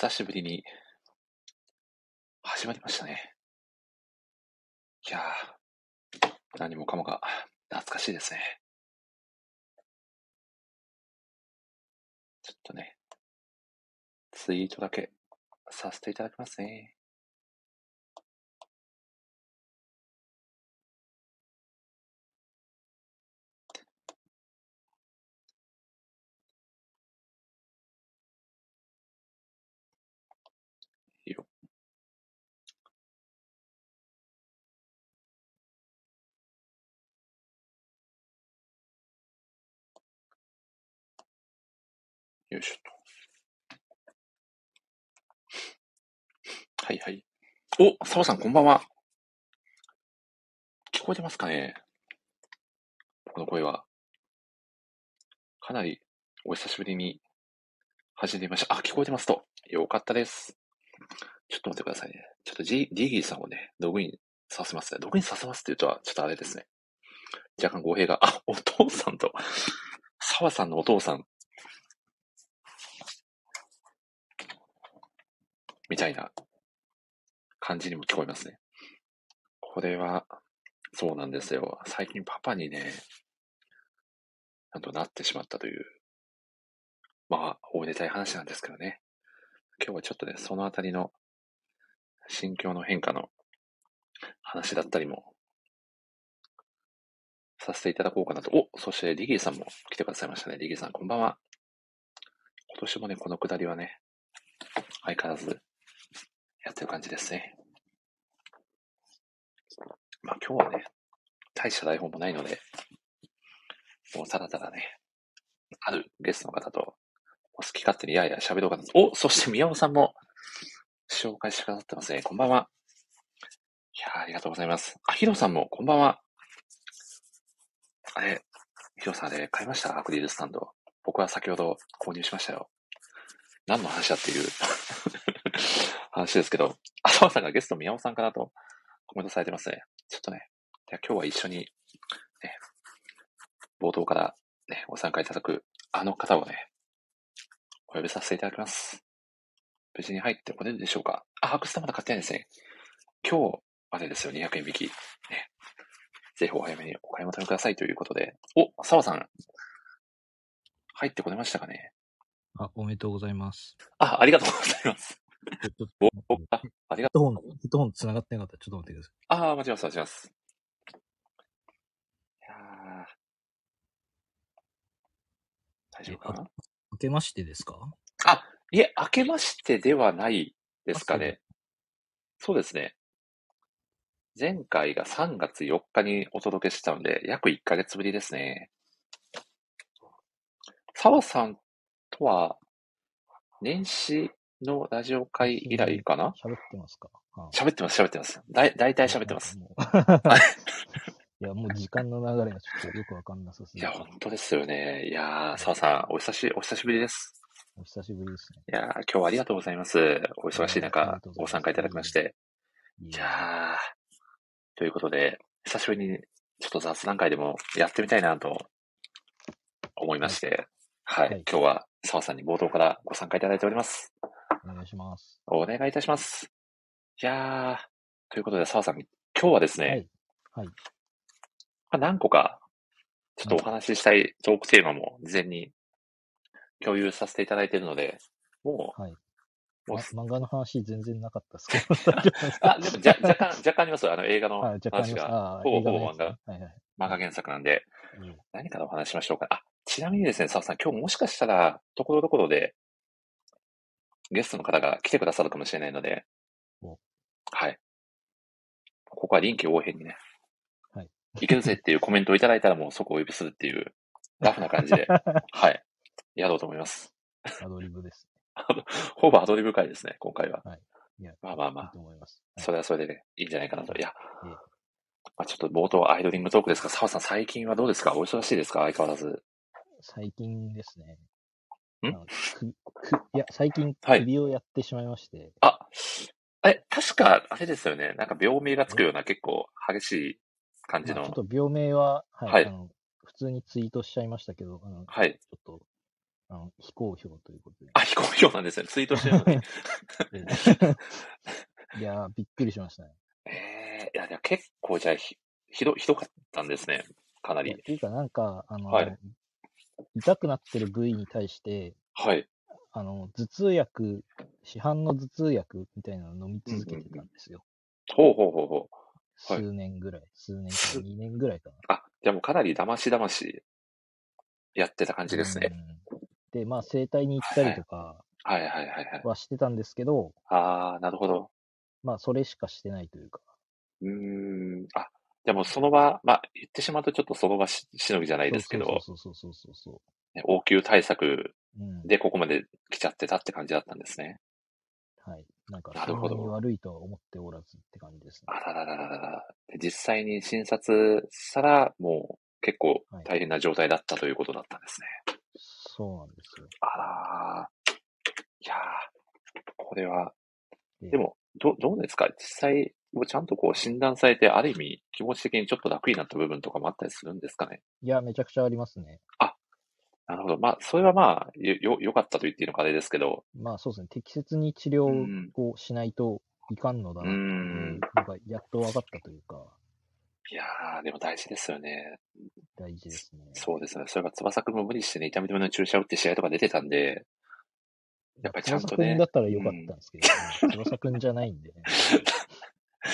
久しぶりに始まりましたね。いやー、何もかもが懐かしいですね。ちょっとね、ツイートだけさせていただきますね。よいしょと。はいはい。お、澤さんこんばんは。聞こえてますかね？僕の声は。かなりお久しぶりに始めてみました。あ、聞こえてますと。よかったです。ちょっと待ってくださいね。ちょっとジディギーさんをね、ログインさせますね。ログインさせますって言うとは、ちょっとあれですね。若干語弊が、あ、お父さんと、澤さんのお父さん、みたいな感じにも聞こえますね。これは、そうなんですよ。最近パパにね、なんとなってしまったという、まあ、おめでたい話なんですけどね。今日はちょっとね、そのあたりの心境の変化の話だったりもさせていただこうかなと。お、そしてリギーさんも来てくださいましたね。リギーさん、こんばんは。今年もね、このくだりはね、相変わらずやってる感じですね。まあ今日はね、大した台本もないので、もうただただね、あるゲストの方とお好き勝手にやや喋ろうかなと。お、そして宮尾さんも紹介してくださってますね。こんばんは。いやありがとうございます。あ、ヒロさんもこんばんは。あれ、ヒロさんあれ買いました？アクリルスタンド。僕は先ほど購入しましたよ。何の話だっていう話ですけど、浅輪さんがゲスト宮尾さんかなとコメントされてますね。ちょっとね、じゃあ今日は一緒に、ね、冒頭からね、ご参加いただくあの方をね、お呼びさせていただきます。無事に入ってこれるでしょうかあ、ハクスタまだ買ってないですね。今日までですよ、200円引き。ね。ぜひお早めにお買い求めくださいということで。お、澤さん。入ってこれましたかねあ、おめでとうございます。あ、ありがとうございます。ちょっとお、おあ、ありがとう。ヘッドホン、ヘッドホン繋がってなかったらちょっと待ってください。あー、待ちます、待ちます。いやー大丈夫かな？明けましてですか？あ、いえ、明けましてではないですかね。そうですね。前回が3月4日にお届けしたので、約1ヶ月ぶりですね。澤さんとは、年始のラジオ会以来かな？喋ってますか？あ喋ってます、喋ってます。だい、大体喋ってます。。いや、もう時間の流れがちょっとよくわかんなさすぎていや、本当ですよね。いやー、澤さん、お久し、お久しぶりです。お久しぶりですね。いやー、今日はありがとうございます。お忙しい中ご参加いただきまして。いいやー、ということで、久しぶりにちょっと雑談会でもやってみたいなと思いまして、はい、はい今日は澤さんに冒頭からご参加いただいております。お願いします。お願いいたします。いやー、ということで澤さん、今日はですね、はい。はい。まあ何個かちょっとお話ししたいトークテーマも事前に共有させていただいているので、もう、はい。ま、漫画の話全然なかったですけど。あ、でもじゃ若干、若干ありますよ。あの映画の話。が、あほぼほぼ漫画、はいはい。漫画原作なんで、うん何からお話ししましょうか。あ、ちなみにですね、澤さん、今日もしかしたら、ところどころで、ゲストの方が来てくださるかもしれないのでお、はい。ここは臨機応変にね、はい。いけるぜっていうコメントをいただいたらもう即お呼びするっていう、ラフな感じで、はい。やろうと思います。アドリブです。ほぼアドリブ会ですね、今回は。いや、まあまあまあいいと思います。はいそれはそれでね、いいんじゃないかなと。いや、ええまあ、ちょっと冒頭アイドリングトークですが、澤さん最近はどうですか？お忙しいですか？相変わらず。最近ですね。ん？いや、最近はい首をやってしまいまして、あ、え、確か、あれですよね。なんか病名がつくような結構激しい感じの。まあちょっと病名は、はい、はいあの、普通にツイートしちゃいましたけど、あの、はい。ちょっと、あの、非公表ということで。あ、非公表なんですね。ツイートしてるのに。いやー、びっくりしましたね。ええいや、でも結構じゃあひ、ひど、ひどかったんですね。かないり。やっていうか、なんか、あの、はい痛くなってる部位に対して、はい。あの、頭痛薬、市販の頭痛薬みたいなの飲み続けてたんですよ。ほうほうほうほう。はい数年ぐらい。数年か2年ぐらいかな。あ、じゃあもうかなり騙し騙しやってた感じですね。うん。で、まあ、整体に行ったりとかはいはいはいはい。はしてたんですけど、ああ、なるほど。まあ、それしかしてないというか。うーん。あ、じゃあもその場、まあ言ってしまうとちょっとその場ししのぎじゃないですけど、応急対策。でここまで来ちゃってたって感じだったんですね。はい。なんか、なるほどなに悪いとは思っておらずって感じですね。あららららら。で実際に診察したら、もう結構大変な状態だったということだったんですね。そうなんですよ。あら。いや、これは、でも、ど、どうですか実際、ちゃんとこう診断されて、ある意味気持ち的にちょっと楽になった部分とかもあったりするんですかね？いや、めちゃくちゃありますね。なるほど。まあ、それはまあ、よ、よ、良かったと言っていいのかあれですけど、まあそうですね。適切に治療うんをしないといかんのだなううんのがやっと分かったというか、いやー、でも大事ですよね。大事ですね。そうですね。それが翼くんも無理してね、痛み止めの注射を打って試合とか出てたんで、やっぱりちゃんとね翼くんだったらよかったんですけど、ね翼くんじゃないんでね。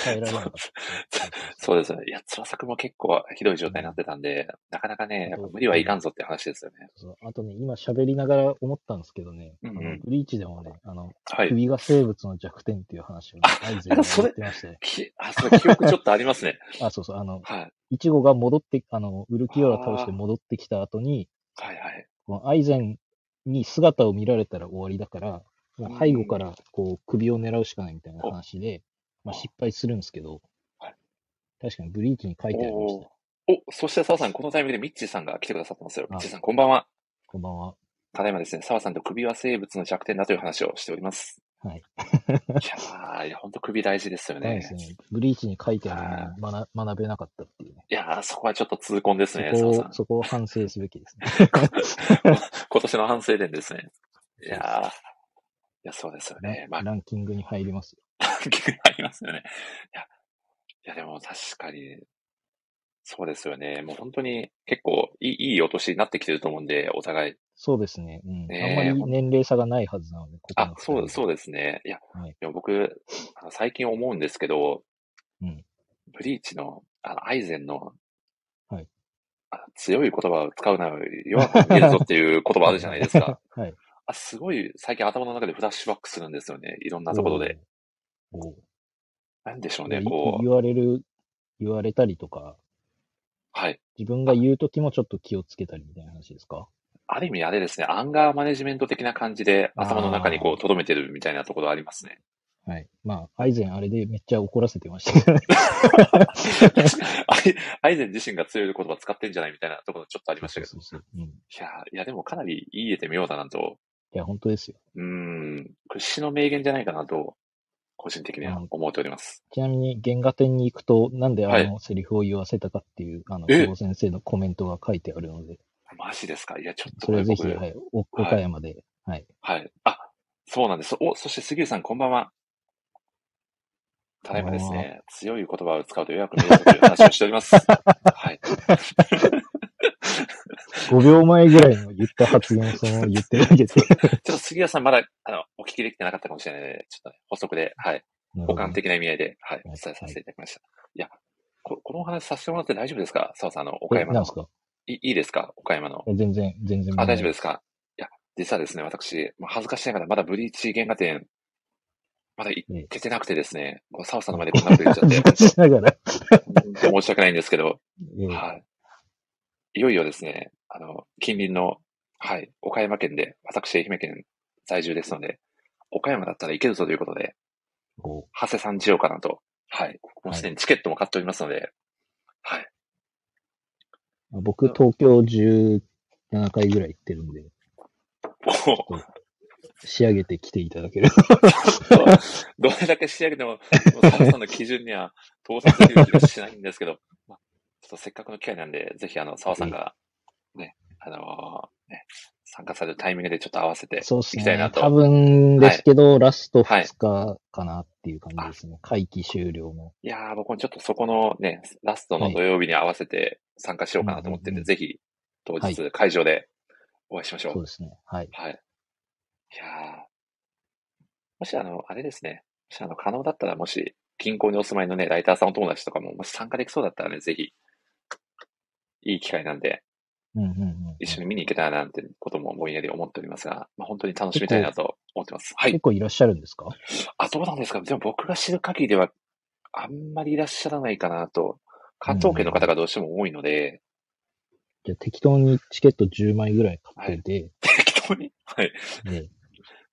耐えられなかった。そうですね。いや、翼くんも結構ひどい状態になってたんで、なかなかね、無理はいかんぞって話ですよね。そうあとね、今喋りながら思ったんですけどね、うんうんあのブリーチでもね、あの、はい。首が生物の弱点っていう話を、ね、あ 合図で言ってまして、きあ、それ記憶ちょっとありますね。あ、そうそう、あの、はい。イチゴが戻って、あの、ウルキオラ倒して戻ってきた後に、はいはい。このアイゼンに姿を見られたら終わりだから、もう背後からこう首を狙うしかないみたいな話で、まあ失敗するんですけどはい、確かにブリーチに書いてありましたよ。おそして澤さん、このタイミングでミッチーさんが来てくださってますよ。あミッチーさん、こんばんは。こんばんは。ただいまですね、澤さんと首は生物の弱点だという話をしております。はい。いやー、いや、ほんと首大事ですよね。そうですね。ブリーチに書いてあるのに学学べなかったっていうね。いやー、そこはちょっと痛恨ですね、そこ澤さん、。をそこを反省すべきですね。今年の反省点ですね。いやー、いや、そうですよね。まあ、ランキングに入りますよ。結構ありますよね。いや、いやでも確かに、そうですよね。もう本当に結構いいいいお年になってきてると思うんで、お互い。そうですね。うん。ねえあんまり年齢差がないはずなので、ここあ、そう、そうでですね。いや、はいでも僕、最近思うんですけど、うんブリーチの、あの、アイゼンの、はいあ強い言葉を使うなら弱く見えるぞっていう言葉あるじゃないですか。はい。あ、すごい最近頭の中でフラッシュバックするんですよね。いろんなところで。なんでしょうね、こう。言われる、言われたりとか、はい。自分が言うときもちょっと気をつけたりみたいな話ですか？ある意味あれですね、アンガーマネジメント的な感じで頭の中にこう留めてるみたいなところありますね。はい。まあ、アイゼンあれでめっちゃ怒らせてましたけどね。アイゼン自身が強い言葉使ってんじゃないみたいなところちょっとありましたけど。そうそうそう。うん。いいや、いやでもかなりいい絵で見ようだなと、や、本当ですよ。うーん、屈指の名言じゃないかなと、個人的には思っております。ちなみに、原画展に行くと、なんであはいのセリフを言わせたかっていう、あの、え久保先生のコメントが書いてあるので、マジですか？いや、ちょっとそれぜひ、はい、お岡山で、はい。はい。あ、そうなんです。お、そして杉浦さん、こんばんは。ただいまですね、強い言葉を使うと弱く見えるという話をしております。はい。5秒前ぐらいの言った発言をそのまま言ってるだけで。ちょっと杉谷さんまだ、あの、お聞きできてなかったかもしれないので、ちょっとね、補足で、はい。補完的な意味合いで、はい、おはい伝えさせていただきました。いや、ここのお話させてもらって大丈夫ですか？澤さん、あの、岡え、山のなんです。か？いいいですか？岡山の。え全然、全然。あ、大丈夫ですか？いや、実はですね、私、もう恥ずかしながらまだブリーチ原画展、まだ行ええけてなくてですね、こう澤さんの前でこんなこと言っちゃって、恥ずかしながら。申し訳ないんですけど、ええはい。いよいよですね、あの、近隣の、はい、岡山県で、私、愛媛県在住ですので、岡山だったらいけるぞということで、こ長谷さんしようかなと、はい。もうすでにチケットも買っておりますので、はい。う僕、東京17回ぐらい行ってるんで、お仕上げてきていただける。どれだけ仕上げても、もう澤さんの基準には到達できる気がしないんですけど、まあ、ちょっとせっかくの機会なんで、ぜひあの、澤さんが、ね、あのーね、参加されるタイミングでちょっと合わせて。いきたいなと。多分ですけど、ラストはい2日かなっていう感じですね。会期終了の。いやー、僕もちょっとそこのね、ラストの土曜日に合わせて参加しようかなと思ってるんで、うんうんうんぜひ、当は日会場でお会いしましょう。そうですね。はい。はい。いやーもしあの、あれですね。もしあの、可能だったら、もし、近郊にお住まいのね、ライターさんお友達とかも、もし参加できそうだったらね、ぜひ、いい機会なんで、うんうんうん。一緒に見に行けたらなんてこともぼんやり思っておりますが、まあ、本当に楽しみたいなと思ってます。はい結。構いらっしゃるんですか？あ、どうなんですかでも僕が知る限りでは、あんまりいらっしゃらないかなと。関東圏の方がどうしても多いので、じゃあ適当にチケット10枚ぐらい買ってて、適当に？はい。で、はい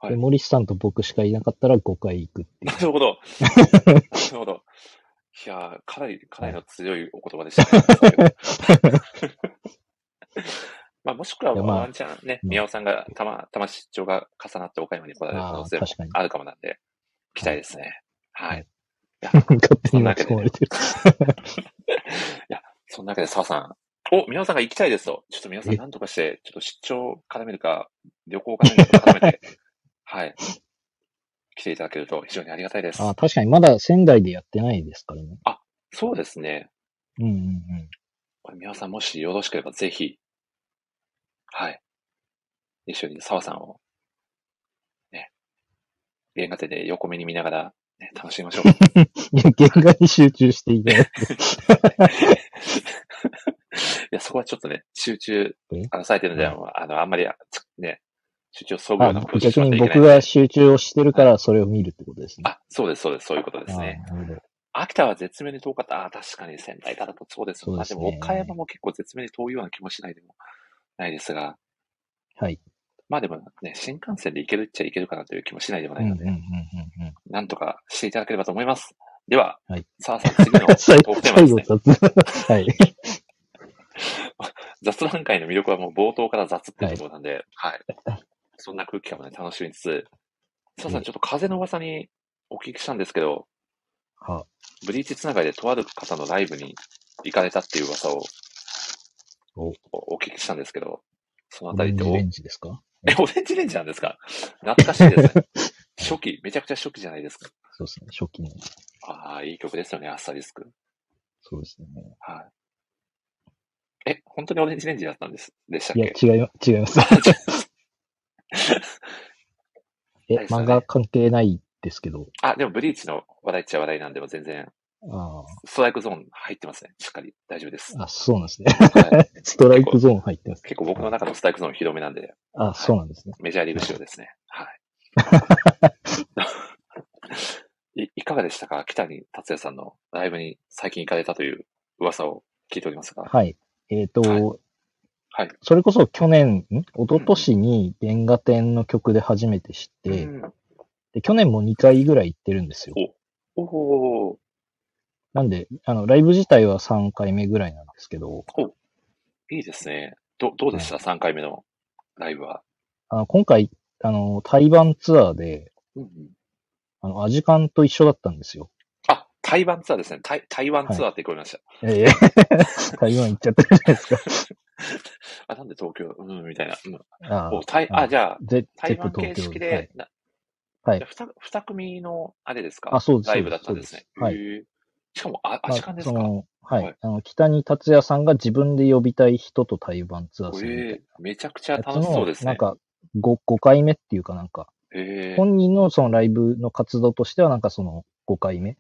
で森さんと僕しかいなかったら5回行くってな。るほど。なるほど。いやー、かなり、かなりの強いお言葉でしたね。まあ、もしくはいやまあワンチャンね、うん宮尾さんがたま、たま出張が重なって岡山に来られる可能性もあるかもなんで、期待ですね。ははいい。いや、勝手に巻き込まれてる。そんなわけで澤さん。お、宮尾さんが行きたいですと。ちょっと宮尾さんえ何とかして、ちょっと出張絡めるか、旅行絡めるか絡めて、はい。来ていただけると非常にありがたいです。あ、確かにまだ仙台でやってないですからね。そうですね。うんうんうん。これ、宮尾さんもしよろしければぜひ、はい。一緒に澤さんを、ね、原画展で横目に見ながら、ね、楽しみましょう。いや、原画に集中していいて。いや、そこはちょっとね、集中え、あの、されてるんで、あの、あんまり、つね、集中をそぐようなあことをしないので。僕が集中をしてるからそれを見るってことですね。あ、そうです、そうです、そういうことですね。あなるほど。秋田は絶妙に遠かった。あ、確かに仙台からだとそうです。ねあでも岡山も結構絶妙に遠いような気もしないでもないですが、はい。まあでもね、新幹線で行けるっちゃ行けるかなという気もしないでもないので、うんうんうんうんうん。なんとかしていただければと思います。では、はいさあさあ次のト最ークテーマですね。雑。はい。雑談会の魅力はもう冒頭から雑っていうところなんで、はい。そんな空気感もね、楽しみつつ、さあさあちょっと風の噂にお聞きしたんですけど、はブリーチつながりでとある方のライブに行かれたっていう噂をおおお聞きしたんですけど、そのあオたりっておレンジですか？え、オレンジレンジなんですか？懐かしいですね。初期、めちゃくちゃ初期じゃないですか。そうですね。初期の。ああ、いい曲ですよね、アッサリスク。そうですね。はい。え、本当にオレンジレンジだったんです、でしたっいや、け違いま、違います。え、漫画関係ないですけど。あ、でもブリーチの話題っちゃ話題なんで、も全然、あストライクゾーン入ってますね。しっかり。大丈夫です。あ、あ、そうなんですね。はい、ストライクゾーン入ってます。結構僕の中のストライクゾーン広めなんで、あ、そうなんですね。メジャーリーグ仕様ですね。はい。いいかがでしたか？北谷達也さんのライブに最近行かれたという噂を聞いておりますが。はい。えっ、と、はいはい。それこそ去年、ん？一昨年に原画展の曲で初めて知って、うんで、去年も2回ぐらい行ってるんですよ。おおなんで、あの、ライブ自体は3回目ぐらいなんですけど、いいですね。ど、どうでした、?3 回目のライブは。あの今回、あの、台湾ツアーで、うんうんあの、アジカンと一緒だったんですよ。あ、台湾ツアーですね。台台湾ツアーって聞こえました。ええ 台湾行っちゃってるじゃないですか。あ、なんで東京？うん、みたいな。うん、ああ、じゃあ、ゼ台湾形式で、なはいじゃあ二二組の、あれですか？あそうですライブだったんですね。すへーしかも、あ、まアジカンですか、その、はい。はいあの、北に達也さんが自分で呼びたい人と台湾ツアーするめちゃくちゃ楽しそうの、ですね。なんか、5、5回目っていうかなんか、えー、本人のそのライブの活動としてはなんかその5回目。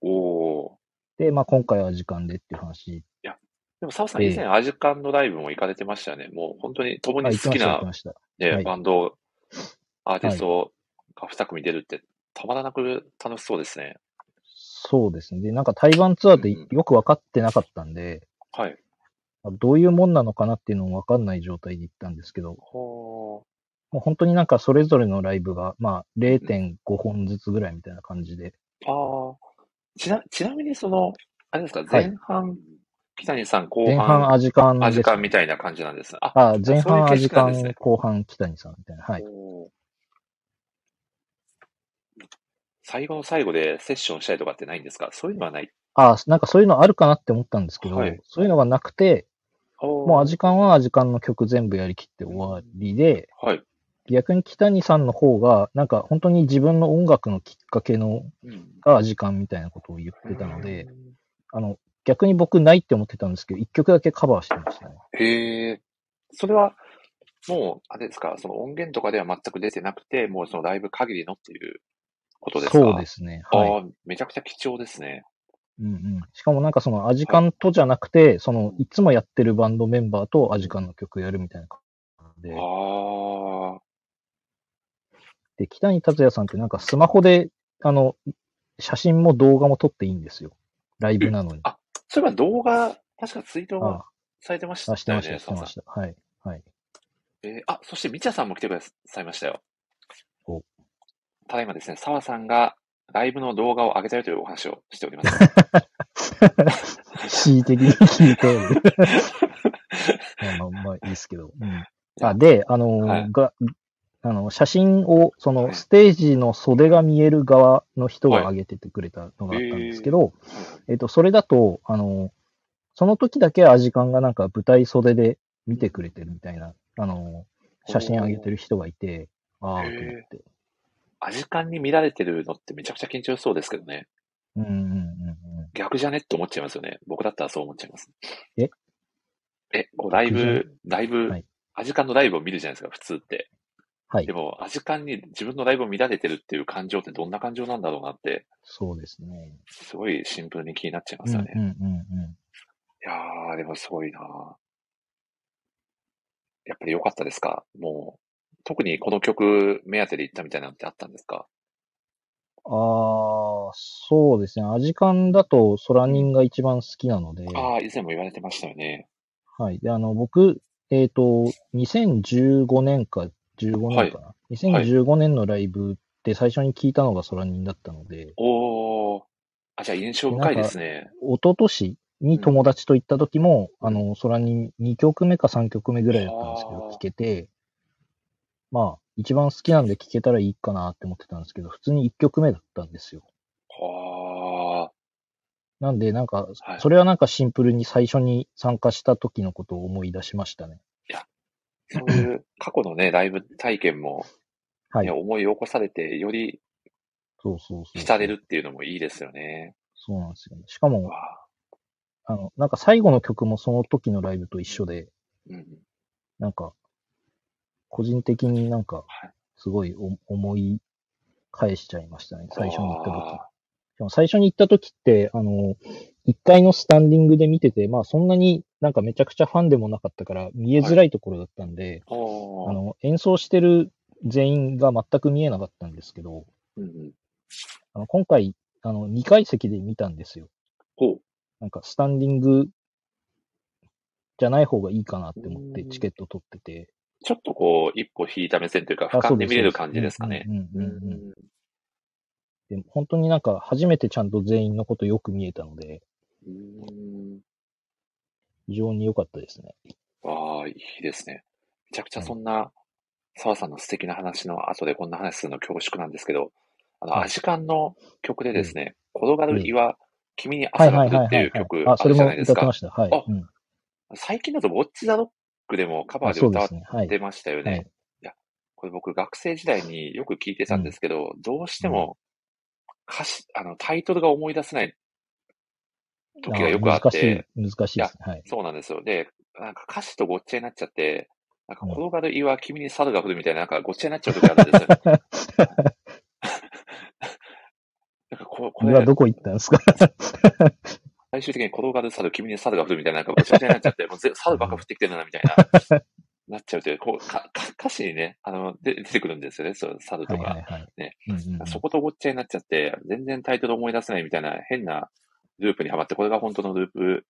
おーで、まあ今回は時間でっていう話。でも、澤さんええ以前、アジカンのライブも行かれてましたよね。もう本当に共あ、に好きな。ねはいバンド、アーティストが2組出るって、たまらなく楽しそうですね。そうですね。で、なんか台湾ツアーってうんよく分かってなかったんで、はい。どういうもんなのかなっていうのも分かんない状態で行ったんですけど、もう本当になんかそれぞれのライブが、まあ0.5本ずつぐらいみたいな感じで、ああ。ちな、ちなみにその、あれですか、はい前半、北谷さん、後前半半、アジカンアジです。カンみたいな感じなんですね。あ、あ、前半アジカン後半北谷さんみたいな。はい。おー最後の最後でセッションしたりとかってないんですか？そういうのはない。あ、なんかそういうのあるかなって思ったんですけど、はいそういうのがなくて、ももうアジカンはアジカンの曲全部やりきって終わりで、はい。逆に北谷さんの方が、なんか本当に自分の音楽のきっかけのうんがアジカンみたいなことを言ってたので、、あの、逆に僕ないって思ってたんですけど、一曲だけカバーしてましたね。へえ。それは、もう、あれですか、その音源とかでは全く出てなくて、もうそのライブ限りのっていうことですか？そうですね。はい。ああ、めちゃくちゃ貴重ですね。うんうん。しかもなんかそのアジカンとじゃなくて、その、いつもやってるバンドメンバーとアジカンの曲やるみたいな感じで、ああ、で、北谷達也さんってなんかスマホで、あの、写真も動画も撮っていいんですよ。ライブなのに。あそういえば動画、確かツイートもあされてましたあ、してよね、ました、してました。はい。はい。えーあ、そしてみちゃさんも来てくださいましたよお。ただいまですね、澤さんがライブの動画を上げたよというお話をしております。恣意的に聞いて。まあまあまあいいですけど。うん。あ、で、あのーはいが、あの、写真を、その、はいステージの袖が見える側の人が上げててくれたのがあったんですけど、えっと、それだと、あの、その時だけアジカンがなんか舞台袖で見てくれてるみたいな、あの、写真上げてる人がいて、ああ、と思って。アジカンに見られてるのってめちゃくちゃ緊張しそうですけどね。うんうんうんうん。逆じゃねって思っちゃいますよね。僕だったらそう思っちゃいます。え？え、こうライブ、ライブ、はいアジカンのライブを見るじゃないですか、普通って。はいで。も、アジカンに自分のライブを見られてるっていう感情ってどんな感情なんだろうなって、そうですね。すごいシンプルに気になっちゃいまうんうんすよね。いうんうん。やー、でもすごいなやっぱり良かったですか？もう、特にこの曲目当てで行ったみたいなのってあったんですか？ああ、そうですね。アジカンだとソラニンが一番好きなので、ああ、以前も言われてましたよね。はい。で、あの、僕、えっ、と、2015年か15年かな？2015年のライブで最初に聞いたのがソラニンだったので、おー。あ、じゃあ印象深いですね。一昨年に友達と行った時も、あの、ソラニン2曲目か3曲目ぐらいだったんですけど、はあ聞けて、まあ、一番好きなんで聞けたらいいかなって思ってたんですけど、普通に1曲目だったんですよ。はなんで、なんかはい、それはなんかシンプルに最初に参加した時のことを思い出しましたね。あ。そういう過去のね、ライブ体験も、はいね。思い起こされて、よりそうそうそう。浸れるっていうのもいいですよね。そうなんですよね。しかも、わああの、なんか最後の曲もその時のライブと一緒で、うん。なんか、個人的になんかはい、すごいお思い返しちゃいましたね。最初に行った時。あでも最初に行った時って、あの、1階のスタンディングで見てて、まあそんなになんかめちゃくちゃファンでもなかったから、見えづらいところだったんで、ーおーあの、演奏してる全員が全く見えなかったんですけど、うんうん。あの今回、あの、2階席で見たんですよ。ほう。なんかスタンディングじゃない方がいいかなって思ってうんチケット取ってて。ちょっとこう、一歩引いた目線というか、俯あ瞰で見れる感じですかね。。ですうんうんうんうんうんで本当になんか初めてちゃんと全員のことよく見えたので、うん。非常に良かったですね。わあ、いいですね。めちゃくちゃそんな、澤さんの素敵な話の後でこんな話するの恐縮なんですけど、あの、はいアジカンの曲でですね、転がる岩、君にはい朝が来るってはいう曲あ、あるじゃそれもないですか。歌ってました。はい。あうん最近だと、ウォッチザロックでもカバーあで歌っ。てましたよね。はいい、や、これ僕学生時代によく聞いてたんですけど、どうしても歌詞、あの、タイトルが思い出せない時がよくあっ難しいて、、難しいですね。はい。そうなんですよ。で、なんか歌詞とごっちゃになっちゃって、なんかうん転がる岩、君に猿が降るみたいな、なんかごっちゃになっちゃう時があるんですよ。なんかここれ、今どこ行ったんですか？最終的に転がる猿、君に猿が降るみたいな、なんかごちゃごちゃになっちゃって、もうぜ猿ばっか降ってきてるな、みたいな、なっちゃうという、こう、かか歌詞にね、あの、で出てくるんですよね、そう、猿とか。はいはいはい。ねうんうんうんそことごっちゃになっちゃって、全然タイトル思い出せないみたいな変なループにはまって、これが本当のループ、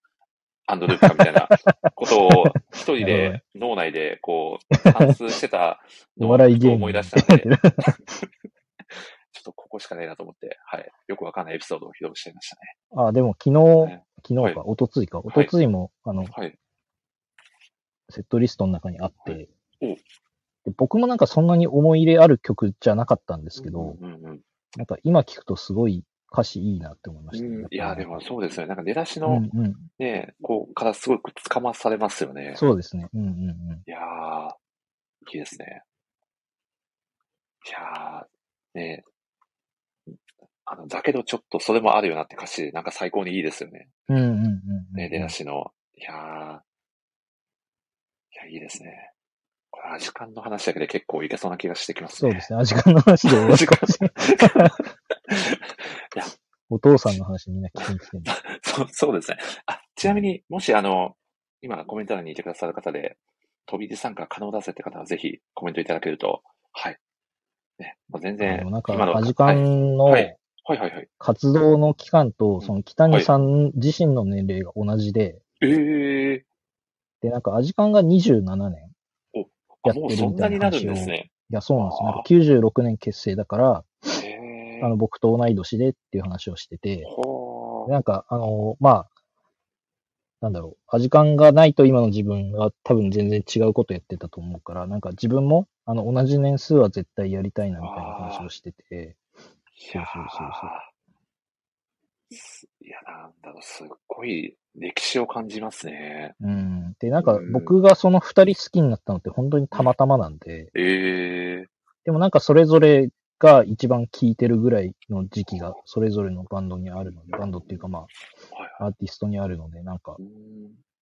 アンドループかみたいな ことを一人で脳内でこう、反芻してたおのを。思い出したんで、とここしかないなと思って、はい。よくわかんないエピソードを披露しちゃいましたね。あ、でも昨日、ね昨日か、はおとついか、おはいとついも、あの、はい。セットリストの中にあって、で僕もなんかそんなに思い入れある曲じゃなかったんですけど、うんうんうん。なんか今聞くとすごい歌詞いいなって思いましたね、うん、いや、でもそうですよね。なんか出だしのうんうん。ね、こう、からすごくつかまされますよね。そうですね。うんうんうん。いやー、いいですね。いやー、ねあの、だけどちょっとそれもあるよなって歌詞、なんか最高にいいですよね。うんうんうんうん。ね、出だしの。いやー、いや、いいですね。これ、アジカンの話だけで結構いけそうな気がしてきますね。そうですね。時間の話で終わるかもしれない。いやお父さんの話みんな聞きに来てる。そう、そうですね。あ、ちなみに、もしあの、今コメント欄にいてくださる方で、飛び出参加可能だぜって方はぜひコメントいただけると、はい。ね、もう全然、でもなんか、今のアジカンのはいはいはいはい。活動の期間と、その北谷さん自身の年齢が同じで、ええで、なんかアジカンが27年。やってるもうそんなになるんですね。いや、そうなんですよ。なんかあ96年結成だから、あの、僕と同い年でっていう話をしてて、なんか、あの、まあ、なんだろう、アジカンがないと今の自分は多分全然違うことやってたと思うから、なんか自分も、あの、同じ年数は絶対やりたいなみたいな話をしてて、いやーそうそうそうすいや、なんだろう、すっごい歴史を感じますね。うん。で、なんかうん僕がその二人好きになったのって本当にたまたまなんで、ええでもなんかそれぞれが一番聴いてるぐらいの時期がそれぞれのバンドにあるので、バンドっていうかまはいあ、アーティストにあるので、なんか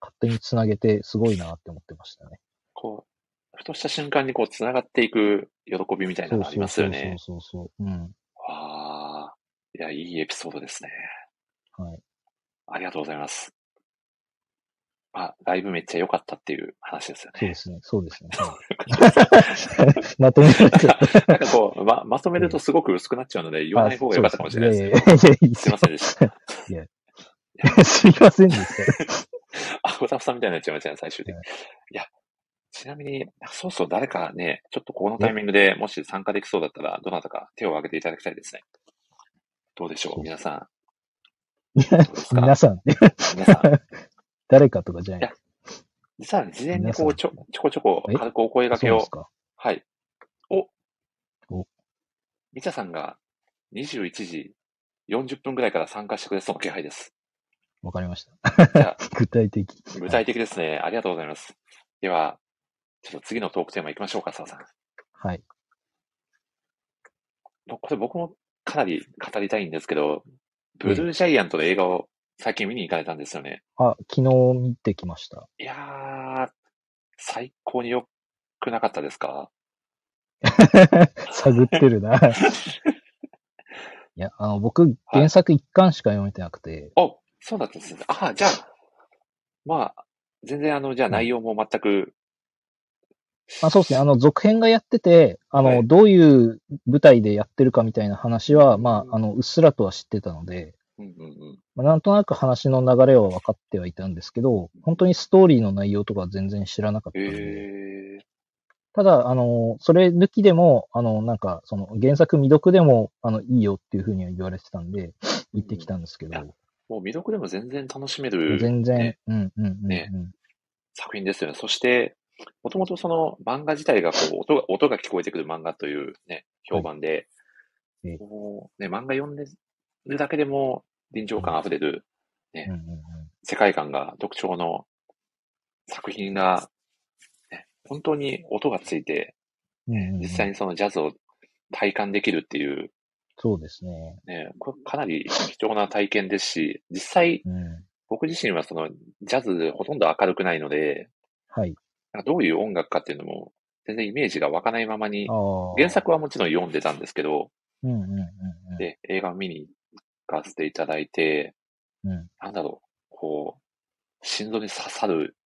勝手につなげてすごいなって思ってましたね。こう、ふとした瞬間にこう、繋がっていく喜びみたいなそうのありそうそうますよね。そうそうそう。うん。ああ、いや、いいエピソードですね。はい。ありがとうございます。まあ、ライブめっちゃ良かったっていう話ですよね。そうですね。そうですね。はい まとめられちゃった。なんかこう、ま、まとめるとすごく薄くなっちゃうので、言わない方が良かったかもしれないですね。すいませんでした。や。すいませんでした。あ、小田さんみたいになっちゃいましたね、最終的に。はいいや、ちなみに、そうそう、誰かね、ちょっとこのタイミングでもし参加できそうだったら、どなたか手を挙げていただきたいですね。どうでしょそう う、皆さん。皆さん、皆さん。誰かとかじゃない。実は、事前にこう、ちょ、ちょこちょこえ？軽くお声掛けを。はい。おおみちゃさんが21時40分ぐらいから参加してくれそうな気配です。わかりました。じゃあ、具体的。具体的ですね。ありがとうございます。では、ちょっと次のトークテーマ行きましょうか、澤さん。はい。これ僕もかなり語りたいんですけど、ブルージャイアントの映画を最近見に行かれたんですよね。あ、昨日見てきました。いやー、最高に良くなかったですか？探ってるな。いや、あの、僕、原作一巻しか読めてなくて、お、そうだったんですね。あ、じゃあ、まあ、全然あの、じゃあ内容も全く、まあそうですね、あの、続編がやってて、あの、はい。どういう舞台でやってるかみたいな話は、まあ、あの、うっすらとは知ってたので、うんうんうん。まあ、なんとなく話の流れは分かってはいたんですけど、本当にストーリーの内容とかは全然知らなかったえので、ー、ただ、あの、それ抜きでも、あの、なんか、その、原作未読でも、あの、いいよっていうふうには言われてたんで、行ってきたんですけど、もう未読でも全然楽しめる、全然ね、うん、うん、うん、うん。ね。作品ですよね。そして、もともとその漫画自体がこう音が、音が聞こえてくる漫画というね、評判で、ええこうね、漫画読んでるだけでも臨場感あふれるうん、うん、世界観が特徴の作品が、ね、本当に音がついて、うん。うんうん実際にそのジャズを体感できるっていう、そうですね。ね、これかなり貴重な体験ですし、実際うん。僕自身はそのジャズほとんど明るくないので、はい。どういう音楽かっていうのも全然イメージが湧かないままに。原作はもちろん読んでたんですけど、うん、うん、うん、うん。で、映画を見に行かせていただいて、うん。なんだろう、こう、心臓に刺さる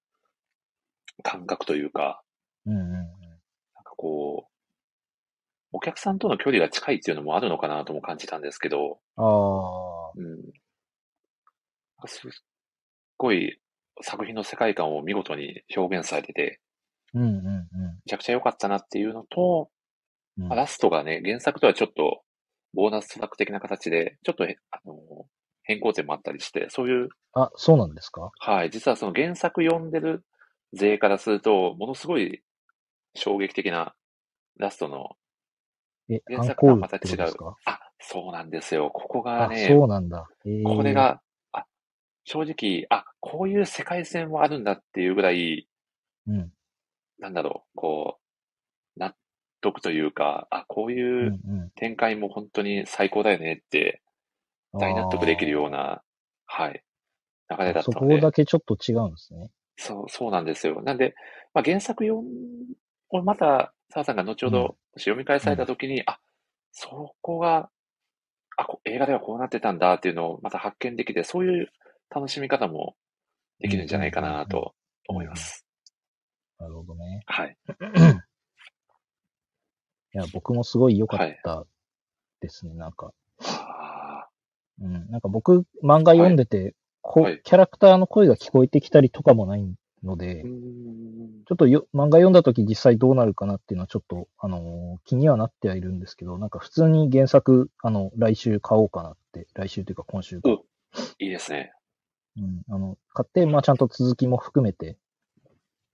感覚というか、うん、うん、うん。なんかこう、お客さんとの距離が近いっていうのもあるのかなとも感じたんですけど、ああ。うん。すっごい作品の世界観を見事に表現されてて、うん、うん、うん。めちゃくちゃ良かったなっていうのと、うんまあラストがね、原作とはちょっと、ボーナストラック的な形で、ちょっとへ、あの、変更点もあったりして、そういう、あ、そうなんですか？はい、実はその原作読んでる勢からすると、ものすごい衝撃的なラストの、え、原作とはまた違うあ、そうなんですよ。ここあが、ね、そうなんだ。へーこれ、が、あ、正直、あ、こういう世界線もあるんだっていうぐらい、うん。なんだろう、こう、納得というか、あ、こううんいううん。展開も本当に最高だよねって、大納得できるような、はい、流れだったそこので、だけちょっと違うんですね。そう、そうなんですよ。なんで、まあ、原作読ん、をまた、澤さんが後ほどうん読み返されたときに、あ、そこが、あ、こ映画ではこうなってたんだっていうのをまた発見できて、そういう楽しみ方もできるんじゃないかなと思います。なるほどね。はい。いや、僕もすごい良かったですね。なんか、あうん。なんか僕、漫画読んでて、こはいキャラクターの声が聞こえてきたりとかもないので、ちょっとよ漫画読んだ時実際どうなるかなっていうのはちょっと、あのー気にはなってはいるんですけど、なんか普通に原作、あの、来週買おうかなって、来週というか今週か、おいいですね。うん、あの、買って、まあちゃんと続きも含めて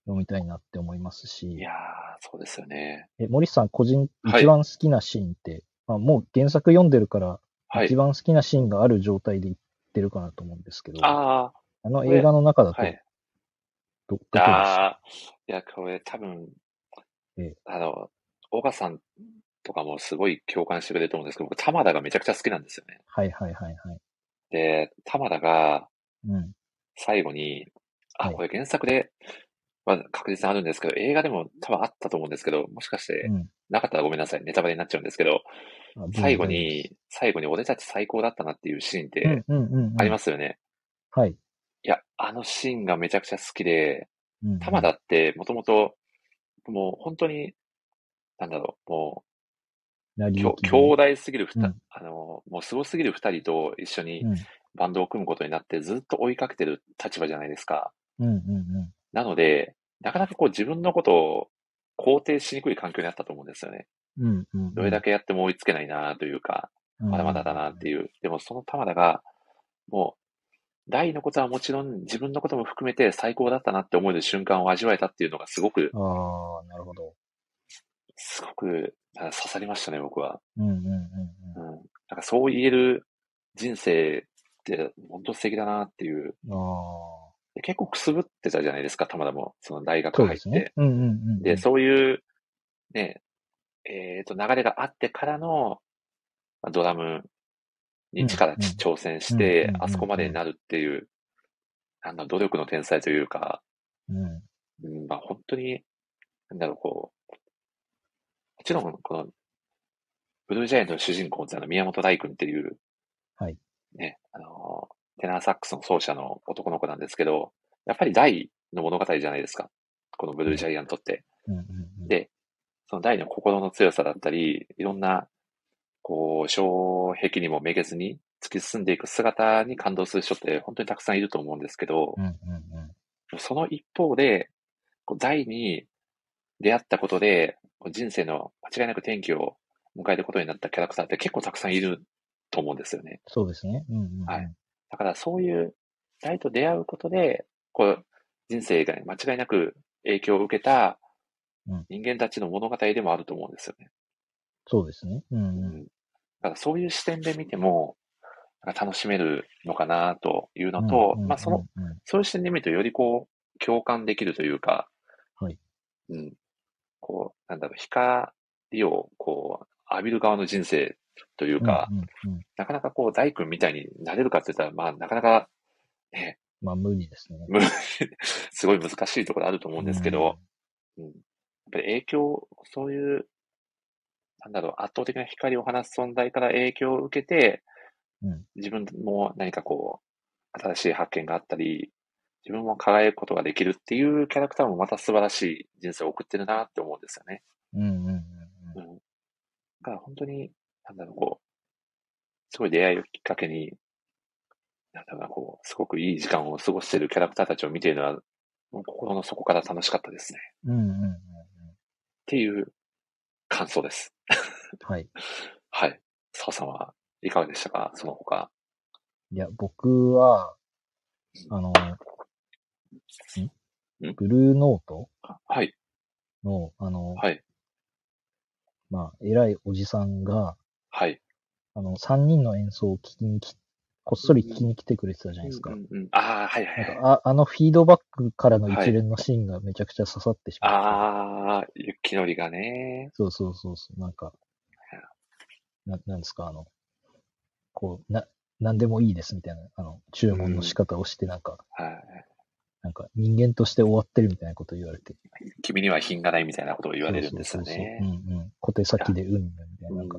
読みたいなって思いますしい、やー、そうですよね。え、森さん個人、はい一番好きなシーンって、まあもう原作読んでるから、はい。一番好きなシーンがある状態で言ってるかなと思うんですけど、ああの映画の中だあ、と、はい。ど、どこでああ、いや、これ多分ええ、あの、岡さんとかもすごい共感してくれると思うんですけど、僕、玉田がめちゃくちゃ好きなんですよね。はいはいはいはい。で、玉田がうん。最後に、あ、はいこれ原作で、まあ、確実にあるんですけど、映画でも多分あったと思うんですけど、もしかしてうん。なかったらごめんなさい。ネタバレになっちゃうんですけど、あ最後、に、最後に俺たち最高だったなっていうシーンって。ありますよね。はい。いや、あのシーンがめちゃくちゃ好きで、玉田ってもともと、もう本当に、なんだろう、もう、きょ成り兄弟すぎるふた、うんあの、もうすごすぎる二人と一緒にうんバンドを組むことになってずっと追いかけてる立場じゃないですか。うんうんなので、なかなかこう自分のことを肯定しにくい環境にあったと思うんですよね。うん。うんうんうん。どれだけやっても追いつけないなというか、まだまだだなっていう。でもその玉田が、もう、大のことはもちろん自分のことも含めて最高だったなって思える瞬間を味わえたっていうのがすごく、うん。ああ、なるほど。すごくあ刺さりましたね、僕は。うんうんうんうん。なんかそう言える人生って本当素敵だなっていう。結構くすぶってたじゃないですか、玉田も。その大学入って。ですね。うんうんうん。で、そういう、ね、えっ、と、流れがあってからの、まあドラムに力うんうん挑戦して、あそこまでになるっていう、なんだ、努力の天才というか、うん。うん、まあ本当に、なんだろう、こう、もちろん、この、ブルージャイアントの主人公ってのは宮本大君っていう、はい。ね、あの、テナーサックスの奏者の男の子なんですけど、やっぱり大の物語じゃないですか。このブルージャイアントって。うんうんうん。で、その大の心の強さだったり、いろんな、こう、障壁にもめげずに突き進んでいく姿に感動する人って本当にたくさんいると思うんですけどう、んうんうん。その一方で、こう大に出会ったことで、人生の間違いなく転機を迎えることになったキャラクターって結構たくさんいると思うんですよね。そうですね。うんうんうん。はいだからそういう大と出会うことで、こう、人生が間違いなく影響を受けたうん人間たちの物語でもあると思うんですよね。そうですね。うんううん。んだからそういう視点で見ても、楽しめるのかなというのと、まあその、、そういう視点で見るとよりこう、共感できるというか、はい。うん。こう、なんだろう、光をこう、浴びる側の人生というか、うんうんうん。なかなかこう、大君みたいになれるかって言ったら、まあなかなか、ね、まあ無理ですね。む すごい難しいところあると思うんですけど、うん。やっぱり影響、そういう、なんだろう、圧倒的な光を放つ存在から影響を受けて、うん自分も何かこう、新しい発見があったり、自分も輝くことができるっていうキャラクターもまた素晴らしい人生を送ってるなって思うんですよね。うんうんうんうん。うん。だから本当に、なんだろう、こう、すごい出会いをきっかけに、なんだろうな、こう、すごくいい時間を過ごしているキャラクターたちを見ているのは、もう心の底から楽しかったですね。うんうんうんうん。っていう感想です。はい。はい。澤さんはいかがでしたか？その他。いや、僕は、あの、ブルーノート？はい。の、あの、はい。まあ、偉いおじさんが、はい。あの、三人の演奏を聞きにき、こっそり聞きに来てくれてたじゃないですか。うんうん、ああ、はいはいはい。なんかああのフィードバックからの一連のシーンがめちゃくちゃ刺さってしまって。ああ、雪のりがね。そうそうそうそう。なんか、な、なんですか、あの、こう、な、なんでもいいですみたいな、あの、注文の仕方をして、なんか、はい。なんか人間として終わってるみたいなことを言われて。君には品がないみたいなことを言われるんですよね。うんうん。小手先でうんみたいな。なんか、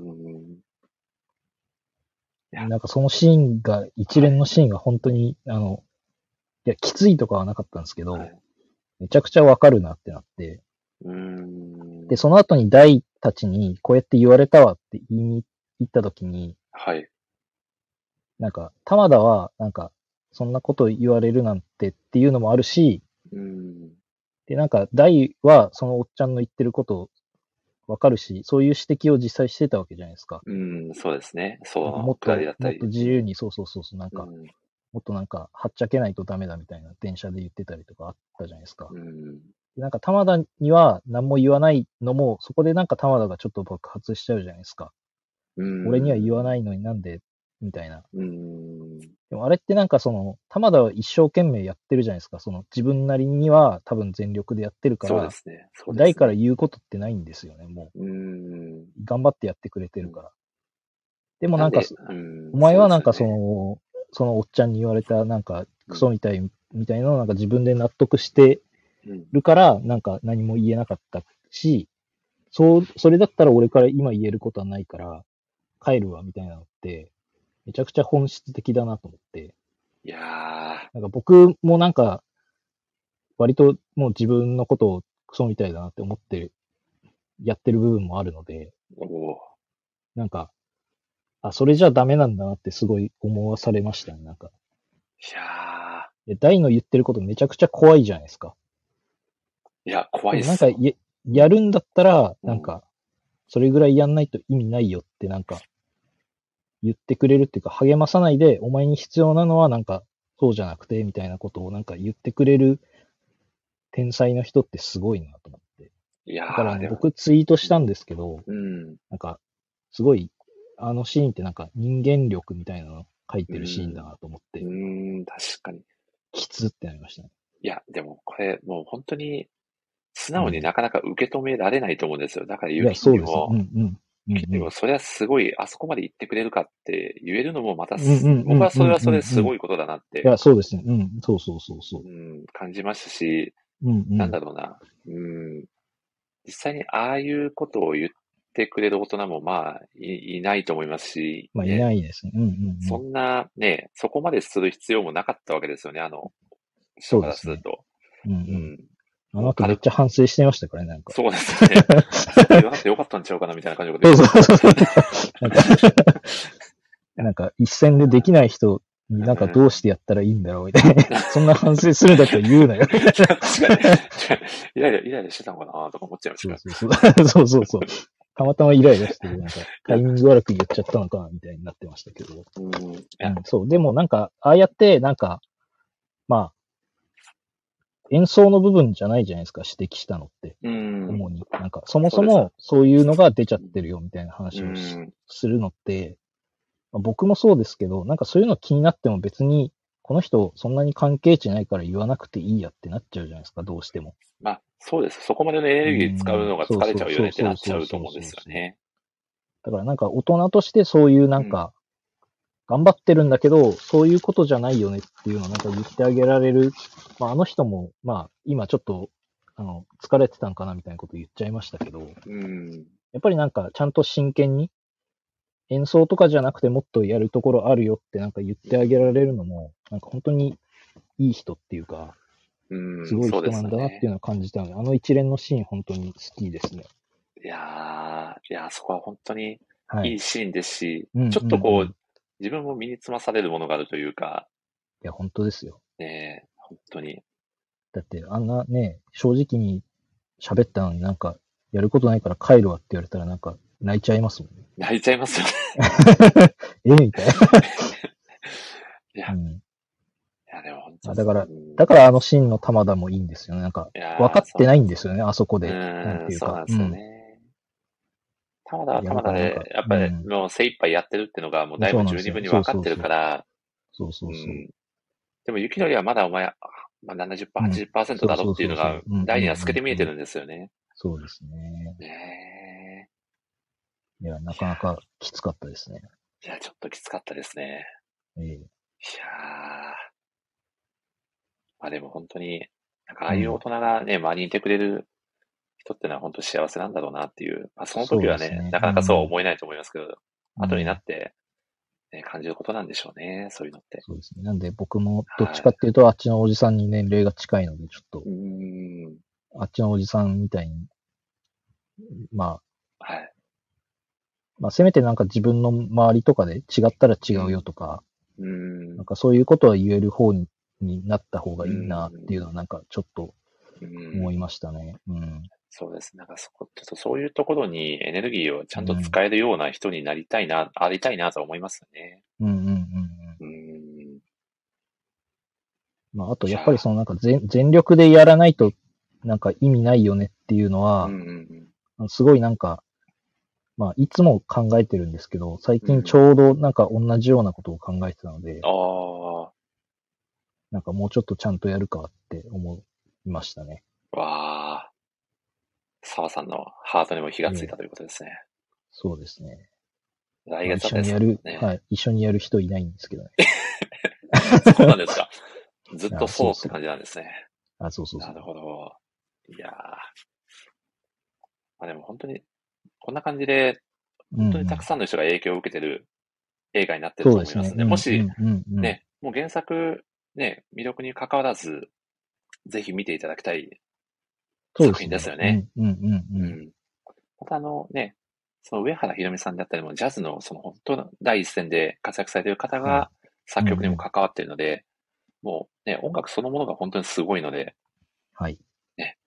なんかそのシーンが、一連のシーンが本当に、あの、いや、きついとかはなかったんですけど、はいめちゃくちゃわかるなってなって、うん。で、その後にダイたちに、こうやって言われたわって言いに行った時に、はい。なんか、玉田は、なんか、そんなこと言われるなんてっていうのもあるし、うん。で、なんか、ダイは、そのおっちゃんの言ってることわかるし、そういう指摘を実際してたわけじゃないですか。うん、そうですね。そう、もっと、もっと。自由に、そうそうそうそう、なんか、うんもっとなんか、はっちゃけないとダメだみたいな電車で言ってたりとかあったじゃないですか。うん。でなんか、玉田には何も言わないのも、そこでなんか玉田がちょっと爆発しちゃうじゃないですか。うん俺には言わないのになんで、みたいな。うん。でもあれってなんかその、玉田は一生懸命やってるじゃないですか。その自分なりには多分全力でやってるから、そうですね。すね大から言うことってないんですよね。もうん。う、頑張ってやってくれてるから。でもなんか、んお前はなんかそそうですよねの、そのおっちゃんに言われたなんかクソみたいみたいなのをなんか自分で納得してうんるから、なんか何も言えなかったし、そう、それだったら俺から今言えることはないから、帰るわみたいなのって、めちゃくちゃ本質的だなと思って。いやなんか僕もなんか、割ともう自分のことをクソみたいだなって思ってやってる部分もあるので、なんか、あ、それじゃダメなんだなってすごい思わされましたね、なんか。いやで大の言ってることめちゃくちゃ怖いじゃないですか。ー、いや、怖いっすなんかや、やるんだったら、うんなんか、それぐらいやんないと意味ないよってなんか、言ってくれるっていうか、励まさないで、お前に必要なのはなんか、そうじゃなくて、みたいなことをなんか言ってくれる天才の人ってすごいなと思って。いやだからね僕ツイートしたんですけど、うん。なんか、すごい、あのシーンってなんか人間力みたいなの書いてるシーンだなと思って、うん、確かに。きつってなりましたね。いや、でもこれ、もう本当に、素直になかなか受け止められないと思うんですよ。だから、ゆきそうです。にもう、んそれはすごい、あそこまで言ってくれるかって言えるのもまた、僕はそれはそれですごいことだなってい、や、そうですね。うん、そうそうそうそうう。ん、感じますし、うんうん。なんだろうな、うん、実際にああいうことを言ってくれる大人もまあいいないと思いますし、まあ、いねないですね。うんうん、うん。そんなね、そこまでする必要もなかったわけですよね、あの、人からそうですると。うんう。うんん、あの後めっちゃ反省してましたからね、なんか。そうですね。言 わなくてよかったんちゃうかなみたいな感じのことそうそうそう。なんか、なんか一戦でできない人になんかどうしてやったらいいんだろうみたいな。そんな反省するんだったら言うなよ。確かに。イライラ、イライラしてたのかなとか思っちゃいましたそうそうそう。そうそうそう。たまたまイライラしてる、なんか、タイミング悪く言っちゃったのかな、みたいになってましたけど。うん、そう。でもなんか、ああやって、なんか、まあ、演奏の部分じゃないじゃないですか、指摘したのって。うん。主に。なんか、そもそもそういうのが出ちゃってるよ、みたいな話うを。するのって、まあ僕もそうですけど、なんかそういうの気になっても別に、この人そんなに関係値ないから言わなくていいやってなっちゃうじゃないですか、どうしても。まあ、そうです。そこまでのエネルギー使うのが疲れちゃうよねってなっちゃうと思うんですよね。だからなんか大人としてそういうなんか、頑張ってるんだけど、そういうことじゃないよねっていうのをなんか言ってあげられる。まああの人も、まあ今ちょっと、あの、疲れてたんかなみたいなこと言っちゃいましたけど、うん。やっぱりなんかちゃんと真剣に、演奏とかじゃなくてもっとやるところあるよってなんか言ってあげられるのも、なんか本当にいい人っていうか、うん。すごい人なんだなっていうのを感じたので、あの一連のシーン本当に好きですね。いやー、いやー、そこは本当にはい。いいいシーンですし、うんちょっとこう、うんうん自分も身につまされるものがあるというか、や、本当ですよ。ね、本当に。だってあんなね、正直に喋ったのになんか、やることないから帰るわって言われたらなんか泣いちゃいますもんね。泣いちゃいますよね。えみたいな。いや、いうん、やでも本当あだからうんだからあのシーンの玉田もいいんですよね。なんか、分かってないんですよね、あそこで。そううなんていうか。んそうなんですよね。玉田は玉田で、やっぱりもう精一杯やってるっていうのがもうだいぶ十二分に分かってるから、そうそうそう。でも、雪のりはまだお前、まあ、70%、80%だろうっていうのが、第二は透けて見えてるんですよね。そうですね。ねいや、なかなかきつかったですね。いや、ちょっときつかったですね。ええ。いやまあでも本当に、なんかああいう大人がね、周りにいてくれる人ってのは本当幸せなんだろうなっていう、まあその時はね、ねなかなかそう思えないと思いますけど、うん、後になって、ね、感じることなんでしょうね、そういうのって。そうですね。なんで僕もどっちかっていうと、あっちのおじさんに年齢が近いので、ちょっと、あっちのおじさんみたいに、まあ、はい。まあ、せめてなんか自分の周りとかで違ったら違うよとか、うん、なんかそういうことは言える方にになった方がいいなっていうのはなんかちょっと思いましたね。うん。そうです。なんかそこ、ちょっとそういうところにエネルギーをちゃんと使えるような人になりたいな、うん、ありたいなと思いますね。うんうんうん。うん。まあ、あとやっぱりそのなんか全全力でやらないとなんか意味ないよねっていうのは、うんうんうん、すごいなんか、まあ、いつも考えてるんですけど、最近ちょうどなんか同じようなことを考えてたので、うん、ああ。なんかもうちょっとちゃんとやるかって思いましたね。わあ。澤さんのハートにも火がついたということですね。そうですね。来月は、ね、一緒にやる、はい、一緒にやる人いないんですけどね。そうなんですか。ずっとそうって感じなんですね。あ、そうそうそう。なるほど。いやー。まあでも本当に、こんな感じで、本当にたくさんの人が影響を受けてる映画になってると思いますね。ねもし、ね、もう原作、ね、魅力に関わらず、ぜひ見ていただきたい作品ですよね。うんうんうん。またあのね、その上原ひろみさんであったりも、ジャズのその本当の第一線で活躍されている方が作曲にも関わっているので、もうね、音楽そのものが本当にすごいので、はい。ね。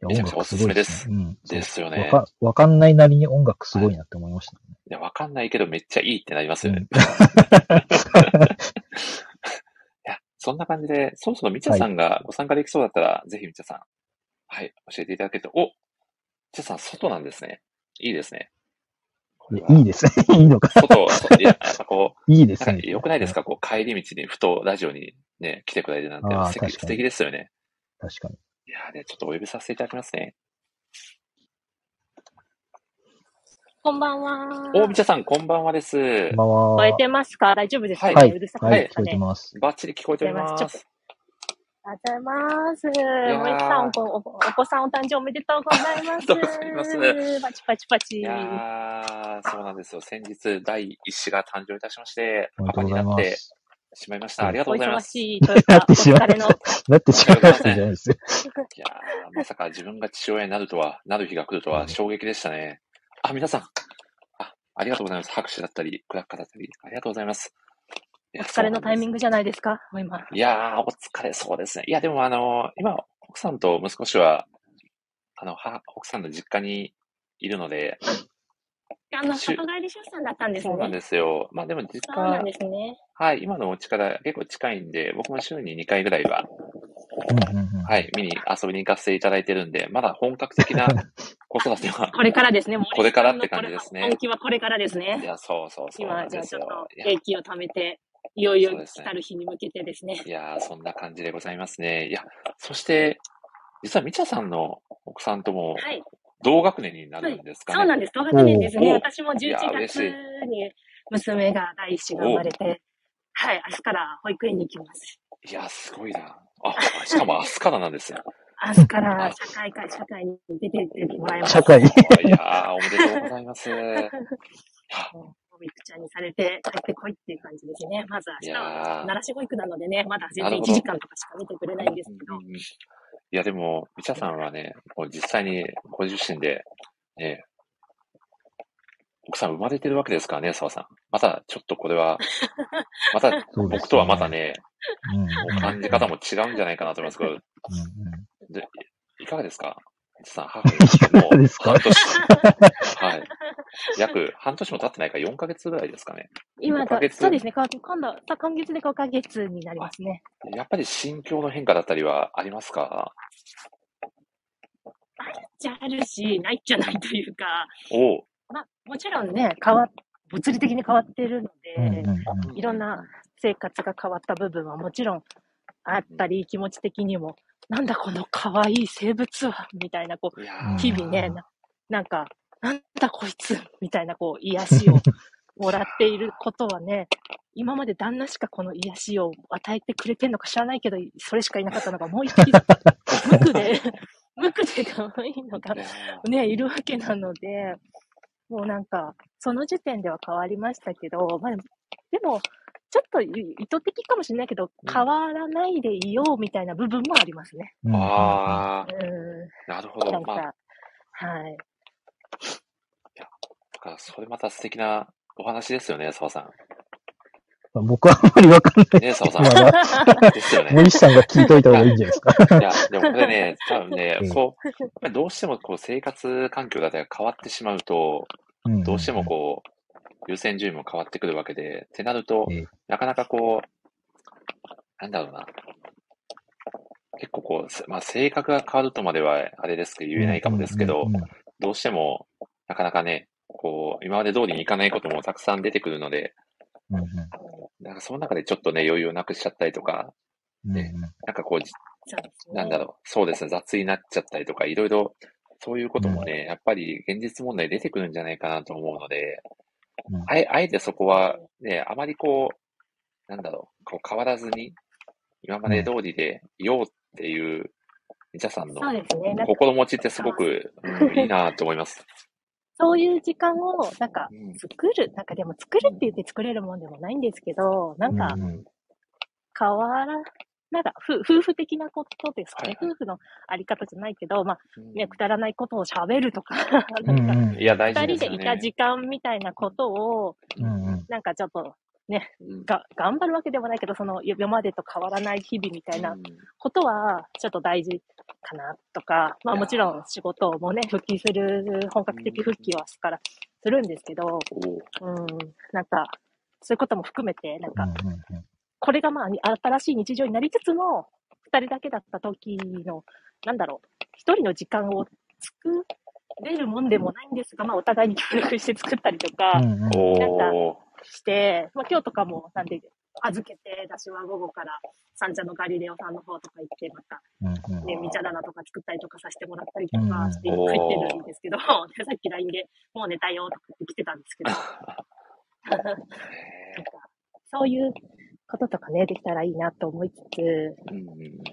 めちゃくちゃおすすめです。です,、うん、ですよねわか。わかんないなりに音楽すごいなって思いました、ねはい、いや、わかんないけどめっちゃいいってなりますよね。うん、いや、そんな感じで、そろそろみちゃさんがご参加できそうだったら、はい、ぜひみちゃさん、はい、教えていただけると、おちゃさん、外なんですね。いいですね。いいですね。いいのか。外、いや、やっぱこう、いいですね。よくないですか？こう、帰り道にふとラジオにね、来てくれるなんて素敵素敵ですよね。確かに。いやね、ちょっとお呼びさせていただきますね。こんばんは。お、みちゃさん、こんばんはです。こんばんは。聞こえてますか？大丈夫ですか、はい、うるさくないですかね、はい、聞こえてます。バッチリ聞こえております。ありがとうございます。もいさんお、お子さんお誕生おめでとうございます。ありがとうございます。パチパチパチ。いやそうなんですよ。先日、第一子が誕生いたしまして、パパになってしまいました。ありがとうございます。お忙しいというか、お疲れの。なってしまいましたじゃないですよ。いやまさか自分が父親になるとは、なる日が来るとは衝撃でしたね。あ、皆さん。あ、ありがとうございます。拍手だったり、クラッカーだったり、ありがとうございます。お疲れのタイミングじゃないですか？今。いやー、お疲れそうですね。いや、でもあの、今、奥さんと息子氏は、あの、は、奥さんの実家にいるので、あの、里帰り出産だったんですね。そうなんですよ。まあでも実家、そうなんですね。はい、今のお家から結構近いんで、僕も週に2回ぐらいは、はい、見に遊びに行かせていただいてるんで、まだ本格的な 子育ては。これからですね、もう。これからって感じですね。本気はこれからですね。いや、そうそうそう今、じゃあちょっと、英気を貯めて、いよいよ来たる日に向けてですね。すねいやそんな感じでございますね。いや、そして、実はみちゃさんの奥さんとも、同学年になるんですかね、はい、そうなんです。同学年ですね。私も11月に娘が第一子が生まれて、はい、明日から保育園に行きます。いや、すごいな。あ、しかも 明日からなんですよ。明日から社会会、社会に出てってもらいます。社会いやおめでとうございます。保育ちゃんにされて帰ってこいっていう感じですね。まず明日は、奈良市保育なのでね、まだ全然1時間とかしか見てくれないんですけど。どいや、でも、みちゃさんはね、もう実際にご自身で、ね、奥さん生まれてるわけですからね、澤さん。また、ちょっとこれは、また、僕とはまたね、ね感じ方も違うんじゃないかなと思いますけど、うんうん、でいかがですか？さん、母にも。う半年、はい。約半年も経ってないから4ヶ月ぐらいですかね。今だ、そうですね。今度、今月で5ヶ月になりますね。やっぱり心境の変化だったりはありますか？あるっちゃあるし、ないっちゃないというか、おまあ、もちろんね、変わ、物理的に変わってるので、いろんな生活が変わった部分はもちろんあったり、気持ち的にも、なんだこの可愛い生物は、みたいな、こう、日々ねな、なんか、なんだこいつ、みたいな、こう、癒しを もらっていることはね、今まで旦那しかこの癒しを与えてくれてんのか知らないけど、それしかいなかったのが、もう一匹、無垢で、無垢で可愛いのが、ね、いるわけなので、もうなんか、その時点では変わりましたけど、まあ、でも、ちょっと意図的かもしれないけど、変わらないでいようみたいな部分もありますね。ああ、なるほど。なんか、まあ、はい。いや、だからそれまた素敵なお話ですよね、澤さん。僕はあんまりわかんない。ね、澤さん。ですよね。森さんが聞いといた方がいいんじゃないですか。いや、でもこれね、多分ね、こう、どうしてもこう生活環境が変わってしまうと、どうしてもこう、優先順位も変わってくるわけで、ってなると、ええ、なかなかこう、なんだろうな。結構こう、まあ、性格が変わるとまではあれですけど言えないかもですけど、どうしても、なかなかね、こう、今まで通りにいかないこともたくさん出てくるので、うんうん、なんかその中でちょっとね、余裕をなくしちゃったりとか、ね、うんうん、なんかこう、なんだろう、そうですね、雑になっちゃったりとか、いろいろ、そういうこともね、うん、やっぱり現実問題出てくるんじゃないかなと思うので、あえ、あえてそこはね、あまりこう、なんだろう、こう変わらずに、今まで通りでいようっていう、みちゃさんの心持ちってすごく、うん、いいなと思います。そういう時間を、なんか、作る、なんかでも作るって言って作れるもんでもないんですけど、なんか、変わらなんか、夫婦的なことですかね。はいはい、夫婦のあり方じゃないけど、まあ、ね、くだらないことを喋るとか、なんか、いや、大事、ね、二人でいた時間みたいなことを、うんなんかちょっと、ね、が、頑張るわけではないけど、その、今までと変わらない日々みたいなことは、ちょっと大事かなとか、まあもちろん仕事もね、復帰する、本格的復帰はすから、するんですけど、う。ん、なんか、そういうことも含めて、なんか、これがまあ、新しい日常になりつつも、二人だけだった時の、なんだろう、一人の時間を作れるもんでもないんですが、まあ、お互いに協力して作ったりとか、なんかして、まあ、今日とかも、なんで、預けて、私は午後から三茶のガリレオさんの方とか行って、また、ね、み茶棚とか作ったりとかさせてもらったりとかして入ってるんですけど、さっき LINE でもう寝たよとかって来てたんですけど、なんかそういうこととかね、できたらいいなと思いつつ、うん、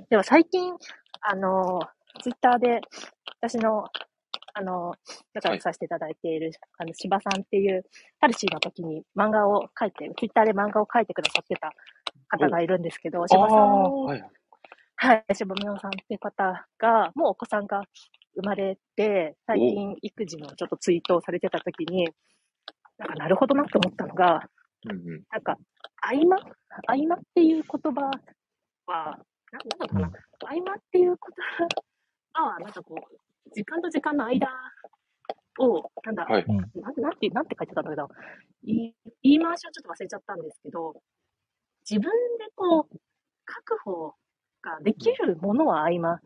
でも最近、あの、ツイッターで、私の、あの、仲良くさせていただいている、はい、あの、柴さんっていう、パルシーの時に漫画を書いて、ツイッターで漫画を書いてくださってた方がいるんですけど、柴さん、はい、はい、柴美穂さんっていう方が、もうお子さんが生まれて、最近育児のちょっとツイートをされてた時に、なんかなるほどなって思ったのが、うんうん、なんか、合間？合間っていう言葉は、なんだかな、合間っていう言葉は、なんかこう、時間と時間の間を、なんだ、はい、なんなんて、なんて書いてたんだけど、言い回しはちょっと忘れちゃったんですけど、自分でこう、確保ができるものは合間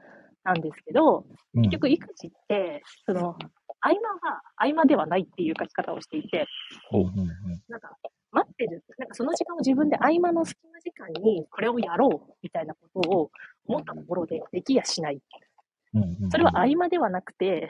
なんですけど、結局育児って、その、合間は合間ではないっていう書き方をしていて、なんか、待ってる、なんかその時間を自分で合間の隙間時間にこれをやろうみたいなことを思ったところでできやしない。それは合間ではなくて、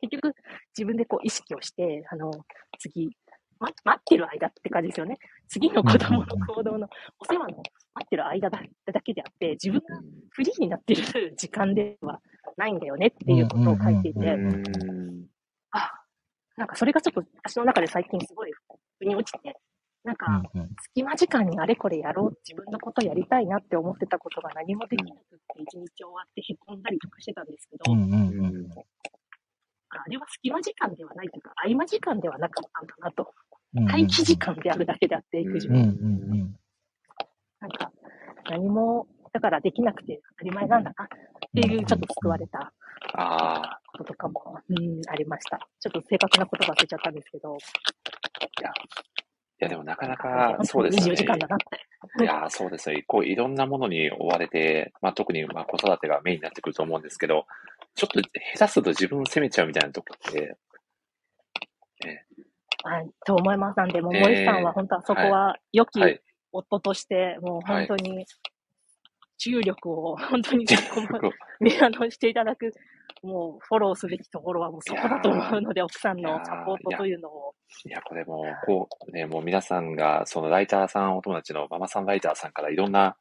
結局自分でこう意識をして、あの、次、ま、待ってる間って感じですよね。次の子供の行動のお世話の待ってる間だだけであって、自分がフリーになってる時間ではないんだよねっていうことを書いていて、あ、なんかそれがちょっと私の中で最近すごい腑に落ちて、なんか、隙間時間にあれこれやろう、自分のことやりたいなって思ってたことが何もできなくって一日終わってへこんだりとかしてたんですけど、あれは隙間時間ではないというか、合間時間ではなかったんだなと。待機時間であるだけであって、育児は。なんか、何も、だからできなくて当たり前なんだなっていう、ちょっと救われたこととかも、うん、ありました。ちょっと正確なことが忘れちゃったんですけど。いや、や、でもなかなか、そうですね。24時間だなって。いや、そうですね。こう、いろんなものに追われて、まあ、特に、まあ、子育てがメインになってくると思うんですけど、ちょっと下手すると自分を責めちゃうみたいなとこって、ね、あと思います。なんで、もう森さんは本当はそこは良きはい。夫として、もう本当に注力を本当に ここうねあのしていただく、もうフォローすべきところはもうそこだと思うので、奥さんのサポートというのを。いや、これもう、こう、ね、もう皆さんが、そのライターさん、お友達のママさんライターさんからいろんな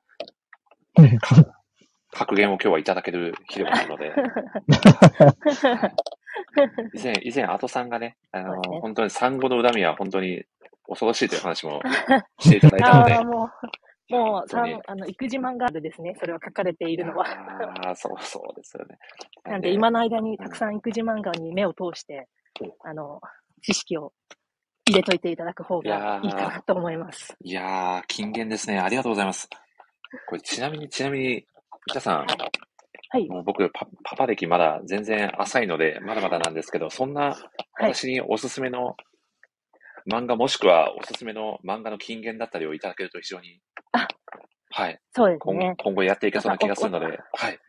格言を今日はいただける日でもあるので、以前、以前、アトさんがね、あの、ね。本当に産後の恨みは本当に恐ろしいという話もしていただいたので もう、もう、さ本当にんあの、育児漫画でですね、それは書かれているのは。ああ、そうそうですよね。なんで、今の間にたくさん育児漫画に目を通して、あの、知識を入れといていただく方がいいかなと思います。いやー、金言ですね。ありがとうございます。これ、ちなみに、ちなみに、皆さん、はい。もう僕パ、パパ歴まだ全然浅いので、まだまだなんですけど、そんなはい。私におすすめの漫画もしくはおすすめの漫画の金言だったりをいただけると非常に、あはい、そうです今ね。今後やっていけそうな気がするので、はい、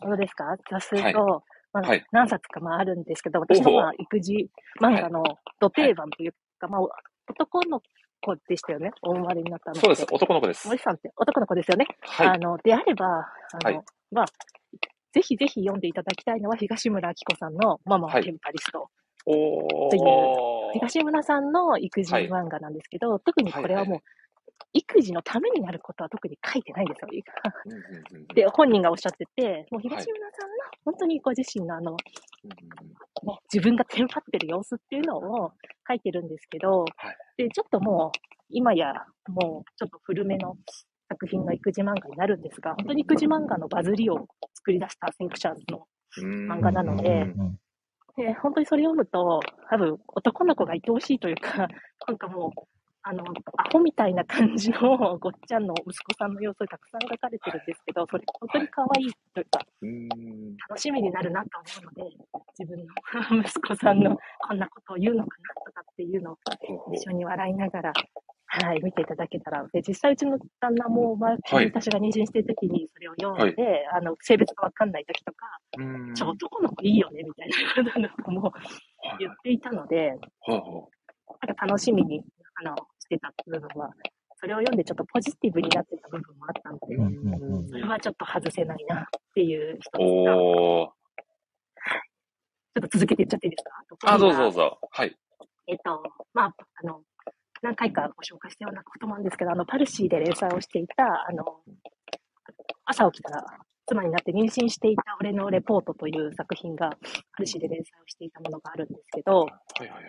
本当ですか。そうするはい。と、まあはい。何冊かまああるんですけど、私のまあ育児漫画の土定番というか、まあ男の子でしたよね、お生まれになったの。そうです、男の子です。森さんって男の子ですよね。はい。あ、の、であれば、あの、はい。まあ、ぜひぜひ読んでいただきたいのは東村明子さんのママははい。テンパリスト。おっていうー。東村さんの育児はい漫画なんですけど、特にこれはもう、はい育児のためになることは特に書いてないんですよ。で、本人がおっしゃってて、もう東村さんの本当にご自身のあの、うんね、自分がテンパってる様子っていうのを書いてるんですけど、はい。で、ちょっともう、今や、もう、ちょっと古めの作品の育児漫画になるんですが、本当に育児漫画のバズりを作り出したセンクシャーズの、うん漫画なのでうんで、本当にそれ読むと、多分、男の子が愛おしいというか、なんかもう、あの、アホみたいな感じのごっちゃんの息子さんの様子がたくさん描かれてるんですけど、それ本当に可愛いというか、うん。楽しみになるなと思うので、自分の息子さんのこんなことを言うのかなとかっていうのを一緒に笑いながら、はい、見ていただけたら。で、実際うちの旦那も、まあ、はい。私が妊娠してる時にそれを読んで、あの、性別がわかんない時とか、うん。ちょ、男の子いいよね、みたいなことなんかも言っていたので、なんか楽しみに、あの、してた部分は、それを読んでちょっとポジティブになってた部分もあったのでう、それはちょっと外せないなっていう一つが、ちょ。っと続けていっちゃっていいですか？あ、どうぞどうぞ。はい。えっと、まあ、あの、何回かご紹介したようなことなんですけど、あの、パルシーで連載をしていた、あの、朝起きたら妻になって妊娠していた俺のレポートという作品が、パルシーで連載をしていたものがあるんですけど、はいはいはい。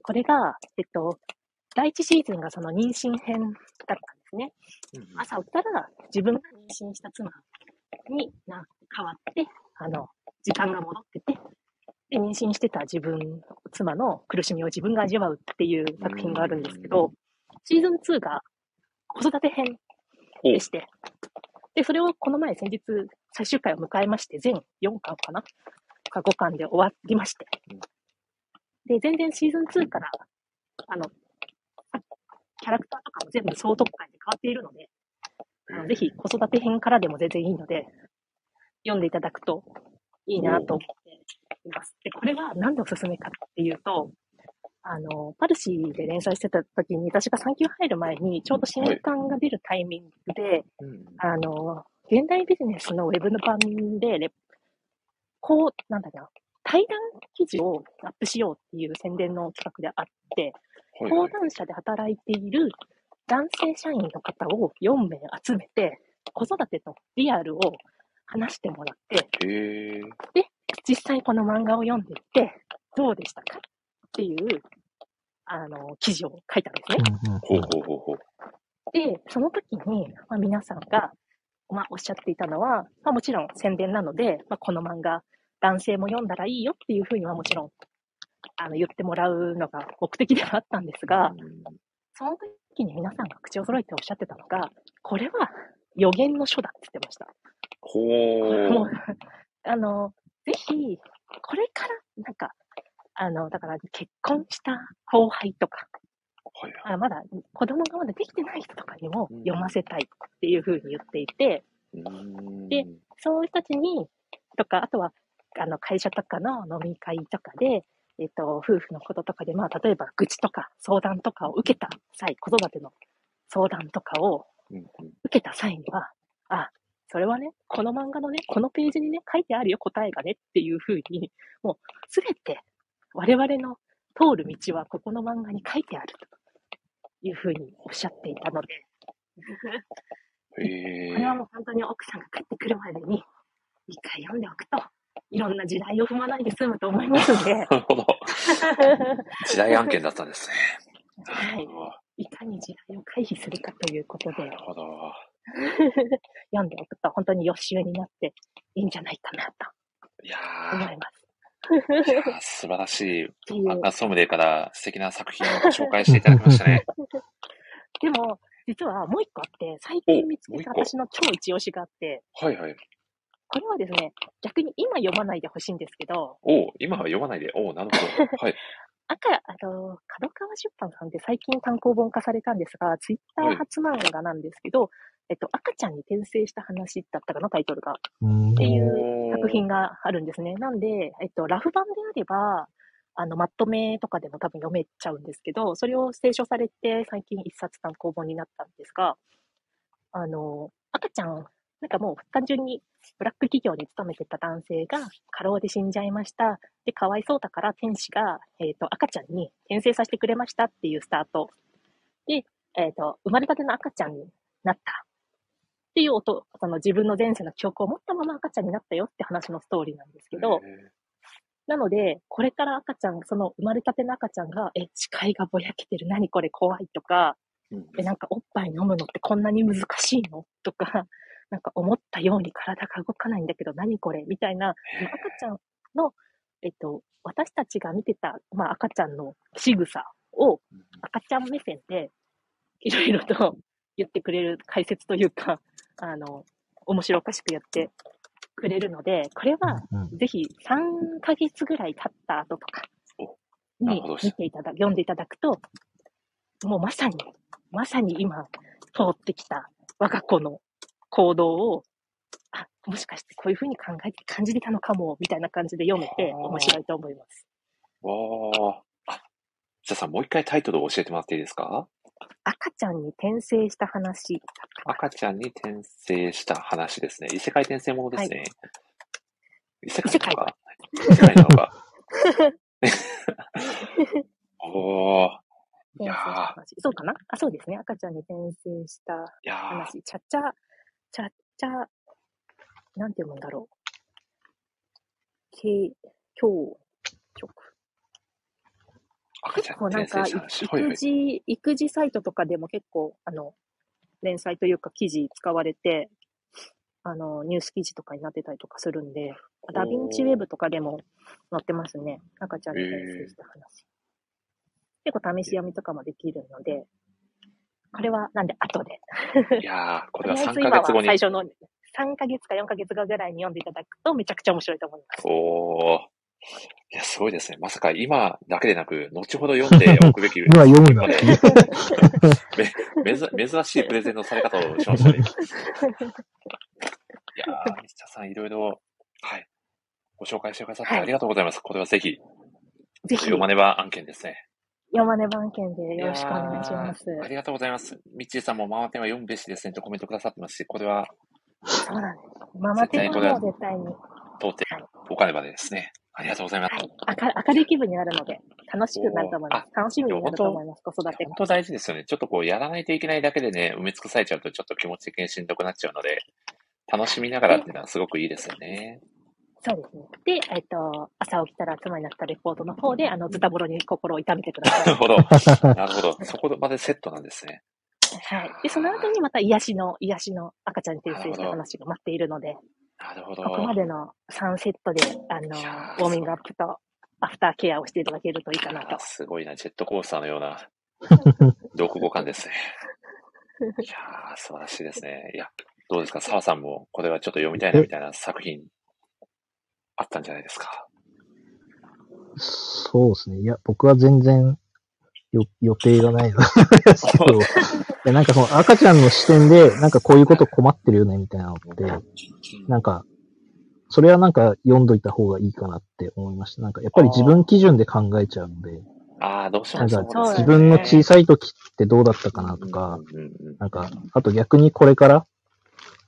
これが、えっと、第一シーズンがその妊娠編だったんですね。うん朝起きたら自分が妊娠した妻にな変わって、あの、時間が戻ってて、で、妊娠してた自分、妻の苦しみを自分が味わうっていう作品があるんですけど、シーズン2が子育て編でして、で、それをこの前先日最終回を迎えまして、全4巻かな？か5巻で終わりまして。うん。で、全然シーズン2から、あの、キャラクターとかも全部総特会で変わっているので、あのぜひ子育て編からでも全然いいので、読んでいただくといいなと思っています。で、これは何でおすすめかっていうと、あの、パルシーで連載してた時に、私が産休入る前に、ちょうど新刊が出るタイミングで、うんあの、現代ビジネスのウェブの版でレ、こう、なんだろうな、対談記事をアップしようっていう宣伝の企画であって、講談社で働いている男性社員の方を4名集めて、子育てのリアルを話してもらって、へえ。実際この漫画を読んでいて、どうでしたかっていう、あの、記事を書いたんですね。ほうほうほうほう。で、その時に、まあ、皆さんが、まあ、おっしゃっていたのは、まあ、もちろん宣伝なので、まあ、この漫画、男性も読んだらいいよっていうふうにはもちろん、あの、言ってもらうのが目的ではあったんですが、その時に皆さんが口を揃えておっしゃってたのが、これは予言の書だって言ってました。ほもうう。、あの、ぜひ、これから、なんか、あの、だから結婚した後輩とか。あまだ子供がまだできてない人とかにもうん読ませたいっていうふうに言っていて、うんでそういう人たちに、とか、あとは、あの、会社とかの飲み会とかで、えっ、と、夫婦のこととかで、まあ、例えば愚痴とか相談とかを受けた際、子育ての相談とかを受けた際には、あ、それはね、この漫画のね、このページにね、書いてあるよ、答えがねっていうふうに、もうすべて我々の通る道はここの漫画に書いてあるというふうにおっしゃっていたので、これはもう本当に奥さんが帰ってくるまでに一回読んでおくと、いろんな時代を踏まないで済むと思いますので、なるほど。時代案件だったんですね。はい、いかに時代を回避するかということでな、るほど。読んでおくと本当に予習になっていいんじゃないかなといや思います。ー、いやー素晴らしい漫画ソムリエから素敵な作品をご紹介していただきましたね。でも、実はもう一個あって、最近見つけた私の超一押しがあって、はいはい。これはですね、逆に今読まないでほしいんですけど、おう今は読まないで。おうなるほど。はい。赤、あの、角川出版さんって最近単行本化されたんですが、ツイッター初漫画なんですけど、えっと、赤ちゃんに転生した話だったかな、タイトルが。うんっていう作品があるんですね。なんで、えっと、ラフ版であれば、あの、まとめとかでも多分読めちゃうんですけど、それを清書されて最近一冊単行本になったんですが、あの、赤ちゃん、なんかもう単純にブラック企業に勤めてた男性が過労で死んじゃいました。で、かわいそうだから天使が、えっ、と、赤ちゃんに転生させてくれましたっていうスタート。で、えっ、と、生まれたての赤ちゃんになった。っていう音、その自分の前世の記憶を持ったまま赤ちゃんになったよって話のストーリーなんですけど、へなので、これから赤ちゃん、その生まれたての赤ちゃんが、え、視界がぼやけてる、何これ怖いとか、え、なんかおっぱい飲むのってこんなに難しいのとか、なんか思ったように体が動かないんだけど何これみたいな、赤ちゃんの、えっと、私たちが見てた、まあ赤ちゃんの仕草を赤ちゃん目線でいろいろと言ってくれる解説というか、あの、面白おかしくやってくれるので、これはうんぜひ3ヶ月ぐらい経った後とかに見ていただ、読んでいただくと、もうまさに、まさに今通ってきた我が子の行動を、あ、もしかしてこういうふうに考えて感じてたのかも、みたいな感じで読めてはあ面白いと思います。わー。あ、じゃあさん、もう一回タイトルを教えてもらっていいですか？赤ちゃんに転生した話。赤ちゃんに転生した話ですね。異世界転生ものですね。異世界なのか？異世界なのか？おー。いや。そうかな？あ、そうですね。赤ちゃんに転生した話。ちゃっちゃ、ちゃっちゃ、なんて読むんだろう。け、教、直。結構なんか。育児、育児サイトとかでも結構、あの、連載というか記事使われて、あの、ニュース記事とかになってたりとかするんで、ダヴィンチウェブとかでも載ってますね。赤ちゃんに転生した話。結構試し読みとかもできるので、これは、なんで後で。いやー、これは3とりあえず今はヶ月後に最。初の3ヶ月か4ヶ月後ぐらいに読んでいただくとめちゃくちゃ面白いと思います。おー。いや、すごいですね。まさか今だけでなく、後ほど読んでおくべき。今読むな。め、めず、珍しいプレゼンのされ方をしましたね。いやー、西田さん、いろいろ、はい。ご紹介してくださってはいありがとうございます。これはぜひ、ぜひ、読まねば案件ですね。読まね番犬でよろしくお願いします。ありがとうございます。ミッチーさんもママテンは読むべしですねとコメントくださってますし、これはそうなんです。ママテはもう絶対に、当店はいお金場でですね。ありがとうございます。はい、明明るい気分になるので、楽しくなると思います。楽しみになると思います、子育てが本。当大事ですよね。ちょっとこう、やらないといけないだけでね、埋め尽くされちゃうとちょっと気持ち的にしんどくなっちゃうので、楽しみながらっていうのはすごくいいですよね。そうですね。で、えっと、朝起きたら妻になったレポートの方で、あの、ズタボロに心を痛めてください。なるほど。なるほど。そこまでセットなんですね。はい。で、その後にまた癒しの、癒しの赤ちゃんに転生した話が待っているので、なるほど。ここまでの3セットで、あの、ウォーミングアップとアフターケアをしていただけるといいかなと。すごいな、ジェットコースターのような 読語感ですね。いやー、素晴らしいですね。いや、どうですか、澤さんもこれはちょっと読みたいなみたいな作品あったんじゃないですか。そうですね。いや、僕は全然よ予定がないのですけど、いやなんかその赤ちゃんの視点で、なんかこういうこと困ってるよね、みたいなのって、なんか、それはなんか読んどいた方がいいかなって思いました。なんかやっぱり自分基準で考えちゃうので、ああ、どうしてなんかもそうですね。自分の小さい時ってどうだったかなとか、なんか、あと逆にこれから、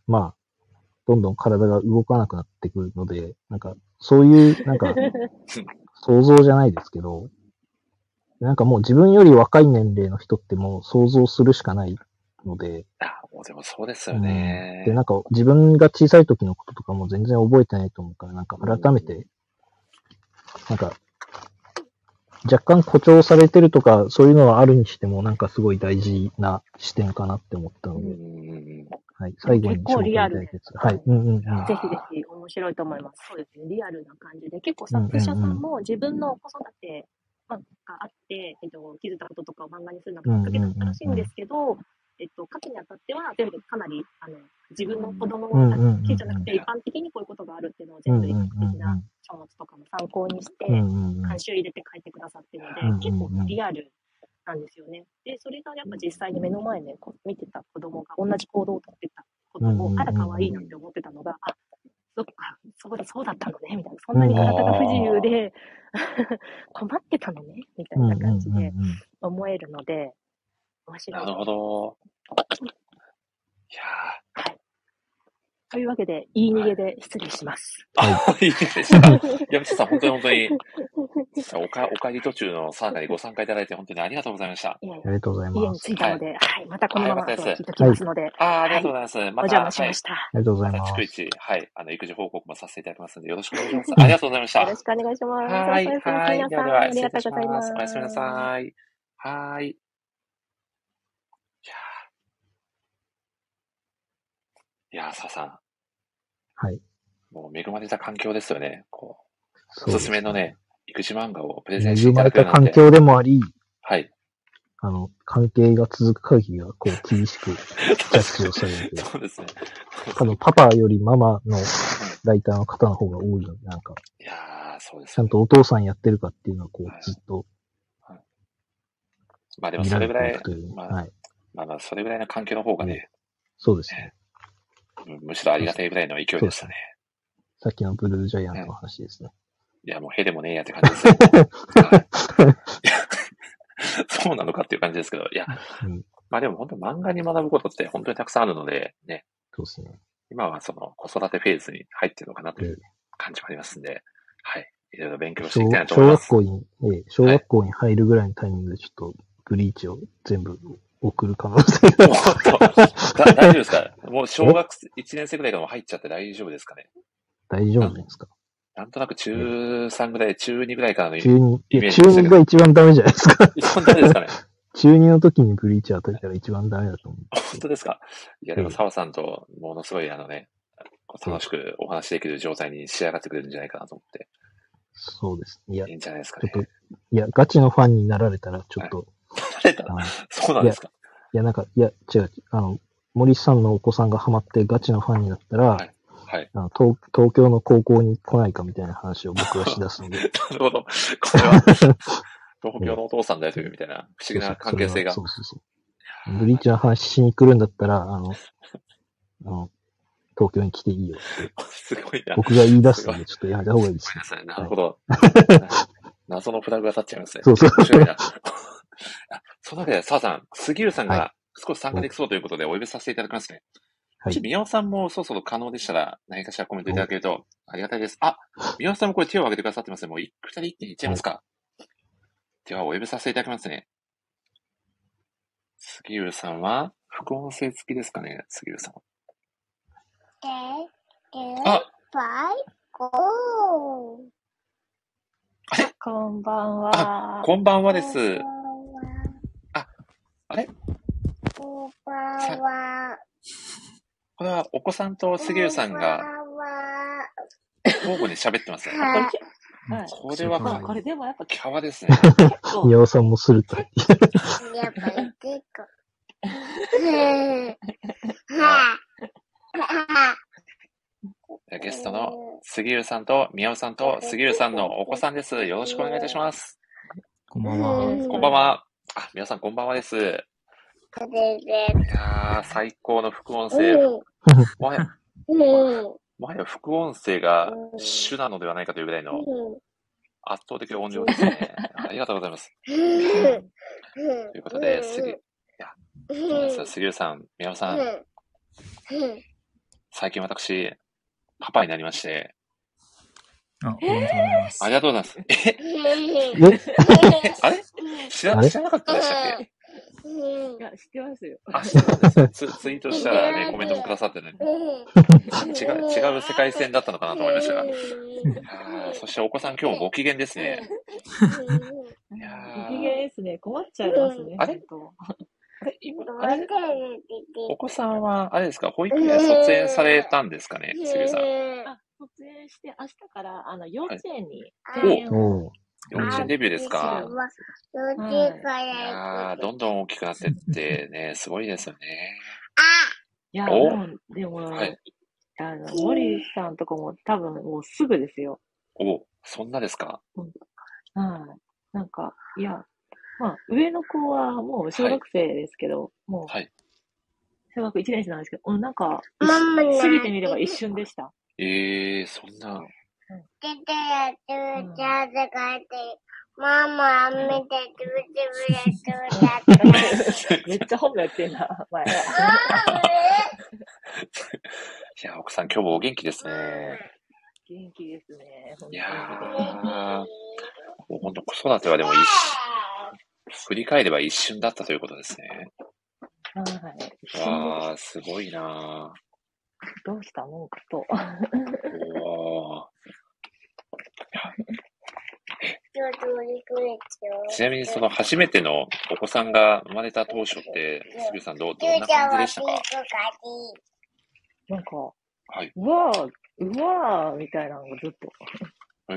まあ、どんどん体が動かなくなってくるので、なんか、そういう、なんか、想像じゃないですけど、なんかもう自分より若い年齢の人ってもう想像するしかないので、あもうでもそうですようん。ね。で、なんか自分が小さい時のこととかも全然覚えてないと思うから、なんか改めて、なんか、若干誇張されてるとか、そういうのはあるにしても、なんかすごい大事な視点かなって思ったので、うんはい、最後に結構リアル紹介したいです。はい、うんうんうん。ぜひぜひ面白いと思います。そうですね。リアルな感じで。結構作者さんも自分の子育て、まあ、があって、えっと、気づいたこととかを漫画にするのがきっかけだったらしいんですけど、えっと、書くにあたっては全部かなり、あの、自分の子供うんうんうんだけじゃなくて、一般的にこういうことがあるっていうのを全部うんうんうん一般的な書物とかも参考にして、監修入れて書いてくださってるので、結構リアルなんですよね。で、それがやっぱ実際に目の前でこう見てた子供が同じ行動をとってたことを、あら可愛いなって思ってたのが、あ、そっか、そうだ、そうだったのね、みたいな。そんなに体が不自由で、困ってたのね、みたいな感じで思えるので、面白い。なるほど。いやというわけで、言い逃げで失礼します。ー、いいでしたか。いや、みつさん、本当に本当に、さ おか、お帰り途中のさなかにご参加いただいて、本当にありがとうございました。いやいありがとうございや家にます。着いたので、はい、またこのまま聞いときますので、ああ、ありがとうございます。まおた、邪魔しはいました。ありがとうございまた、ます逐。一、はい、あの、育児報告もさせていただきますので、よろしくお願いします。ありがとうございました。よろしくお願いします。はい、はい。い。ではでは、皆さん、あり失礼いたしがとうございま。ますす。おやすみなさい。はい。いやーいやー、ささん、はい。もう恵まれた環境ですよね。こう、おすすめのね、育児漫画をプレゼンして恵まれいただけるなんて。た環境でもあり、はい。あの、関係が続く限りは、こう、厳しく ジャッジをされる。そうですね。多分、パパよりママのライターの方の方が多いので、なんか、いやー、そうですちゃんとお父さんやってるかっていうのは、こはいうずっとまあでもそれぐらい。まあはい。まあまあ、それぐらいの環境の方がね、そうですね。むむしろありがたいぐらいの勢いでしたね。さっきのブルージャイアントの話ですね。いや、もうへでもねえやって感じですよ。そうなのかっていう感じですけど、いや、うんまあでも本当漫画に学ぶことって本当にたくさんあるので、ね、そうですね。今はその子育てフェーズに入ってるのかなといえう感じもありますんで、はい。いろいろ勉強してい小きたいなと思います。小学校に、ええ小学校に入るぐらいのタイミングでちょっと、ブリーチを全部送る可能性 大丈夫ですか？もう小学1年生ぐらいからもう入っちゃって大丈夫ですかね？大丈夫ですか。なんとなく中3ぐらい、中2ぐらいからの、中2、いイメーや中2ジでしたけど。が一番ダメじゃないですか。一番ダメですかね？中2の時にブリーチ当たったら一番ダメだと思う。本当ですか？いや、でもうん。澤さんとものすごいあのね、楽しくお話しできる状態に仕上がってくれるんじゃないかなと思って、そうです。いや、いいんじゃないですかね。ちょっ。と、いや、ガチのファンになられたら、ちょっと、慣れたあのい。そうなんですか？や、なんか、いや、違う、あの、森さんのお子さんがハマってガチのファンになったら、はいはい。あの東東京の高校に来ないかみたいな話を僕はしだすので。なるほど。これは、東京のお父さんだよというみたいな不思議な関係性がそ。うそうそう。ブリーチの話しに来るんだったら、あの、あの、東京に来ていいよって、すごいな。僕が言い出すので、ちょっとやめた方がいいですね。なさい。なるほど。謎のフラグが立っちゃいますね。そうそう面白いな。あそのわけで、澤さん、杉浦さんはが少し参加できそうということでお呼びさせていただきますね。もしはい。宮尾さんもそろそろ可能でしたら、何かしらコメントいただけるとありがたいです。あ、宮尾さんもこれ手を挙げてくださってますね。もう一二人一気にいっちゃいますか。では、お呼びさせていただきますね。杉浦さんは、副音声付きですかね、杉浦さんは。あこんばんあは。こんばんはです。あれ？こんばんは。これはお子さんと杉浦さんが交互に喋ってますね。はいこれはまあ、これでもやっぱキャワですね。宮尾さんもすると。やっぱり結構。はゲストの杉浦さんと宮尾さんと杉浦さんのお子さんです。よろしくお願いいたします。こんばんは。こんばんは。あ、皆さんこんばんはです。い。やー、最高の副音声。うん。もはや、うん。もはや副音声が主なのではないかというぐらいの圧倒的音量ですね。ありがとうございます。ということで、すぎ、いや、そうですよ。杉浦さん、宮尾さん、最近私、パパになりまして、あ。ありがとうございます。え、え？あれ？知ら知らなかったでしたっけ？いや、知ってますよ。あ、知ってたんですね ツツイートしたらね、コメントもくださってね。違う、違う世界線だったのかなと思いましたが。そしてお子さん今日もご機嫌ですね。いやーご機嫌ですね。困っちゃいますね。あれ？あれ、今、あれ、お子さんは、あれですか、保育園卒園されたんですかね、杉浦さん。あ、卒園して、明日から、あの、幼稚園におう幼稚園デビューですか？幼稚園からいやーどんどん大きくなってってね、すごいですよね。いや、お？でも、でも、はいあの、森さんとかも多分もうすぐですよ。おそんなですか？はい。なんか、いや、まあ、上の子はもう小学生ですけど、もう、はい。小学1年生なんですけど、うんなんか、ママね過ぎてみれば一瞬でした。えー、そんな、ててやってるちゃって書いて、ママ見てつぶつぶやってるちゃって。めっちゃ本名言ってんな、前は。いや、奥さん今日もお元気ですね。元気ですね。いやー、もう本当子育てはでも一振り返れば一瞬だったということですね。はい。わー、すごいなどうしたもんかと。ー。おーちょっとびっくりちなみにその初めてのお子さんが生まれた当初って、すぐさんどうどんな感じでしたか？なんか、はい。うわー、うわーみたいなのがずっと、え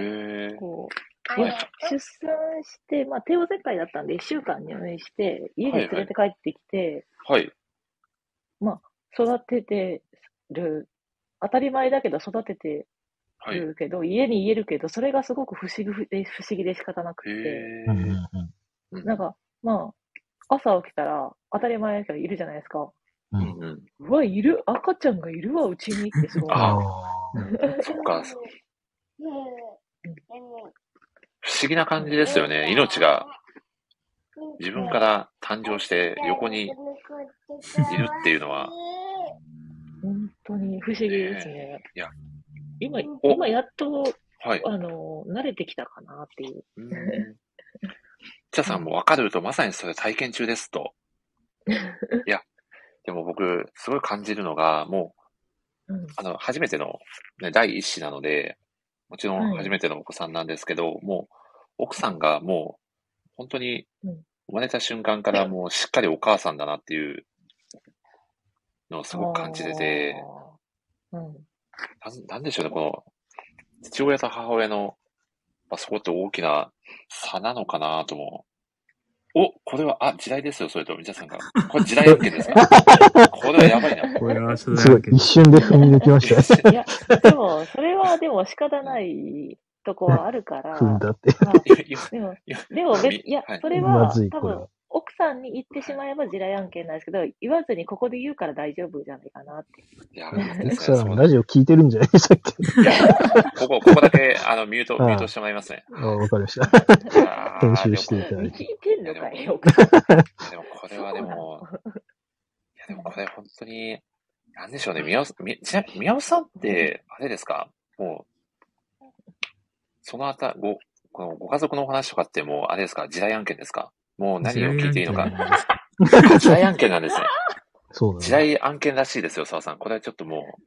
ー、こう、はい出産して、まあ、帝王切開だったんで、1週間入院して、家に連れて帰ってきて、はい。育ててる、当たり前だけど育ててはい。るけど、家に言えるけど、それがすごく不思議で、不思議で仕方なくて、へうんうんーうんなんか、まあ、朝起きたら、当たり前だけどいるじゃないですか。ううんんうん。うわ、いる、赤ちゃんがいるわ、うちにってすごい。ああそっか。不思議な感じですよね。命が自分から誕生して横にいるっていうのは、本当に不思議ですね。いや、今、お今やっと、はい。あの、慣れてきたかなっていう。ちゃさんも分かると、まさにそれ体験中ですと。いや、でも僕、すごい感じるのが、もう、うん。あの、初めての、ね、第一子なので、もちろんはい初めてのお子さんなんですけど、もう、奥さんがもう、本当にうん、生まれた瞬間からもうしっかりお母さんだなっていうのをすごく感じてて。うん。なんなんでしょうね、この、父親と母親の、まあ、そこって大きな差なのかなとも。お、これは、あ、地雷ですよ、それと、皆さんが。これ地雷案件ですか？これはやばいな。これは。すごい一瞬で踏み抜きましたよ。いや、でも、それはでも仕方ないとこはあるから、踏んだって。まあでも、いやでも別、いやはい、それまは多分、奥さんに言ってしまえば地雷案件なんですけど、言わずにここで言うから大丈夫じゃないかなって。いや、奥さん、ラジオ聞いてるんじゃないさっき。いや、ここ、ここだけ、あの、ミュート、ミュートしてもらいますね。あわかりました。いやー編集していただ聞いて。いてんのかい、奥さん。でもこれはでも、いやでもこれ本当に、なんでしょうね、宮尾さん、みちなみに宮尾さんって、あれですか？もう、そのあた、ご、このご家族のお話とかってもう、あれですか？地雷案件ですか？もう何を聞いていいのか。地雷案件なんですね。地そうだね。雷案件らしいですよ、澤さん。これはちょっとも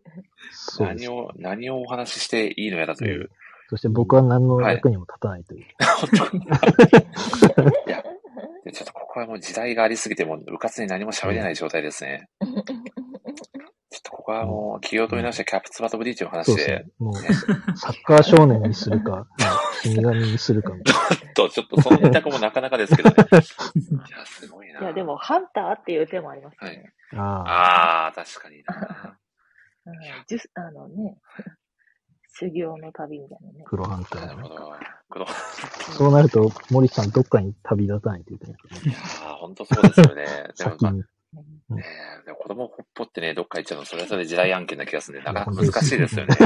う。何を、何をお話ししていいのやらという。そして僕は何の役にも立たないという。本当に。いや、でちょっとここはもう時代がありすぎて、もう、うかつに何も喋れない状態ですね。ここはもう、気を取り直してキャプツバとブリーチの話でそうですね、。もう、サッカー少年にするか、死神にするかみたいと、ちょっとその二択もなかなかですけどね。いや、すごいな。いや、でも、ハンターっていう手もありますはいね。。な。ああ。ああ、確かにな。うんじゅあのね、修行の旅みたいなね。黒ハンターね。なるほど。黒。いそうなると、森さんどっかに旅立たないといけない。やー、ほんとそうですよね。でも、まあ先に。ねえでや子供ほっぽってね、どっか行っちゃうの、それぞれ時代案件な気がするんで、なかなか難しいですよね。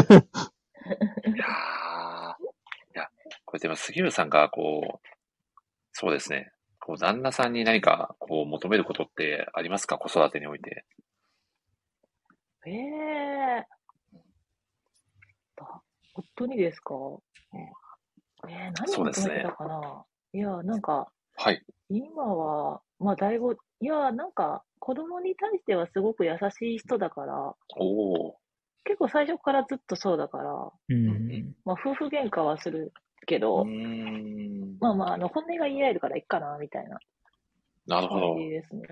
いやー。いや、これでも杉浦さんが、こう、そうですね。こう、旦那さんに何か、こう、求めることってありますか？子育てにおいて。ええだ夫にですか？ええ何そうですね求めてたかな、いや、なんか、はい。今は、まあ、だいぶ、いや、なんか、子供に対してはすごく優しい人だから、おー。結構最初からずっとそうだから、うん。まあ、夫婦喧嘩はするけうど、ーん。まあまあ、あの、本音が言い合えるからいいかな、みたいななるほど感。じですね。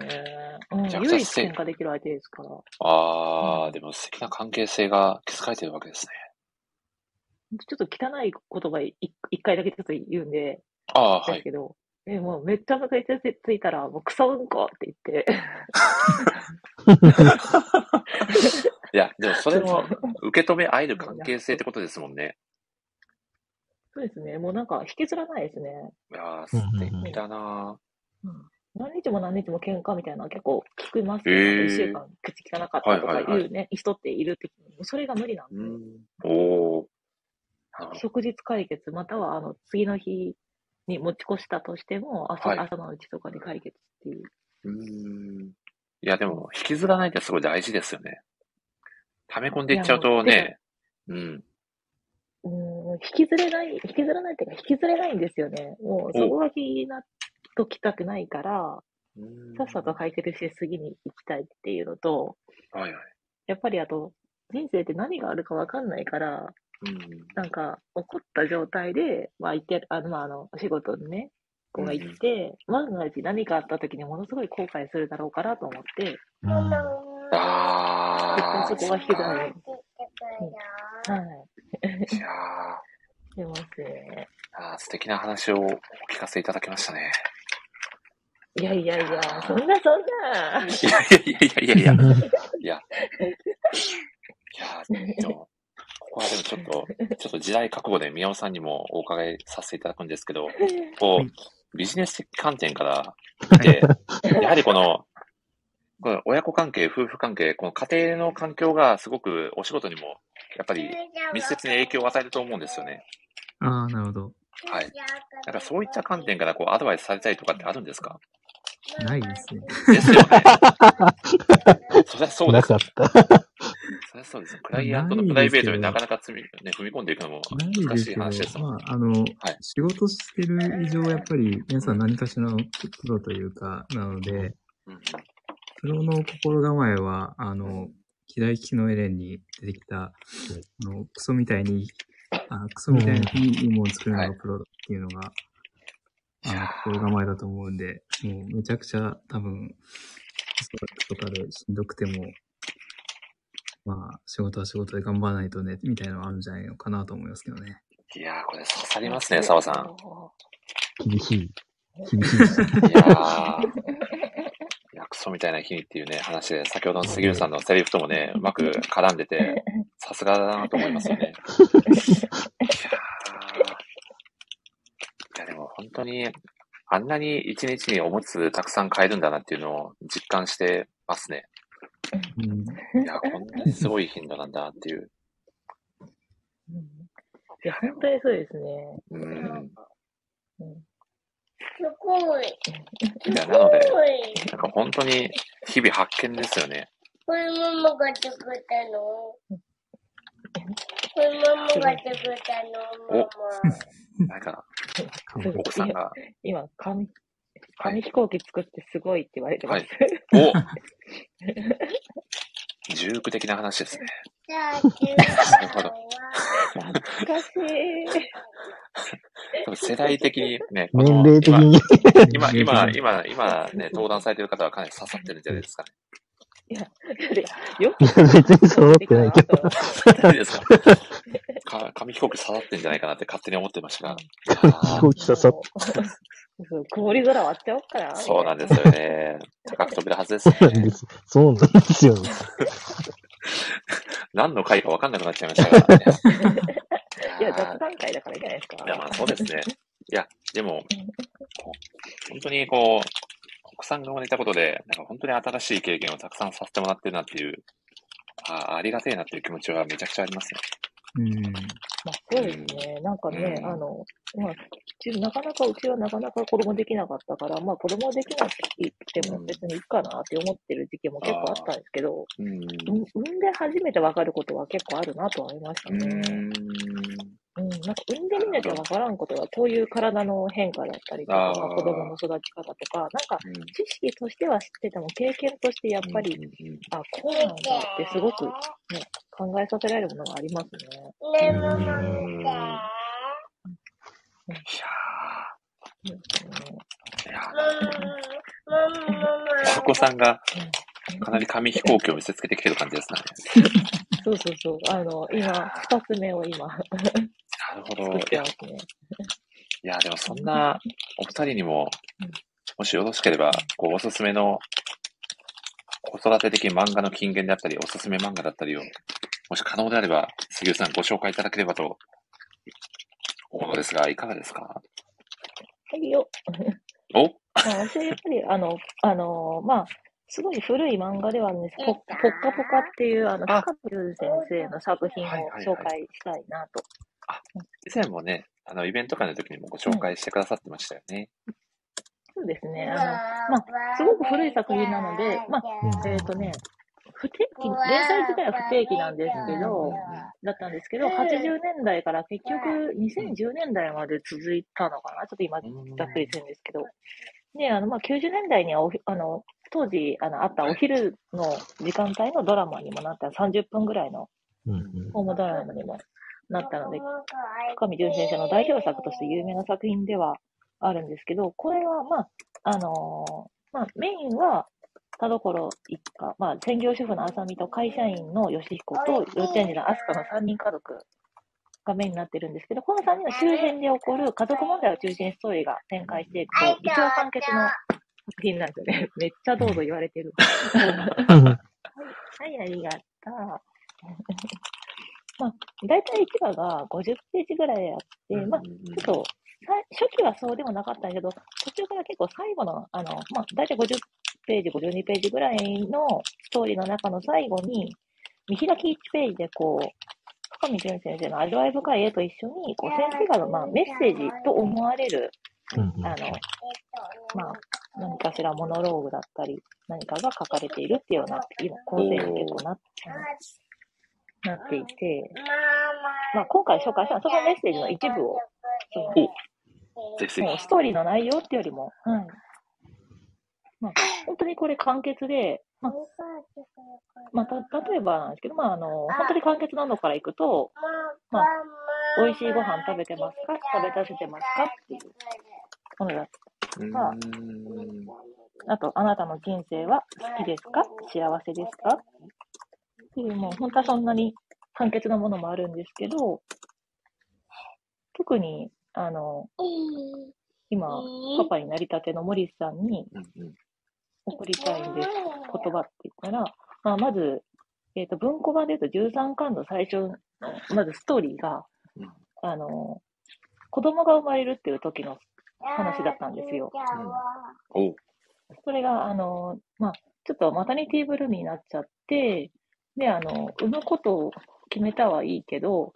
うん、唯一せ喧嘩できる相手ですから。あー、でも素敵な関係性が築かれてるわけですね。ちょっと汚い言葉い一回だけちょっと言うんで、あー、はい。ですけど、え、もうめっちゃムカつついたら、もうクソうんこって言って、いや、でもそれも受け止め合える関係性ってことですもんね。そうですね、もうなんか引きずらないですね。いやー、素敵だなうん何日も何日も喧嘩みたいなの結構聞きますへよ。ー一週間口汚かったとかはいはいは言うね、人っているって、それが無理なんうで、ん。おー。なるほど即日解決、またはあの次の日に持ち越したとしても、朝,、はい朝のうちとかで解決っていう。うーん。いや、でも、引きずらないってすごい大事ですよね。溜め込んでいっちゃうとね、うん。うーん、引きずれない、引きずらないっていうか、引きずれないんですよね。もう、そこが気になっときたくないから、うんさっさと解決して次に行きたいっていうのと、はいはい。やっぱりあと、人生って何があるかわかんないから、うん。なんか、怒った状態で、まあ、行って、あの、まあ、あの、お仕事にね、子が行って、万が一何かあった時にものすごい後悔するだろうからと思って、うんあー。絶対そこが引きずらない。はい。いやー出ますね。あー素敵な話をお聞かせいただきましたね。いやいやいや、そんなそんな。いやいやいやいやいやいや。いや。いや、でも、ここはでもちょっと、ちょっと時代覚悟で宮尾さんにもお伺いさせていただくんですけど、こはい、う、ビジネス的観点から見て、やはりこの、この親子関係、夫婦関係、この家庭の環境がすごくお仕事にも、やっぱり密接に影響を与えると思うんですよね。ああ、なるほど。はい。なんかそういった観点からこうアドバイスされたりとかってあるんですか？ないですね。ですよね。そりゃそうですなか。った。そりゃそうです。クライアントのプライベートになかなか積み、ね、踏み込んでいくのもない難しいですけど話ですもん。まあ、あの、はい仕事してる以上、やっぱり皆さん何かしらのプロというか、なので、うんプロの心構えは、あの、左利きのエレンに出てきた、あの、クソみたいに、あクソみたいにいいものを作るのがプロっていうのが、心構えだと思うんで、もうめちゃくちゃ多分、とかでしんどくても、まあ、仕事は仕事で頑張らないとね、みたいなのがあるんじゃないのかなと思いますけどね。いやー、これ刺さりますね、澤さん。厳しい。厳しい。いやー、いや、クソみたいな日にっていうね、話で、先ほどの杉浦さんのセリフともね、うまく絡んでて、さすがだなと思いますよね。当に、あんなに一日におむつたくさん買えるんだなっていうのを実感してますね。うん。いや、こんなにすごい頻度なんだっていう。うんいや、本当にそうですね。うん。うんすごい。いや、なので。なんか本当に日々発見ですよね。これママが作ったの？ママが作ったのママ。なんか、かわいい奥さんが、今、紙、紙飛行機作ってすごいって言われてます。お 重複的な話ですね。じゃあ、中華ほどは懐かしい。多分世代的にね、年齢的に。今、今、今、今ね、登壇されてる方はかなり刺さってるんじゃないですかね。いや、よいや、別に揃ってないけど。何ですか？か紙飛行機刺さってんじゃないかなって勝手に思ってましたが。飛行機刺さっそう曇り空割っちゃおうかな。そうなんですよね。高く飛べるはずですねそうなんで。す。そうなんですよね。何の回か分かんなくなっちゃいましたからね。いや、雑談会だからいいじゃないですか。いや、まあそうですね。いや、でも、本当にこう、子さんが生まれたことで、なんか本当に新しい経験をたくさんさせてもらってるなっていう、あありがてえなっていう気持ちはめちゃくちゃありますね。うん。まあ、そうですね。なんかね、うんあの、まあ、なかなか、うちはなかなか子供できなかったから、まあ子供できなくても別にいいかなって思ってる時期も結構あったんですけど、うん。うん産んで初めてわかることは結構あるなとは思いましたうね。ん。うん、なんか産んでみなきゃわからんことが、こういう体の変化だったりとか、子供の育ち方とか、なんかうん。知識としては知ってても、経験としてやっぱり、うんうんあ、こうなんだってすごく、ね、考えさせられるものがありますね。ねむむうんむいやうん。ーいやー。お子さんがかなり紙飛行機を見せつけてきてる感じですね。そうそうそう。あの、今、二つ目を今、なるほど。いや。いや、でもそんなお二人にもうん、もしよろしければ、こう、おすすめの子育て的漫画の金言であったり、おすすめ漫画だったりを、もし可能であれば、杉浦さんご紹介いただければと思うのですが、いかがですか？はいよ。お？まあ、私はやっぱり、あの、あの、まあ、すごい古い漫画ではあるんです。ぽぽっかぽかっていう、あの、あ深見先生の作品を紹介したいなと。以前もね、あの、イベント会の時にもご紹介してくださってましたよね。そうですね。あの、まあ、すごく古い作品なので、まあ、うんえっ、とね、不定期、連載自体は不定期なんですけど、だったんですけど、80年代から結局2010年代まで続いたのかな？ちょっと今、うんざっくりするんですけど。で、あの、まあ、90年代にはおひ、あの、当時、あの、あったお昼の時間帯のドラマにもなった30分ぐらいのうんうんホームドラマにもなったので、深見淳先生の代表作として有名な作品ではあるんですけど、これは、まあ、あのーまあ、メインは、田所一家、まあ、専業主婦の浅見と会社員の義彦と幼稚園児の飛鳥の3人家族がメインになってるんですけど、この3人の周辺で起こる家族問題を中心にストーリーが展開していくと、一応完結の作品なんですよね。めっちゃどうぞ言われてる。はい、ありがとう。まあ、大体1話が50ページぐらいあって、まあ、ちょっと、さ初期はそうでもなかったんだけど、途中から結構最後の、あの、まあ、大体50ページ、52ページぐらいのストーリーの中の最後に、見開き1ページでこう、深見淳先生の味わい深い絵と一緒に、こう、先生からの、まあ、メッセージと思われる、うんあの、まあ、何かしらモノローグだったり、何かが書かれているっていうような、今、構成に結構ななっていて、まあ、今回紹介したのはそのメッセージの一部を、そのストーリーの内容っていうよりも、はい。まあ、本当にこれ簡潔で、まあ、まあ、た、例えばなんですけど、まあ、あの、本当に簡潔なのからいくと、まあ、美味しいご飯食べてますか？食べさせてますか？っていうものだうーん。あと、あなたの人生は好きですか？幸せですか？っていう、もう本当はそんなに簡潔なものもあるんですけど、特に、あの、今、パパになりたてのモリスさんに送りたいんです。言葉って言ったら、まあ、まず、えっ、と、文庫版で言うと13巻の最初の、まずストーリーが、うん。あの、子供が生まれるっていう時の話だったんですよ。それが、あの、まあ、ちょっとマタニティブルームになっちゃって、で、あの、産むことを決めたはいいけど、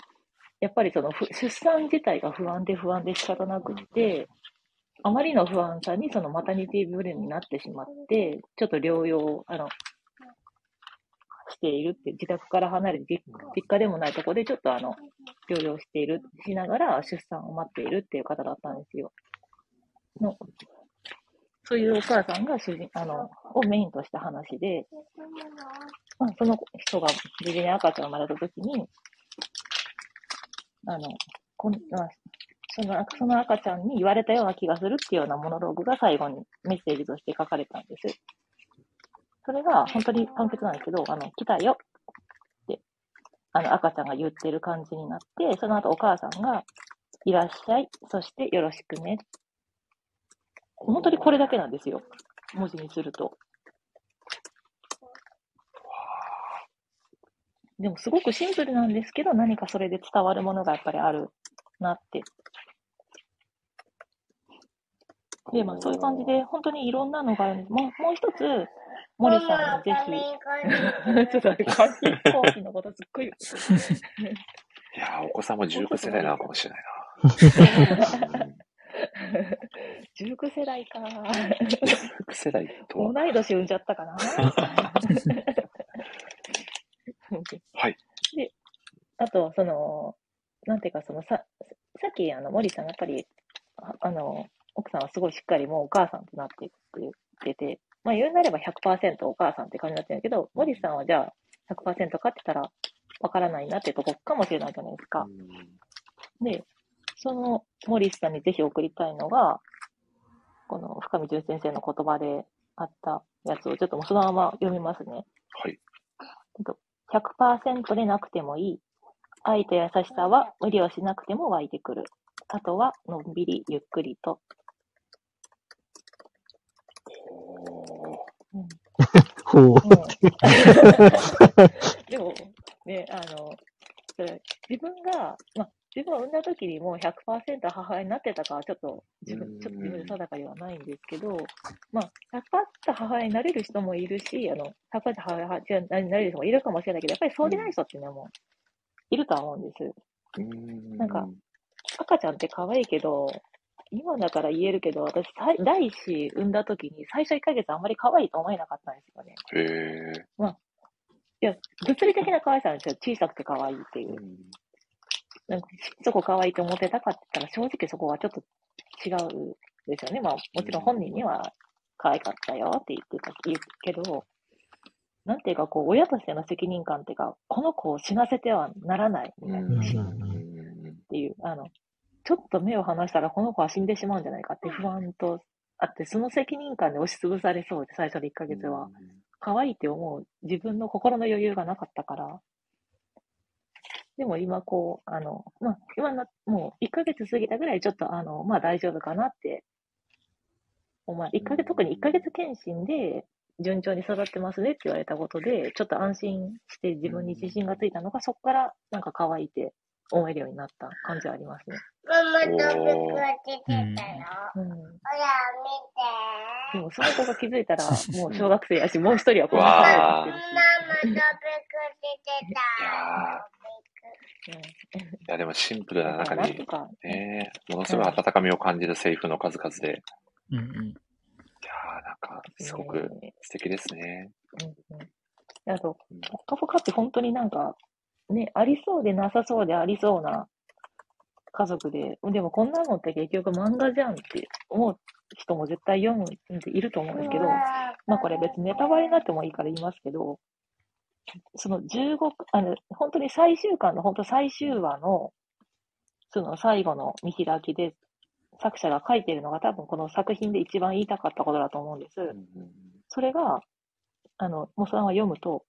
やっぱりその出産自体が不安で不安で仕方なくて、あまりの不安さにそのマタニティブルーになってしまって、ちょっと療養、あの、しているって、自宅から離れて、実家でもないとこでちょっとあの、療養している、しながら出産を待っているっていう方だったんですよ。のそういうお母さんが主人、あの、をメインとした話で、まあ、その人が無事に赤ちゃんが生まれたときに、あの、こんあそのその赤ちゃんに言われたような気がするっていうようなモノローグが最後にメッセージとして書かれたんです。それが本当に簡潔なんですけど、あの、来たよって、あの、赤ちゃんが言ってる感じになって、その後お母さんが、いらっしゃい、そしてよろしくね。本当にこれだけなんですよ。文字にすると。でもすごくシンプルなんですけど、何かそれで伝わるものがやっぱりあるなってで、まあそういう感じで、本当にいろんなのがあるんです。もう、もう一つ、森さんにぜひ、ちょっと紙飛行機のことすっごい。いやー、お子さんも19世代なのかもしれないな。うん19世代か。19世代とは。同い年産んじゃったかな。はい。で、あと、その、なんていうか、そのさ、さっき、あの、森さんがやっぱり、ああの、奥さんはすごいしっかりもうお母さんとなっていくって言ってて、まあ言うなれば100%お母さんって感じになってるんだけど、森さんはじゃあ100%かってたらわからないなっていうとこかもしれないじゃないですか。で、その森さんにぜひ送りたいのが、この深見淳先生の言葉であったやつをちょっともうそのまま読みますね。はい。100%でなくてもいい。愛と優しさは無理をしなくても湧いてくる。あとはのんびりゆっくりと。おうんほう。でも、ね、あの、それ自分が、まあ、自分を産んだ時にもう100%母親になってたかはちょっと自分、ちょっと自分で定かではないんですけど、まあ、100%母親になれる人もいるし、あの、100%母親になれる人もいるかもしれないけど、やっぱりそうでない人っていうのもいるとは思うんです。ーなんか赤ちゃんって可愛いけど、今だから言えるけど、私、第一子産んだ時に最初1ヶ月あんまり可愛いと思えなかったんですよね。へえ。いや、物理的な可愛さなんですよ。小さくて可愛いっていうう。んなんか、そこ可愛いと思ってたかって言ったら、正直そこはちょっと違うですよね。まあ、もちろん本人には可愛かったよって言ってた、言うけど、なんていうか、こう、親としての責任感っていうか、この子を死なせてはならないみたいなうんっていう、あの、ちょっと目を離したらこの子は死んでしまうんじゃないかって不安とあって、その責任感で押しつぶされそうで、最初の1ヶ月は。可愛いって思う自分の心の余裕がなかったから。でも今こう、あの、まあ、今な、もう1ヶ月過ぎたぐらいちょっとあの、まあ大丈夫かなって。お前、1ヶ月、特に1ヶ月検診で順調に育ってますねって言われたことで、ちょっと安心して自分に自信がついたのが、そこからなんか可愛いって思えるようになった感じはありますね。ママと服は出てたよ。うん。ほら、でもその子が気づいたら、もう小学生やし、もう一人はこんなわあ可愛いって見て。ママと服出てた。いや、でもシンプルな中にね、ものすごい温かみを感じるセリフの数々で、いうんうん。やー、なんか、すごくね素敵ですね。うんうん。であとうん、ぽっかぽかって本当になんか、ね、ありそうでなさそうでありそうな家族で、でもこんなのって結局漫画じゃんって思う人も絶対読むんでいると思うんですけど、まあこれ別にネタバレになってもいいから言いますけど、その15、あの、本当に最終巻の本当最終話の、その最後の見開きで、作者が書いてるのが多分この作品で一番言いたかったことだと思うんです。うんそれが、あの、モさんは読むと、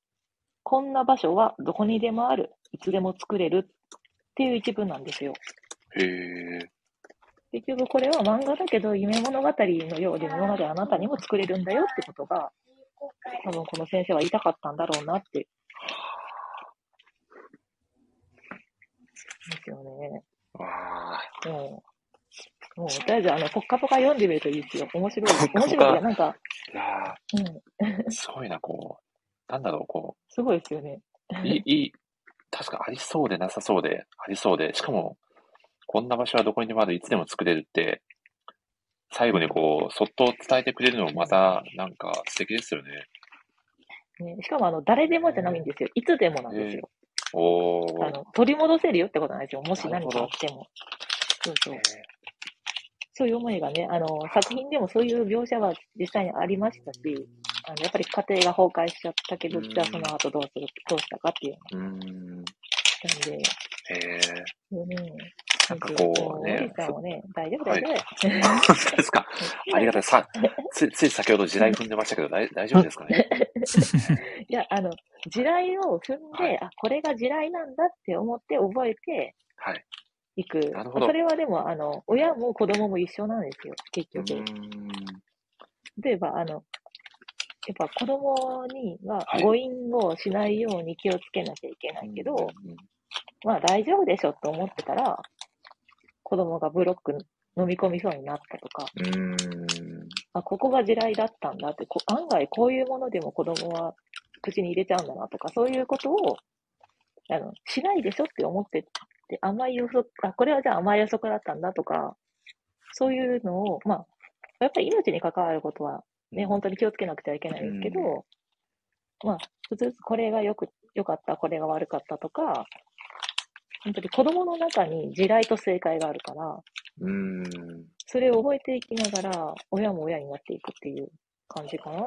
こんな場所はどこにでもある、いつでも作れるっていう一文なんですよ。へえ。結局これは漫画だけど夢物語のようで物語あなたにも作れるんだよってことが、多分この先生は言いたかったんだろうなって。ですよね。わあ。もう、もう、とりあえずあの、ポッカポカ読んでみるといいですよ。面白い。面白い。いや、なんか、いやうん、ー、すごいな、こう、なんだろう、こすごいですよね。い、いい、確かありそうでなさそうで、ありそうで、しかも、こんな場所はどこにでもある、いつでも作れるって、最後にこう、そっと伝えてくれるのもまた、なんか素敵ですよね。ね、しかもあの、誰でもじゃないんですよ。いつでもなんですよ。おー。あの、取り戻せるよってことなんですよ。もし何かあっても。そうそう。そういう思いがね、あの、作品でもそういう描写は実際にありましたし、あの、やっぱり家庭が崩壊しちゃったけど、うんじゃあその後どうする、どうしたかっていううーん。のなんで、へえ。うん。なんかこうねね、大丈夫、はい大丈夫。本当ですか。ありがたい。さ、つい、つい先ほど地雷踏んでましたけど、大大丈夫ですかね？いや、あの、地雷を踏んで、はいあ、これが地雷なんだって思って覚えてはい。いく。なるほどそれはでも、あの、親も子供も一緒なんですよ、結局。例えば、あの、やっぱ子供にははい誤飲をしないように気をつけなきゃいけないけど、うんまあ大丈夫でしょと思ってたら、子供がブロック飲み込みそうになったとか。あ、ここが地雷だったんだって、こ案外こういうものでも子供は口に入れちゃうんだなとか、そういうことを、あの、しないでしょって思ってて、甘い予測、あ、これはじゃあ甘い予測だったんだとか、そういうのを、まあ、やっぱり命に関わることはね、本当に気をつけなくてはいけないですけど、まあ、普通、これがよく、良かった、これが悪かったとか、本当に子供の中に地雷と正解があるから、うーん。それを覚えていきながら、親も親になっていくっていう感じかな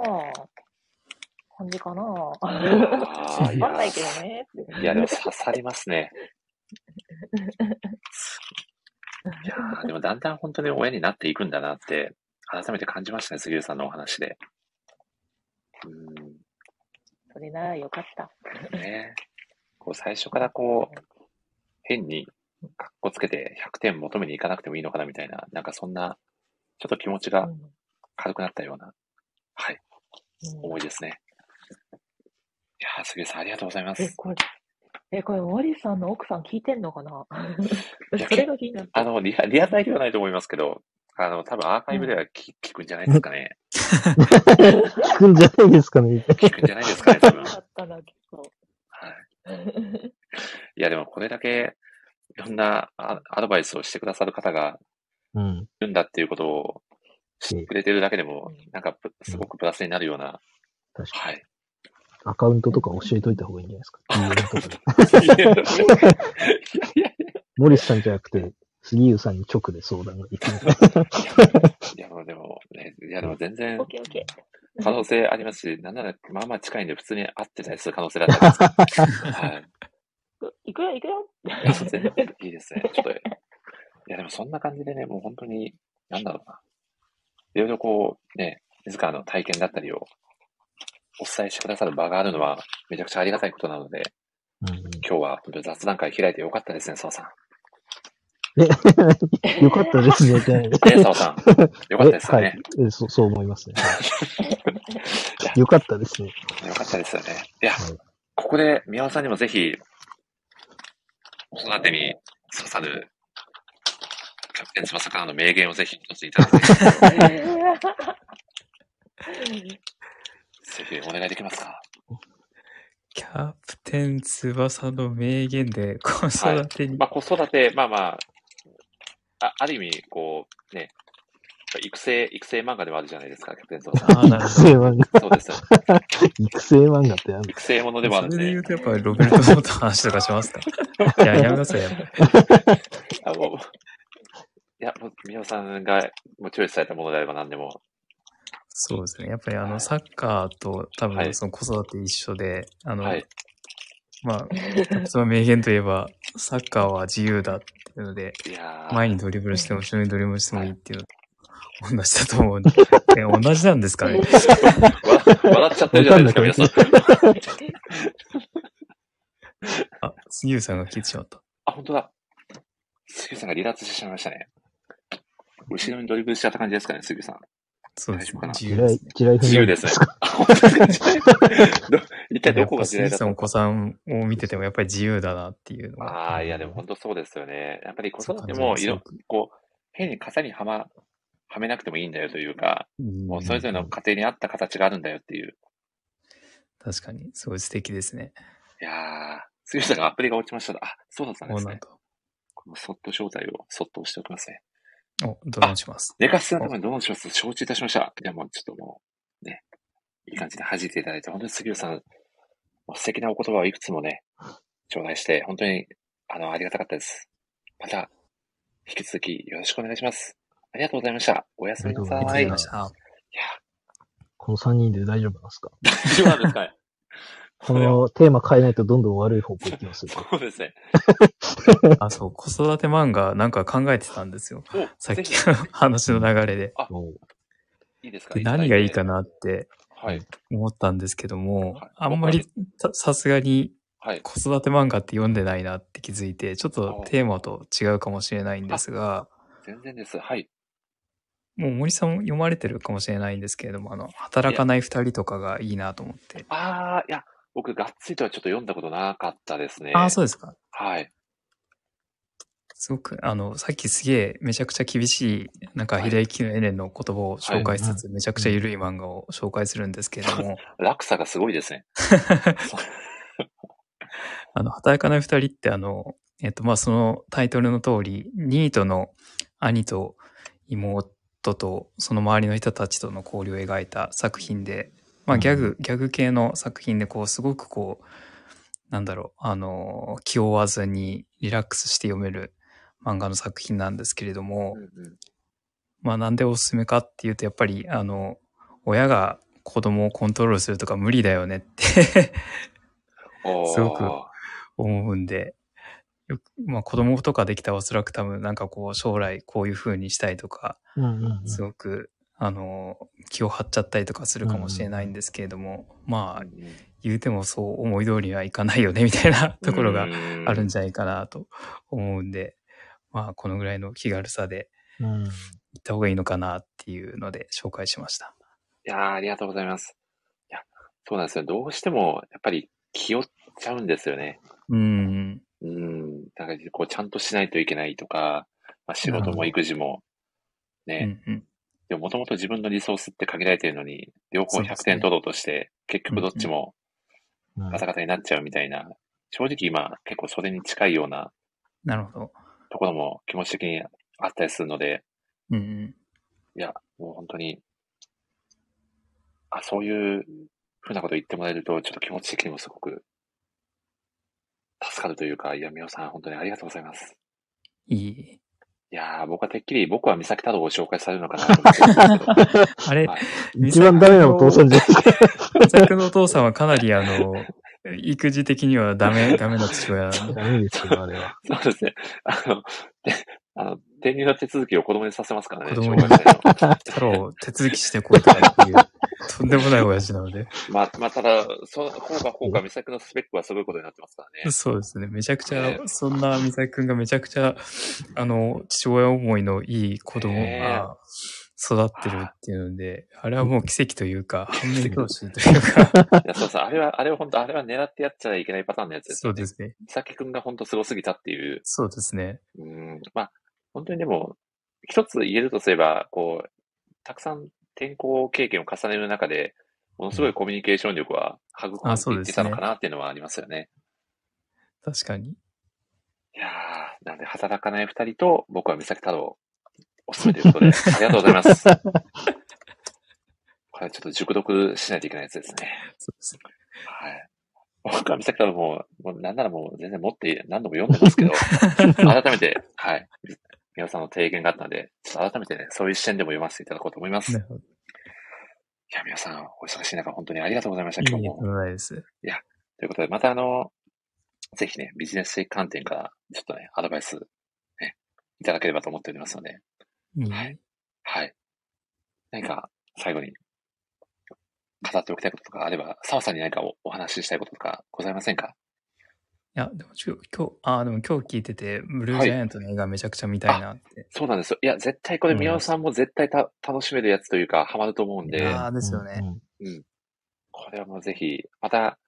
感じかなわかんないけどね。いや、でも刺さりますね。いやーでもだんだん本当に親になっていくんだなって、改めて感じましたね、杉浦さんのお話で。うそれならよかった。ねこう最初からこう、変にかっこつけて100点求めに行かなくてもいいのかなみたいな、なんかそんな、ちょっと気持ちがうん軽くなったような、はい、うん思いですね。いやー杉浦さんありがとうございます。え、これ、え、これ、森さんの奥さん聞いてんのかな？それが気にな。あの、リアリアタイではないと思いますけど、あの、多分アーカイブでは聞,、聞くんじゃないですかね。聞くんじゃないですかね。聞くんじゃないですかね、多分。よかったな、結構。はい。いや、でもこれだけ、いろんなアアドバイスをしてくださる方がうん。いるんだっていうことを知ってくれてるだけでもうん、なんかぷすごくプラスになるような、確かはい。に。アカウントとか教えといた方がいいんじゃないですか？いやいや森さんじゃなくて、杉浦さんに直で相談ができる。いや、でもね、いや、でも全然。可能性ありますし、なんなら、まあまあ近いんで普通に会ってたりする可能性だったりです はい。行くよ、行くよ。いや、全然いいですね。ちょっと、いや、でもそんな感じでね、もう本当に、なんだろうな。いろいろこう、ね、自らの体験だったりをお伝えしてくださる場があるのは、めちゃくちゃありがたいことなので、今日は本当に雑談会開いてよかったですね、澤さん。よかったですね、じゃないね、澤さん。よかったですよね。えはいえそう。そう思いますね。よかったですね。よかったですよね。いや、はいここで宮尾さんにもぜひ、子育てに刺さる、キャプテン翼からの名言をぜひ一ついただきたい ぜひお願いできますか？キャプテン翼の名言で子育てに、まあ、子育て、まあまあ、あある意味、こう、ね、育成、育成漫画でもあるじゃないですか、キャプテン翼さん。ああ、なる育ほど。成漫画。そうですよ。育成漫画ってある育成ものでもあるんでそれで言う。とやっぱりロベルト・ノートの話とかしますか？いや、やめなさい、やめ あもういや、もう、宮尾さんがもうチョイスされたものであれば何でも。そうですね。やっぱりあの、はいサッカーと多はい分その子育て一緒で、あの、はい。まあ、その名言といえば、サッカーは自由だっていうので、いやー前にドリブルしても後ろにドリブルしてもいいっていうのと同じだと思う。え同じなんですかね？笑笑っちゃってるじゃないですか、皆さん。あ、杉浦さんが聞いてしまった。あ、本当だ。杉さんが離脱してしまいましたね。後ろにドリブルしちゃった感じですかね、杉さん。そうですね自由ですね。、自由ですね。あ本当ですかど一体どやっこがぱ杉さんお時代だったの？子さんを見ててもやっぱり自由だなっていうのが。ああ、いや、でも本当そうですよね。やっぱり子育ても、いろこう、変に型にはま、はめなくてもいいんだよというか、もうそれぞれの家庭に合った形があるんだよっていう。確かに、すごい素敵ですね。いやー、杉さんがアプリが落ちました。あ、そうだったんですね。このそっと招待をそっと押しておきますね。お、ドローンします？寝かしつのためにどうします？承知いたしました。いや、もうちょっともう、ね、いい感じで弾いていただいて、本当に杉浦さん、素敵なお言葉をいくつもね、頂戴して、本当に、あの、ありがたかったです。また、引き続きよろしくお願いします。ありがとうございました。おやすみなさい。いやありがとうございました。この3人で大丈夫なんですか？大丈夫なんですかね このテーマ変えないとどんどん悪い方向行きますよ。そうですね。あ、そう、子育て漫画なんか考えてたんですよ。おさっきの 話の流れで。いいですか？で何がいいかな。なってはい。思ったんですけどもはい、あんまりたさすがにはい。子育て漫画って読んでないなって気づいて、ちょっとテーマと違うかもしれないんですが、全然です。はい。もう森さんも読まれてるかもしれないんですけれども、あの、働かない二人とかがいいなと思って。あー、いや、僕、がっつりとはちょっと読んだことなかったですね。ああ、そうですか。はい。すごく、あの、さっきすげえめちゃくちゃ厳しい、なんか、秀幸のエレンの言葉を紹介しつつ、めちゃくちゃ緩い漫画を紹介するんですけれども。落差がすごいですね。あの、働かない二人ってあの、えっと、まあ、そのタイトルの通り、ニートの兄と妹とその周りの人たちとの交流を描いた作品で、まあ、ギャグ、ギャグ系の作品で、こう、すごくこう、なんだろう、あの、気負わずにリラックスして読める漫画の作品なんですけれども、うんうん。まあなんでおすすめかっていうと、やっぱり、あの、親が子供をコントロールするとか無理だよねって すごく思うんで、よくまあ子供とかできたらおそらく多分なんかこう将来こういう風にしたいとか、うんうんうんすごく、あの、気を張っちゃったりとかするかもしれないんですけれども、まあ言うてもそう思い通りにはいかないよねみたいな ところがあるんじゃないかなと思うんで、まあこのぐらいの気軽さでうん行った方がいいのかなっていうので紹介しました。いやーありがとうございます。いや、そうなんですよ。どうしても、やっぱり気負っちゃうんですよね。うん。うん。だから、こう、ちゃんとしないといけないとか、まあ、仕事も育児も、うね。んうん。でも、もともと自分のリソースって限られてるのに、両方100そうですね点取ろうとして、結局どっちもうんガタガタになっちゃうみたいな、正直今、結構それに近いようななるほど。ところも気持ち的にあったりするので、うんうん。いや、もう本当に、あ、そういうふうなこと言ってもらえると、ちょっと気持ち的にもすごく助かるというか、いや、みおさん、本当にありがとうございます。いい。いやー、僕はてっきり、僕は三崎太郎を紹介されるのかなと思って あれ、はい一番ダメなお父さんじゃないですか。美咲のお父さんはかなりあの、育児的にはダメ、ダメな父親。ダメですよ、あれは。そうですね。あの、であの、転入の手続きを子供にさせますからね、子供に。太郎、手続きしてこいとかっていう、とんでもない親父なので。まあ、まあ、ただ、そ、こうかこうか、美咲のスペックはすごいことになってますからね。そうですね。めちゃくちゃ、そんな美咲くんがめちゃくちゃ、あの、父親思いのいい子供が育ってるっていうので、あれはもう奇跡というか、反面教師というか、いや、そうそう、あれは、あれは本当、あれは狙ってやっちゃいけないパターンのやつですよね。そうですね。美咲くんが本当すごすぎたっていう。そうですね。うん、まあ、本当にでも、一つ言えるとすれば、こう、たくさん転校経験を重ねる中で、ものすごいコミュニケーション力は育あんでいってたのかなっていうのはありますよね。確かに。いやー、なんで働かない二人と、僕は三崎太郎、おすすめということで、ありがとうございます。これちょっと熟読しないといけないやつですね。そうですね。はい。僕は三崎太郎も、もうなんならもう全然持って何度も読んでますけど、改めて、はい。皆さんの提言があったので、ちょっと改めてね、そういう視点でも読ませていただこうと思います。い。や、皆さん、お忙しい中、本当にありがとうございました、今日も。ないです。ということで、またあの、ぜひね、ビジネス的観点から、ちょっとね、アドバイス、ね、いただければと思っておりますので、いいはいはい。何か、最後に、語っておきたいこととかあれば、澤さんに何かおお話ししたいこととかございませんか？いや、でもちょ今日、あ、でも今日聞いてて、ブルージャイアントの映画めちゃくちゃ見たいなって。そうなんですよ。いや、絶対これ、うん宮尾さんも絶対た楽しめるやつというか、ハマると思うんで、ああ、ですよね。うんこれはもうぜひ、また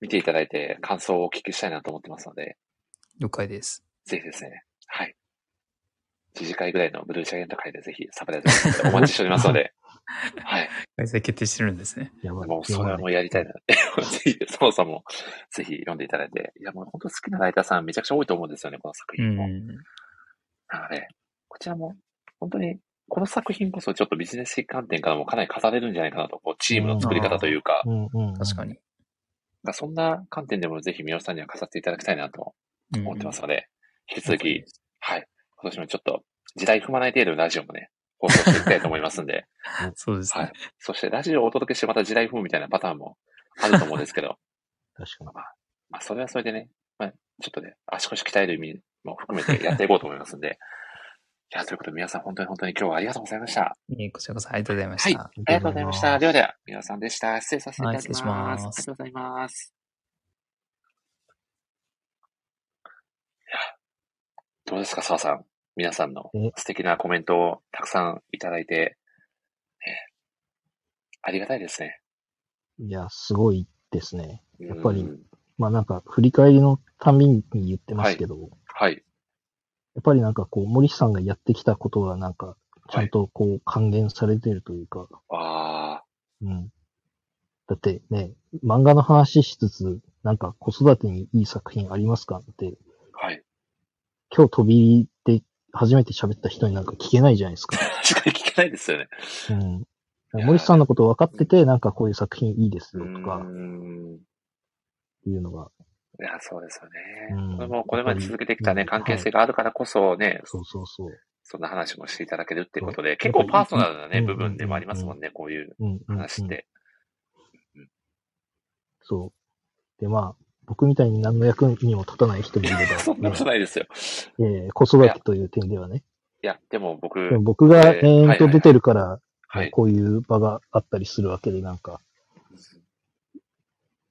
見ていただいて、感想をお聞きしたいなと思ってますので、了解です。ぜひですね、はい。1次会ぐらいのブルージャイアント会でぜひサプライズお待ちしておりますので、はい。開催決定してるんですね。い。もうそれはもうやりたいな。ぜひ、澤さんもぜひ読んでいただいて、いやもう本当好きなライターさんめちゃくちゃ多いと思うんですよね、この作う品も。ん。なので、こちらも本当に、この作品こそちょっとビジネス的観点からもかなり語れるんじゃないかなと、こうチームの作り方というか、うんうんうん確かに。がそんな観点でもぜひ宮尾さんには語っていただきたいなとうん思ってますので、引き続き、はい、今年もちょっと時代踏まない程度のラジオもね、放送していきたいと思いますんで、そうですね。はい。そしてラジオをお届けしてまた時代踏むみたいなパターンもあると思うんですけど、確かに。まあ、それはそれでね、まあ、ちょっとね、足腰鍛える意味も含めてやっていこうと思いますんで。いや、ということで皆さん本当に本当に今日はありがとうございました。いえこちらこそありがとうございまはい。した。ありがとうございました。ではでは、皆さんでした。失礼させていただきます。はい失礼しますありがとうございます。いや、どうですか、澤さん。皆さんのえ素敵なコメントをたくさんいただいて、ねありがたいですね。いや、すごいですね。やっぱりうんまあなんか、振り返りのたびに言ってますけど、はい。やっぱりなんかこう、森さんがやってきたことがなんか、ちゃんとこう還元されてるというか、あうん。だってね、漫画の話しつつ、なんか子育てにいい作品ありますかって、あ、はい。今日飛びで初めて喋った人になんか聞けないじゃないですか。確かに聞けないですよね。うん。森さんのこと分かってて、なんかこういう作品いいですうよとかーん。いうのが、いや、そうですよね。うんこれもこれまで続けてきたね、うん関係性があるからこそね、そうそうそう。そんな話もしていただけるっていうことで、結構パーソナルなね、うん部分でもありますもんね、こういう。話って。そう。で、まあ、僕みたいに何の役にも立たない人もいれば、そんなことないですよ。えー子育てという点ではね。いや、でも僕、でも僕がえー延々と出てるから、はい。こういう場があったりするわけで、なんか、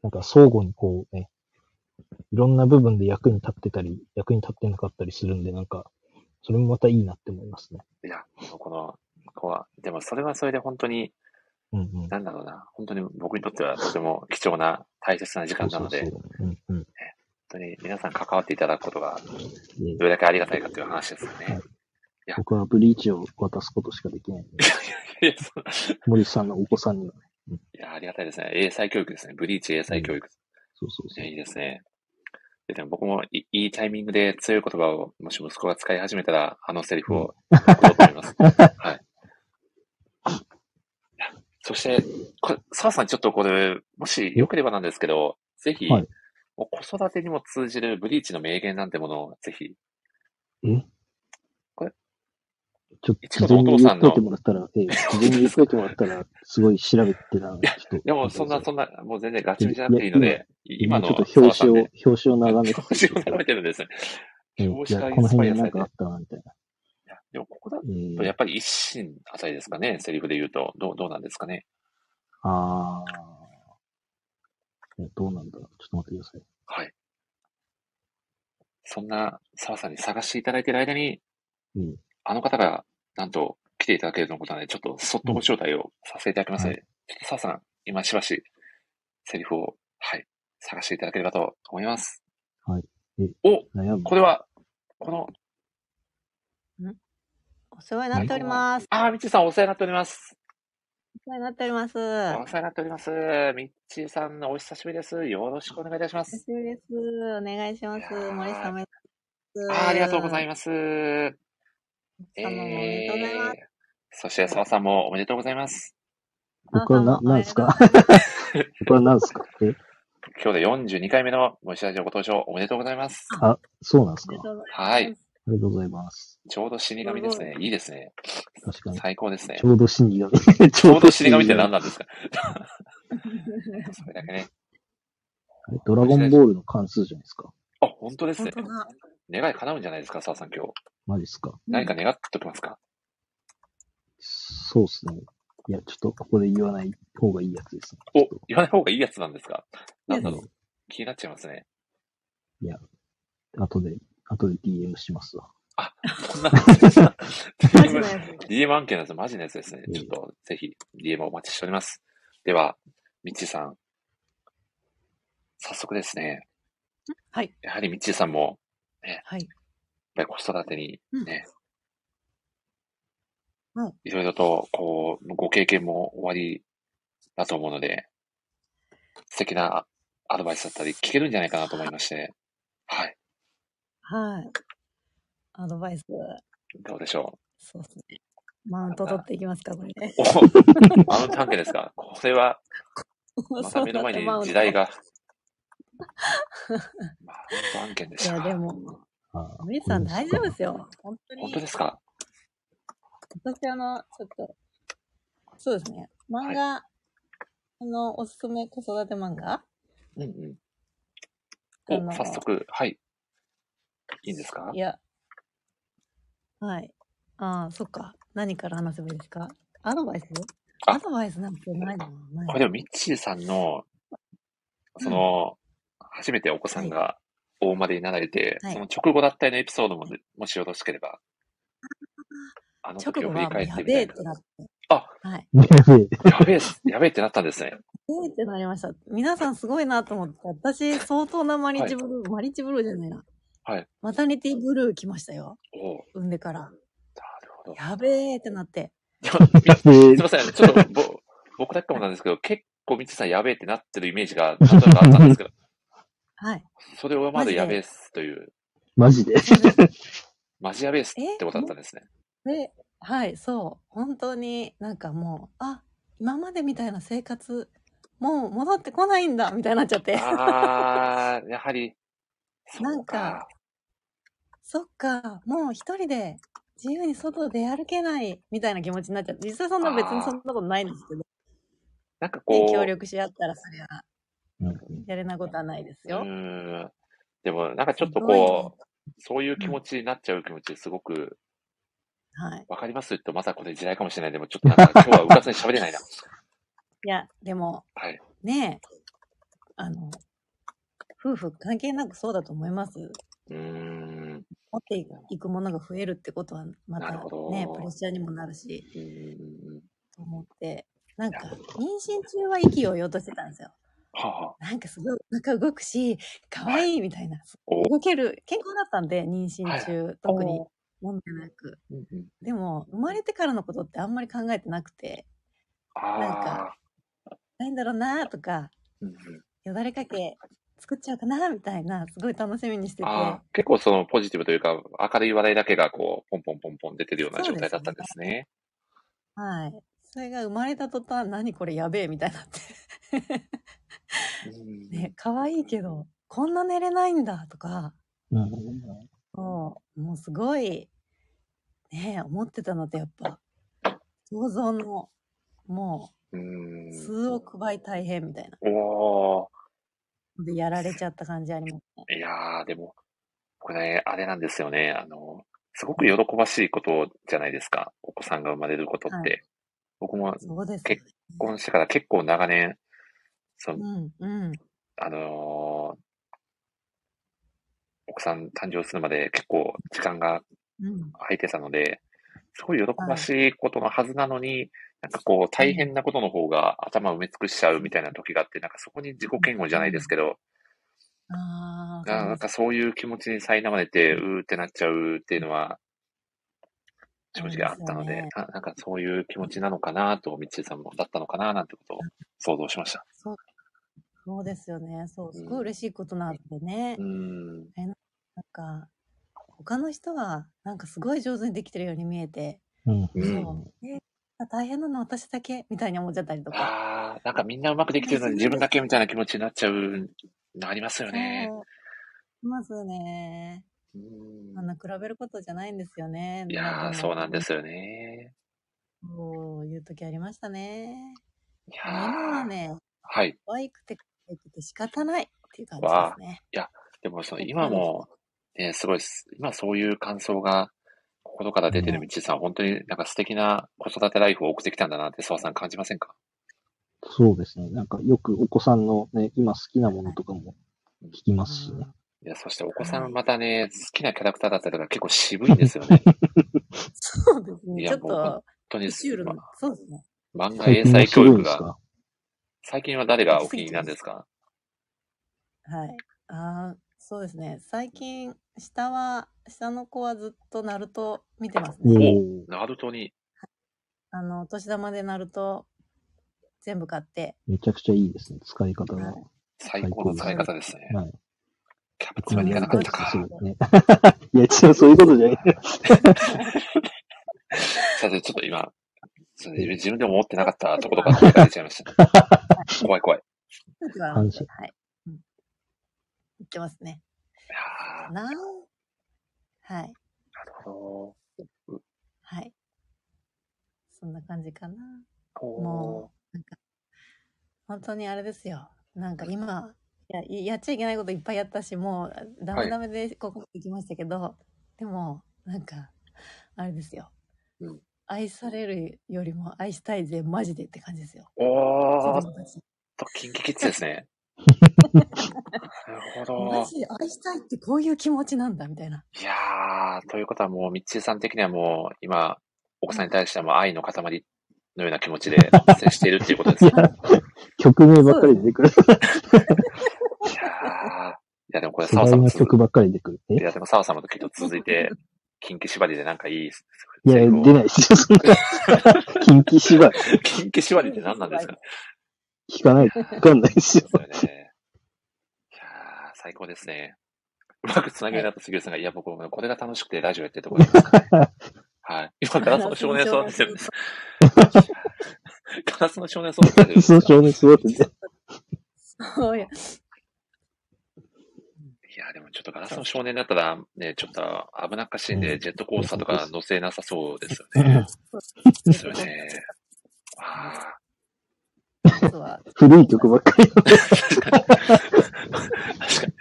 なんか相互にこうね、いろんな部分で役に立ってたり、役に立ってなかったりするんで、なんか、それもまたいいなって思いますね。いや、この、ここは、でもそれはそれで本当に、うんうん。なんだろうな、本当に僕にとってはとても貴重な大切な時間なので、本そうそうそう。うんうん。当に皆さん関わっていただくことがでどれだけありがたいかという話ですよね。や僕はブリーチを渡すことしかできないんで、いや、森さんのお子さんにはね。いやありがたいですね。英才教育ですね。ブリーチ英才教育。そうそうそう。いやいいですね。ででも僕もいいいタイミングで強い言葉を、もし息子が使い始めたら、あのセリフを書こうと思います。はい。そして、澤さんちょっとこれ、もしよければなんですけど、ぜひ、はいもう子育てにも通じるブリーチの名言なんてものをぜひ、え？これ？ちょっと事前にものお父さんの言っといてもらったら、ええ、事前に言っといてもらったら、すごい調べてな、ちょっと。でもそんな、そんな、もう全然ガチガチじゃなくていいので、今のちょっと表紙を、表紙を眺めて。表紙を眺めてるんですね。ええ表紙がいやこの辺になんインスパイアされてかあったな、みたいな。でもここだえとやっぱり一心あたりですかね、セリフで言うと。どう、どうなんですかね。あー。えどうなんだろう。ちょっと待ってください。はい。そんな澤さんに探していただいている間に、うんあの方がなんと来ていただけるとのことなので、ちょっとそっとご招待をさせていただきますので、ちょっと澤さん、今しばし、セリフを、はい、探していただければと思います。はいえお。これは、この、お世話になっております。あー、みっちーさんお世話になっております。お世話になっております。お世話になっております。みっちーさん、お久しぶりです。よろしくお願いいたします。久しぶりです。お願いします森さんおめでとうあーありがとうございまます。す。おめでとうございます。えーそして、澤さんもおめでとうございます。僕はな、あなんですか？僕は何ですか？え？今日で42回目のもしラジオご登場おめでとうございます。あ、そうなんですか。はい。ありがとうございます。ちょうど死神ですね。いいですね。確かに。最高ですねち。ょうど死神。ち ちょうど死神って 何なんですか？それだけね。ドラゴンボールの関数じゃないですか。あ、本当ですね。願い叶うんじゃないですか、澤さん今日。マジっすか。何か願っときますか？そうっすね。いや、ちょっとここで言わない方がいいやつですね。お言わない方がいいやつなんですか？なんだろいう気になっちゃいますね。後で、後で DM しますわ。そんな、マジの DM やつ DM 案件なんですマジのやつですね。ちょっと、ぜひ、DM お待ちしております。では、みっちーさん。早速ですね。はい。やはりみっちーさんも、はい。やっぱり子育てにね、はいいろいろと、こう、ご経験も終わりだと思うので、素敵なアドバイスだったり聞けるんじゃないかなと思いまして、はい。はい。アドバイス。どうでしょそうですね。マウント取っていきますか、これね。う。お、マウント案件ですか？これは、また目の前に時代が。マウント案件でした。いや、でも、あー森さん大丈夫ですよ。本当に。本当ですか？私、あの、ちょっと、そうですね。漫画、あの、おすすめ子育て漫画？うんうん。あのお、早速、はい。いいんですか？いや。はい。ああ、そっか。何から話せばいいですか？アドバイス？あアドバイスなんてないな。ないこれでもミッチーさんの、その、初めてお子さんが大生まれになられて、はいその直後だったりのエピソードも、もしよろしければ、あの時を振り返ってみたいな。べえってなって。あはい。やべえ。やべえってなったんですね。やべえってなりました。皆さんすごいなと思って、私相当なマリッジブルー、マリッジブルーじゃないな。はい。マタニティブルー来ましたよ。お産んでから。なるほど。やべえってなって。すいません、ちょっとぼ 僕だけかもなんですけど、結構みちさんやべえってなってるイメージがなんとなくあったんですけど、はい。それを上回るやべえっすという、マジで？マジ やべえっすってことだったんですね。で、はい、そう。本当になんかもう、あ、今までみたいな生活、もう戻ってこないんだ、みたいになっちゃって。あー、やはり、なんか、そっか、もう一人で自由に外で歩けないみたいな気持ちになっちゃって、実際そんな別にそんなことないんですけど、なんかこう、ね協力し合ったらそれはうんやれないことはないですうよ。ーん。でも、なんかちょっとこう、そういう気持ちになっちゃう気持ちすごくはい。わかりますと、またこれ時代かもしれない。でも、ちょっとなんか 今日はうかつに喋れないな。いや、でも、はい。ねえ、あの、夫婦関係なくそうだと思います。うーん。持っていくものが増えるってことは、またね、プレッシャーにもなるし、うーん。と思って、なんか、妊娠中は息を言おうとしてたんですよ。はあ、はあ、なんかすごい、お腹動くし、可愛いみたいな。お動ける、健康だったんで、妊娠中、はい特に。問題なく。でも、生まれてからのことってあんまり考えてなくて、なんあかないんだろうなとか、よだれかけ作っちゃうかなみたいな、すごい楽しみにしてて。結構そのポジティブというか、明るい話題だけがこう、ポンポンポンポン出てるような状態だったんですね。はい。それが生まれた途端、何これやべえみたいになって。うん ね、可愛いけど、こんな寝れないんだとか、うんもう、もうすごい、ね、思ってたのってやっぱ、想像の、もうう、ん。数億倍大変みたいな。おー。で、やられちゃった感じありますね。いやー、でも、これね、あれなんですよね。あの、すごく喜ばしいことじゃないですか。お子さんが生まれることって。は僕も結婚してから結構長年、その、うん、うん。あのー奥さん誕生するまで結構時間がうん。空いてたので、すごい喜ばしいことのはずなのに、なんかこう大変なことの方が頭を埋め尽くしちゃうみたいな時があって、なんかそこに自己嫌悪じゃないですけど、ああ、ななんかそういう気持ちに苛まれて、うーってなっちゃうっていうのは、正直あったので、でねななんかそういう気持ちなのかなと、みっちーさんもだったのかななんてことを想像しました。そう。そうですよね。そう、すごい嬉しいことなんでね。うーん。なんか、他の人は、なんかすごい上手にできてるように見えて、うんうんそう。え、大変なの私だけみたいに思っちゃったりとか。ああ、なんかみんなうまくできてるのに 自分だけみたいな気持ちになっちゃうのありますよね。まずね、うーんあんな比べることじゃないんですよね。いやー、そうなんですよね。そういう時ありましたね。い今やーはね、はい。可愛くて可愛くて仕方ないっていう感じですね。でもその今も、ね、すごい。今そういう感想が心から出てるみちさん、本当になんか素敵な子育てライフを送ってきたんだなって、澤さん感じませんか？そうですね。なんかよくお子さんのね、今好きなものとかも聞きますしね。いや、そしてお子さんまたね、好きなキャラクターだったりとか結構渋いんですよね。そうですね。いやもう本と、当に、シュールなま。そうですね。漫画英才教育が、最近は誰がお気に入りなんですか？はい。ああ、そうですね。最近、下は、下の子はずっとナルト見てますおね。ーナルトに、あの、お年玉でナルト全部買って。めちゃくちゃいいですね、使い方が。はい最高の使い方ですね。はい。キャベツがいかなかったか。そうね。いや、違う、そういうことじゃない。さて、ちょっと今、自分でも思ってなかったところから出ちゃいました、ね。怖い怖い。い反射はい。ってますね。やーななはい。るほはい。そんな感じかな。ど。もう、なんか、本当にあれですよ。なんか今、いや、いやっちゃいけないこといっぱいやったし、もう、ダメダメでここまで行きましたけど、でも、なんか、あれですよ。うん愛されるよりも愛したいぜ、マジでって感じですよ。おーっ子供たちと、キンキキッズですね。なるほど。マジで愛したいってこういう気持ちなんだ、みたいな。いやー、ということはもう、みっちーさん的にはもう、今、奥さんに対してはもう愛の塊のような気持ちで接しているっていうことですね。曲名ばっかり出てくる。いやー、いやでもこれ、澤さんも続曲ばっかり出てくる。えいや、でも澤さんもきっと続いて、近畿縛りでなんかいいいや、出ないですよ、そんな。近畿縛り。近畿縛りって何なんですかね。聞かないとわかんないですよ。そうですよね。最高ですね。うまくつなげるなと杉浦さんが、いや、僕、これが楽しくてラジオやってるところですからね。はい。今、ガラスの少年育ててるんです。ガラスの少年育ててるんですその少年育てて。そうや。いや、でもちょっとガラスの少年だったら、ね、ちょっと危なっかしいんで、ジェットコースターとか乗せなさそうですよね。ですよね。ああ。古い曲ばっかり。確かに。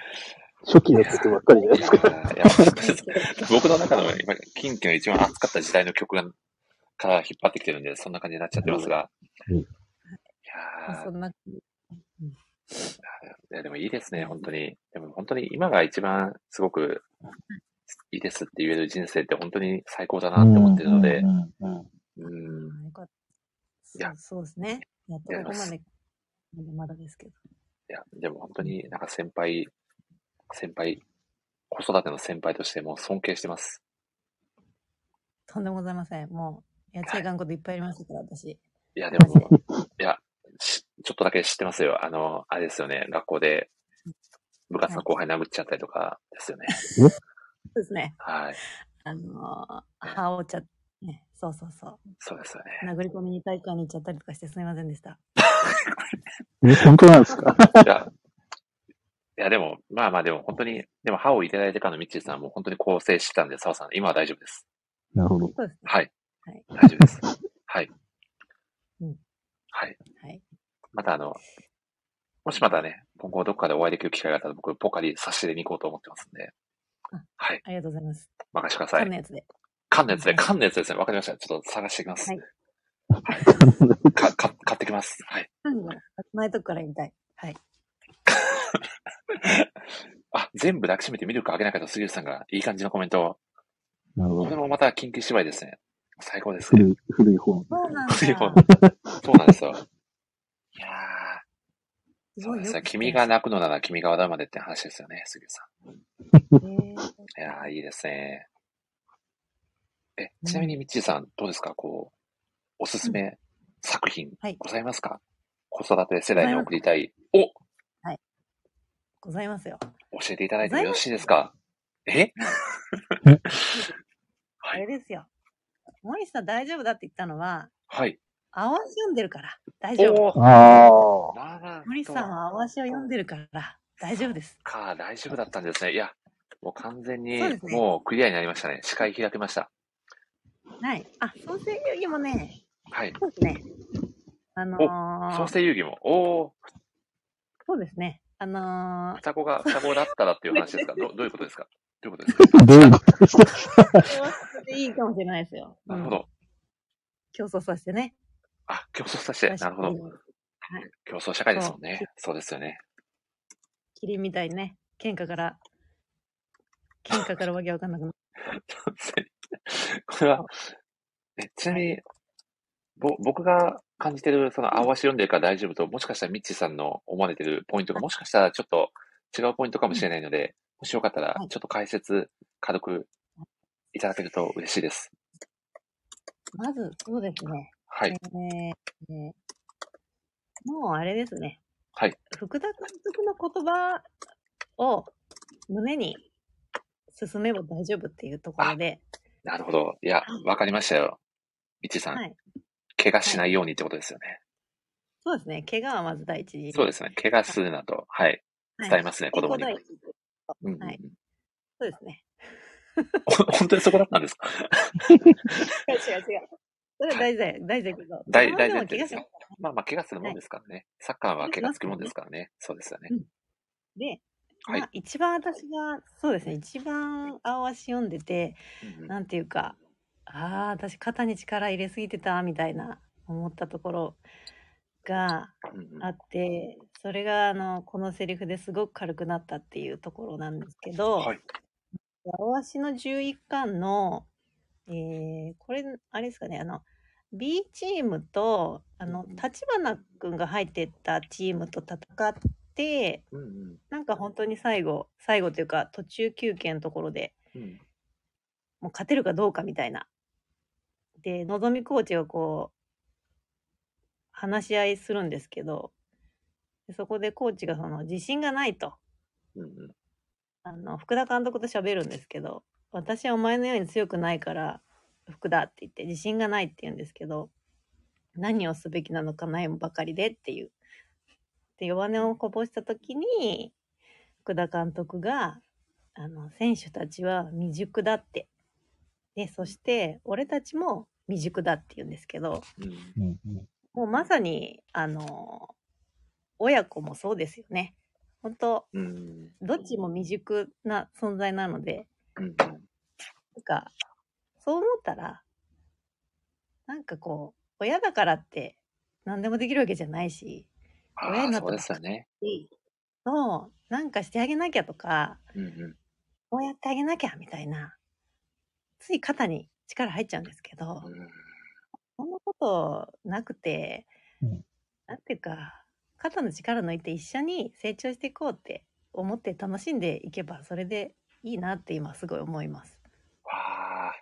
初期の曲ばっかりじゃないですか。僕の中の今、近畿の一番熱かった時代の曲がから引っ張ってきてるんで、そんな感じになっちゃってますが。うん、いやそんな、いや、でもいいですね、本当に。でも本当に今が一番すごくいいですって言える人生って本当に最高だなって思ってるので。うん。よかった。いや、そうですね。やっとここまで、まだですけど。いや、でも本当になんか先輩、先輩、子育ての先輩としても尊敬してます。とんでもございません。もう、やっちゃいかんこといっぱいありましたから、私。いや、でも、いや、ちょっとだけ知ってますよ。あの、あれですよね。学校で部活の後輩殴っちゃったりとかですよね。そうですね。はい。あのー、歯折っちゃね、そうそうそう。そうですよね。殴り込みに体育館に行っちゃったりとかしてすみませんでした。え、本当なんですか？いや、いやでも、まあまあでも本当に、でも歯をいただいてからのミッチーさんはもう本当に構成してたんで、澤さん、今は大丈夫です。なるほど。そうです、ね。はい。はい。大丈夫です。はい。うん。はい。はい。またあの、もしまたね、今後どっかでお会いできる機会があったら僕、ポカリ差し入れに行こうと思ってますんで。はい。ありがとうございます。任してください。缶のやつで。缶のやつで、缶のやつですね。わかりました。ちょっと探してきます。はい。はい、か、か、買ってきます。はい。缶が、前とこから言いたい。はい。あ、全部抱きしめてミルクあげなかった杉内さんがいい感じのコメントを。なるほこれもまた近畿芝居ですね。最高ですね。古い、古い方。そうなんだ。古い方。そうなんですよ。いやー。そうですね。君が泣くのなら君が笑うまでって話ですよね、杉内さん。いやー、いいですね。え、ちなみにミッチーさん、どうですか？こう、おすすめ作品ございますか、子育て世代に送りたい。おはい。ございますよ。教えていただいてもよろしいですか？え？あれですよ。森さん大丈夫だって言ったのは、はい。あわし読んでるから、大丈夫。ああ。森さんはあわしを読んでるから、大丈夫です。か、大丈夫だったんですね。いや、もう完全にそうです、ねもうクリアになりましたね。視界開けました。はい。あ、創世遊戯もね、はい。そうですね。あのー、創世遊戯も。おー、そうですね。あのー、双子が双子だったらっていう話ですか？どどういうことですか？どういうことですか？どういうこと？ですかいいかもしれないですよ。なるほど。競争させてね。あ、競争させて。なるほど。はい。競争社会ですもんね。そうですよね。キリンみたいにね、喧嘩から、喧嘩からわけわかんなくなる。これは、え、ちなみに、ぼ、僕が感じてる、その、青足読んでるから大丈夫と、もしかしたらミッチーさんの思われてるポイントが、もしかしたらちょっと違うポイントかもしれないので、もしよかったら、ちょっと解説、軽くいただけると嬉しいです。まず、そうですね。はい。えーえーもうあれですね。はい。福田監督の言葉を胸に進めば大丈夫っていうところで、なるほど。いや、わかりましたよ。ミッチーさん。はい。怪我しないようにってことですよね。そうですね。怪我はまず第一。そうですね。怪我するなと、はい。はい伝えますね、子供に。健康うん。そうですね。本当にそこだったんですか？違う違う違う。それは大事だよ。大事だけど。大、大そのですよ。まあまあ、怪我するもんですからね。サッカーは怪我つくもんですからね。そうですよね。で、はい。まあ、一番私が、そうですね、一番青足読んでて、うんうん。なんていうか、ああ、私肩に力入れすぎてた、みたいな思ったところがうんうん。あって、それが、あの、このセリフですごく軽くなったっていうところなんですけど、はい。青足の11巻の、えー、これ、あれですかね、あの、B チームと、あの、立花くんが入ってたチームと戦って、うんうんなんか本当に最後、最後というか途中休憩のところで、うんもう勝てるかどうかみたいな。で、のぞみコーチがこう、話し合いするんですけど、そこでコーチがその自信がないと。うんうん。あの、福田監督と喋るんですけど、私はお前のように強くないから、福田って言って、自信がないって言うんですけど、何をすべきなのか悩むばかりでっていう。で、弱音をこぼしたときに、福田監督が、あの、選手たちは未熟だって。で、そして、俺たちも未熟だって言うんですけど、うんうんうんもうまさに、あの、親子もそうですよね。本当うん。どっちも未熟な存在なので、うん。なんか、そう思ったら、なんかこう、親だからって何でもできるわけじゃないし、親になった。そう、なんかしてあげなきゃとか、うんうん。こうやってあげなきゃみたいな、つい肩に力入っちゃうんですけど、うんそんなことなくて、うんなんていうか、肩の力抜いて一緒に成長していこうって思って楽しんでいけば、それでいいなって今すごい思います。わあ、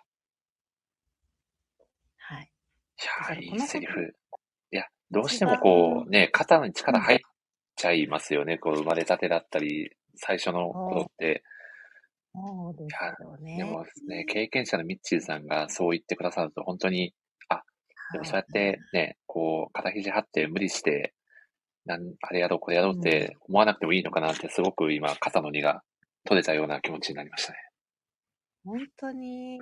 はい。いやー、いいセリフ。どうしてもこう、ね、肩に力入っちゃいますよね。こう、生まれたてだったり、最初の頃って。そうですよね。でもね、経験者のミッチーさんがそう言ってくださると、本当に、あ、でもそうやってね、こう、肩肘張って無理して、なん、あれやろう、これやろうって思わなくてもいいのかなって、すごく今、肩の荷が取れたような気持ちになりましたね。本当に、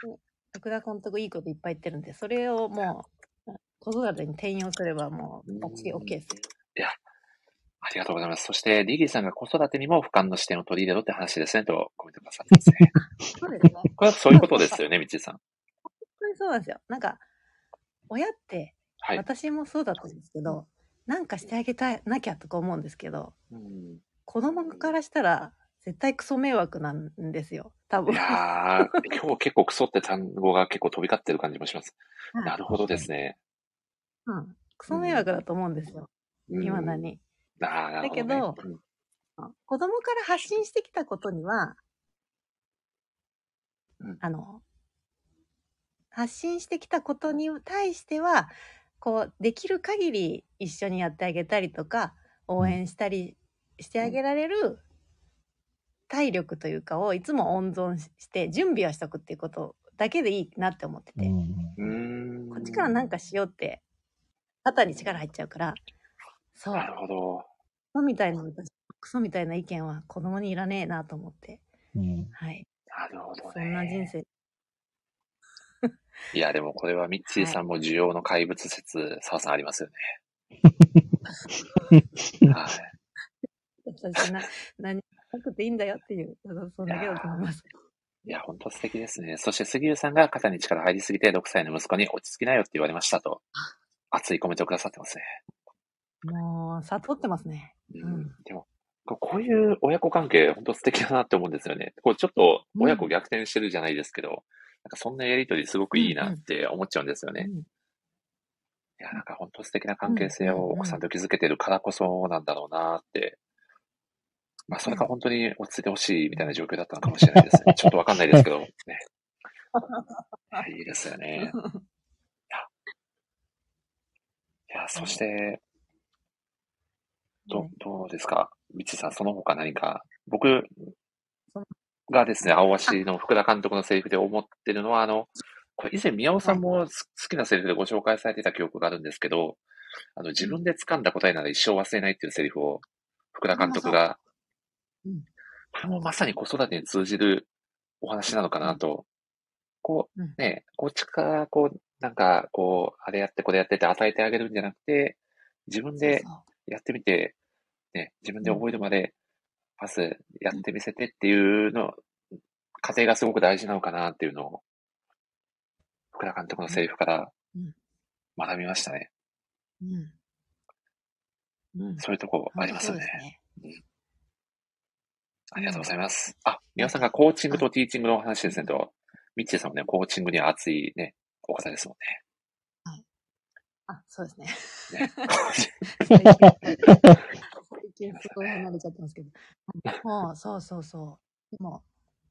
福田監督いいこといっぱい言ってるんで、それをもう、子育てに転用すればもう、バッチリ OK ですよ。ありがとうございます。そして、リリーさんが子育てにも俯瞰の視点を取り入れろって話ですね、とコメントくださってますね。そうですね。これはそういうことですよね、ミッチーさん。本当にそうなんですよ。なんか、親って、はい。私もそうだったんですけど、なんかしてあげたなきゃとか思うんですけど、うん子供からしたら、絶対クソ迷惑なんですよ。多分。いやー、今日結構クソって単語が結構飛び交ってる感じもします。はいなるほどですね。うん。クソ迷惑だと思うんですよ。うん今だに。だけどうん子供から発信してきたことには、うんあの、発信してきたことに対しては、こう、できる限り一緒にやってあげたりとか、応援したりしてあげられる体力というかをいつも温存して準備をしとくっていうことだけでいいなって思ってて。こっちからなんかしようって、肩に力入っちゃうから、そうな、るほど。クソみたいな、クソみたいな意見は子供にいらねえなと思って、うんはい。なるほどね。そんな人生。いや、でもこれはミッチーさんも需要の怪物説、澤さんありますよね。はい。私な、何もなくていいんだよっていう、そんだけだと思います。いや、本当素敵ですね。そして杉浦さんが肩に力入りすぎて6歳の息子に落ち着きなよって言われましたと、熱いコメントをくださってますね。もう、悟ってますね。ううんん。でも、ここういう親子関係、本当素敵だなって思うんですよね。こうちょっと親子逆転してるじゃないですけど、なんかそんなやりとりすごくいいなって思っちゃうんですよね。うんいや、なんか本当素敵な関係性をうんうんうんお子さんと築けてるからこそなんだろうなって。まあ、それが本当に落ち着いてほしいみたいな状況だったのかもしれないですね。ちょっとわかんないですけど、ね。いいですよね。いや、そして、どはい、どうですか？みちさん、その他何か、僕がですね、青足の福田監督のセリフで思ってるのは、あの、これ以前宮尾さんもす好きなセリフでご紹介されてた記憶があるんですけど、あの、自分で掴んだ答えなら一生忘れないっていうセリフを福田監督がう。ん、これもまさに子育てに通じるお話なのかなと、こうん。う、ね、こっちからこう、なんか、こう、あれやってこれやってって与えてあげるんじゃなくて、自分でやってみて、ね、自分で覚えるまで、パスやってみせてっていうの、過程がすごく大事なのかなっていうのを、福田監督のセリフからうん学びましたね。うん。うん。そういうとこありますね。ありがとうございます。あ、皆さんがコーチングとティーチングのお話ですねと、ミッチーさんもね、コーチングには熱いね、お方ですもんあ、そうですね。ね。ね最近すごい離れちゃってますけど。もう、そうそうそう。でも、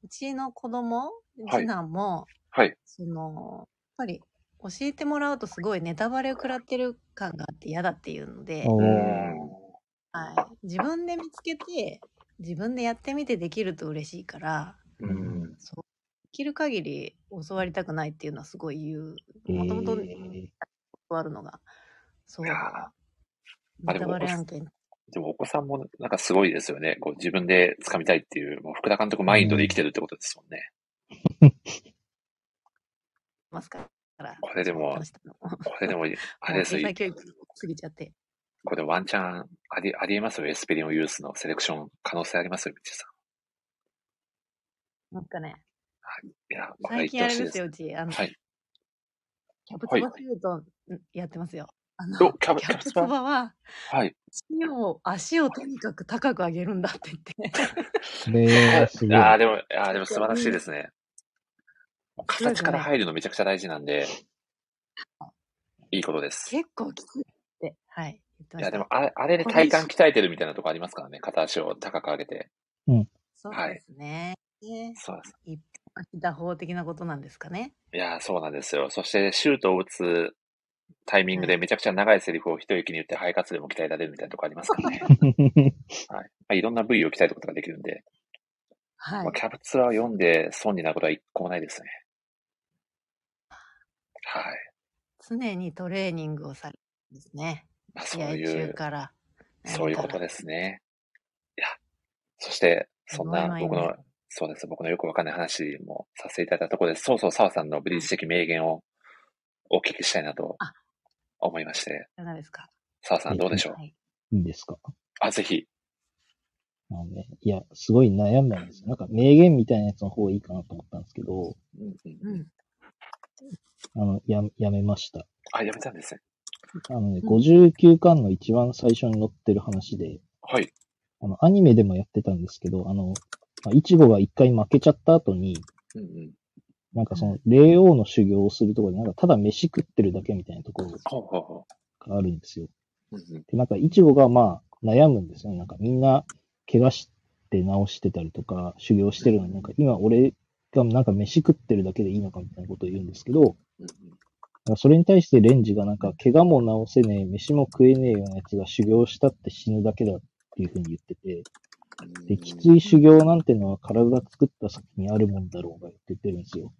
うちの子供、はい次男も、はい。その、やっぱり教えてもらうとすごいネタバレを食らってる感があって嫌だっていうので、はい、自分で見つけて、自分でやってみてできると嬉しいから、うん。そう。できる限り教わりたくないっていうのはすごい言う。もともとえー教わるのが。そうネタバレ案件。でもお子さんもなんかすごいですよね。こう自分で掴みたいっていう、もう福田監督マインドで生きてるってことですもんね。ますから。これでもこれでも、あれですよ。これワンチャンあり、ありえます？よ。エスペリオンユースのセレクション可能性あります？よ、みちさなんかね、ん。いや、これ最近あれですよ、うち。あの、はい。キャブツバシュートんやってますよ。あの、おキャブキャブツバ？バは、はい。足を、足をとにかく高く上げるんだって言って。それはすごい。ああ、でも、ああ、でも素晴らしいですね。形から入るのめちゃくちゃ大事なんで、いいことです。結構きついって、はい。いや、でも、あれ、あれで体幹鍛えてるみたいなとこありますからね。片足を高く上げて。そうはいですね。ねそうです。一本足打法的なことなんですかね。いや、そうなんですよ。そして、シュートを打つタイミングでめちゃくちゃ長いセリフを一息に言って、肺活でも鍛えられるみたいなとこありますからね。はい。まあ、いろんな部位を鍛えることができるんで、はいまあ、。キャプツアーを読んで損になることは一個もないですね。はい。常にトレーニングをされるんですね。まあ、そういう、そういうこと。ですね。いや、そして、そんな僕の、そうです。僕のよくわかんない話もさせていただいたところで、そうそう、澤さんのブリーチ的名言をお聞きしたいなとあ思いまして、いかがですか澤さんどうでしょう？はい。いいですか？あ、ぜひ。あのね、いや、すごい悩んだんですよ。なんか名言みたいなやつの方がいいかなと思ったんですけど、うん。あの、や、やめました。あ、やめたんですね。あのね、うん59巻の一番最初に載ってる話で、はい。あの、アニメでもやってたんですけど、あの、まあイチゴが一回負けちゃった後に、うんうん。なんかその、霊王の修行をするところで、なんかただ飯食ってるだけみたいなところがあるんですよ。で、なんか、イチゴがまあ、悩むんですよね。なんか、みんな、怪我して治してたりとか、修行してるのに、なんか、今、俺がなんか飯食ってるだけでいいのかみたいなことを言うんですけど、それに対してレンジがなんか、怪我も治せねえ、飯も食えねえようなやつが修行したって死ぬだけだっていうふうに言ってて、で、きつい修行なんてのは体が作った先にあるもんだろうがって言ってるんですよ。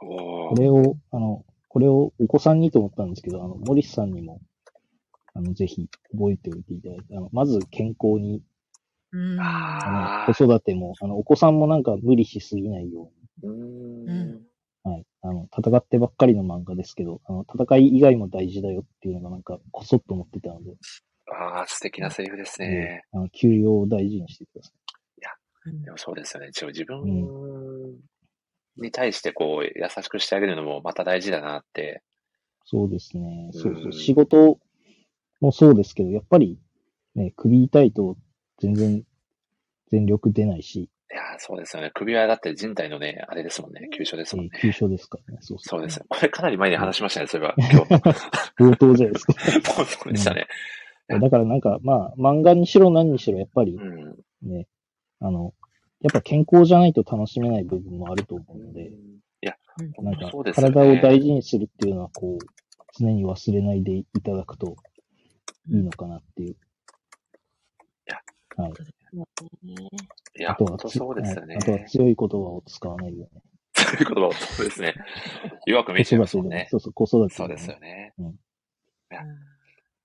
これを、あの、これをお子さんにと思ったんですけど、あの、モリスさんにも、あの、ぜひ覚えておいていただいて、あの、まず健康に、うん。ああの、子育ても、あの、お子さんもなんか無理しすぎないようーうんん。うに、はい。あの、戦ってばっかりの漫画ですけど、あの、戦い以外も大事だよっていうのがなんか、こそっと思ってたので、ああ、素敵なセリフですね。あの、休養を大事にしてくださうんでもそうですよね。一応自分に対してこう、優しくしてあげるのもまた大事だなって。い。そうですね。そうそうう。ん仕事もそうですけど、やっぱり、ね、首痛いと全然全力出ないし、いやーそうですよね。首輪だって人体のね、あれですもんね。急所ですもんね。えー急所ですからね。そうそそうですよ。これかなり前に話しましたね、そういえば。今日。う。冒頭じゃないですか。もうそうでしたね。だからなんか、まあ、漫画にしろ何にしろ、やっぱりうん。ね、あの、やっぱ健康じゃないと楽しめない部分もあると思うので、いや、うんなんか。体を大事にするっていうのは、こう、常に忘れないでいただくといいのかなっていう。はい。そうですねいや、あとはつ、本当そうですよね。はいあとは強い言葉を使わないよね。そういう言葉を、そうですね。弱く見えちゃいますもんね。そうそう、子育てそうですよね。うん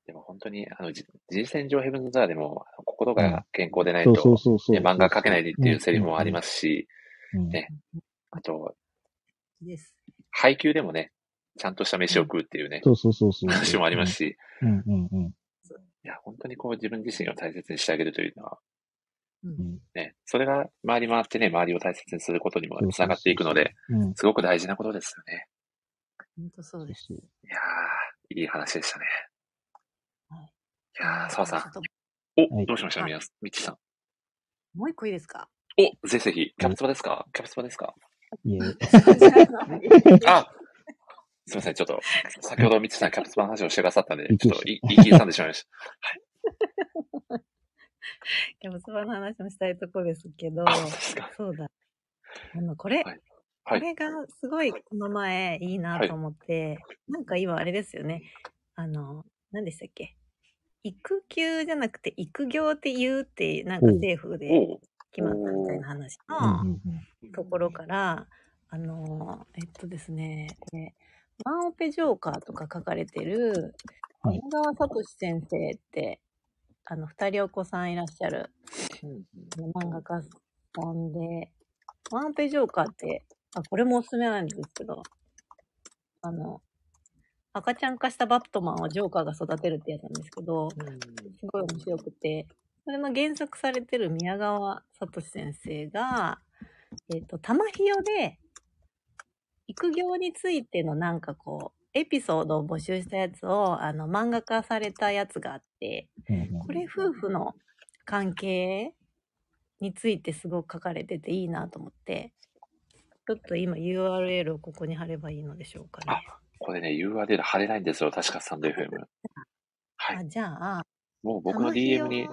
でも本当に、あの、じ人選上ヘブンズザーでも、心が健康でないと、漫画描けないでっていうセリフもありますし、うん。ねあと。配給でもね、ちゃんとした飯を食うっていうね、そうそうそうそう。話もありますし、うんうんうん。いや、本当にこう自分自身を大切にしてあげるというのは、ね、それが回り回ってね、周りを大切にすることにもつながっていくので、うん。すごく大事なことですよね。本当そうです。そういやー、いい話でしたね。はいいやー、澤さ。ん。お、はい。どうしました？はいみやみちさん。もう一個いいですか？お、ぜひぜひ、キャプツバですか？キャプツバですか？いえ、あすみません、ちょっと、先ほどみちさんキャプツバの話をしてくださったんでちょっとい言い切りさんでしまいました。キャブツバの話もしたいところですけど。あ、、そうだ。あの、これ、はい。はい。れがすごいこの前いいなと思って、なんか今あれですよね。あの、何でしたっけ？育休じゃなくて育業って言うって、なんか政府で決まったみたいな話う。んのところから、あの、えっとですね、これワンオペジョーカーとか書かれてる、はい。宮川聡先生って、あの、二人お子さんいらっしゃるうん漫画家さんで、ワンオペジョーカーって、あ、これもおすすめなんですけど、あの、赤ちゃん化したバットマンをジョーカーが育てるってやつなんですけど、すごい面白くて、それの原作されてる宮川聡先生が、えっ、と、玉ひよで、育業についてのなんかこう、エピソードを募集したやつを、あの、漫画化されたやつがあって、これ夫婦の関係についてすごく書かれてていいなと思って、ちょっと今 URL をここに貼ればいいのでしょうかね。これね、URL 貼れないんですよ。確かスタンド FM。はい。あ、じゃあ、もう僕の DM に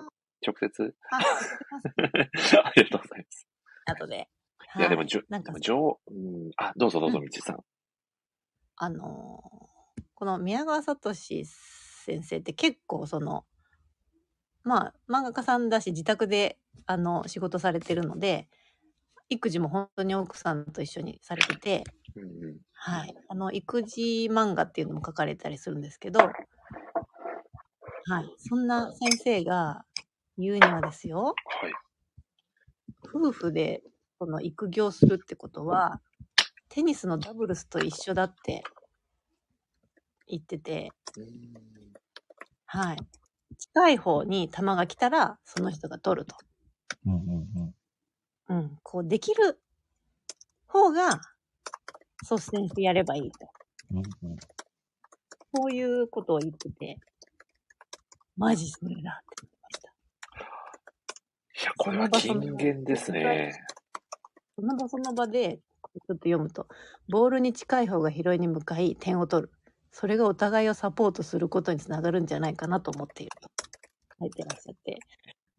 直接。あ。ありがとうございます。後で。いや、でも、はいじょ、なんかじょう、うん、あ、どうぞどうぞ、うんみちさん。あのーこの宮川聡先生って結構その、まあ、漫画家さんだし、自宅で、あの、仕事されてるので、育児も本当に奥さんと一緒にされてて、うんうん。はい。あの、育児漫画っていうのも書かれたりするんですけど、はい。そんな先生が言うにはですよ、はい。夫婦でこの育業するってことは、テニスのダブルスと一緒だって言ってて、はい。近い方に球が来たら、その人が取ると。うんうんうんうん。こう、できる方が率先してやればいいと。うんうんこういうことを言ってて、マジそれだって思いました。いや、これは金言ですね。その場その場で、ちょっと読むと、ボールに近い方が拾いに向かい点を取る。それがお互いをサポートすることにつながるんじゃないかなと思っていると書いてらっしゃって、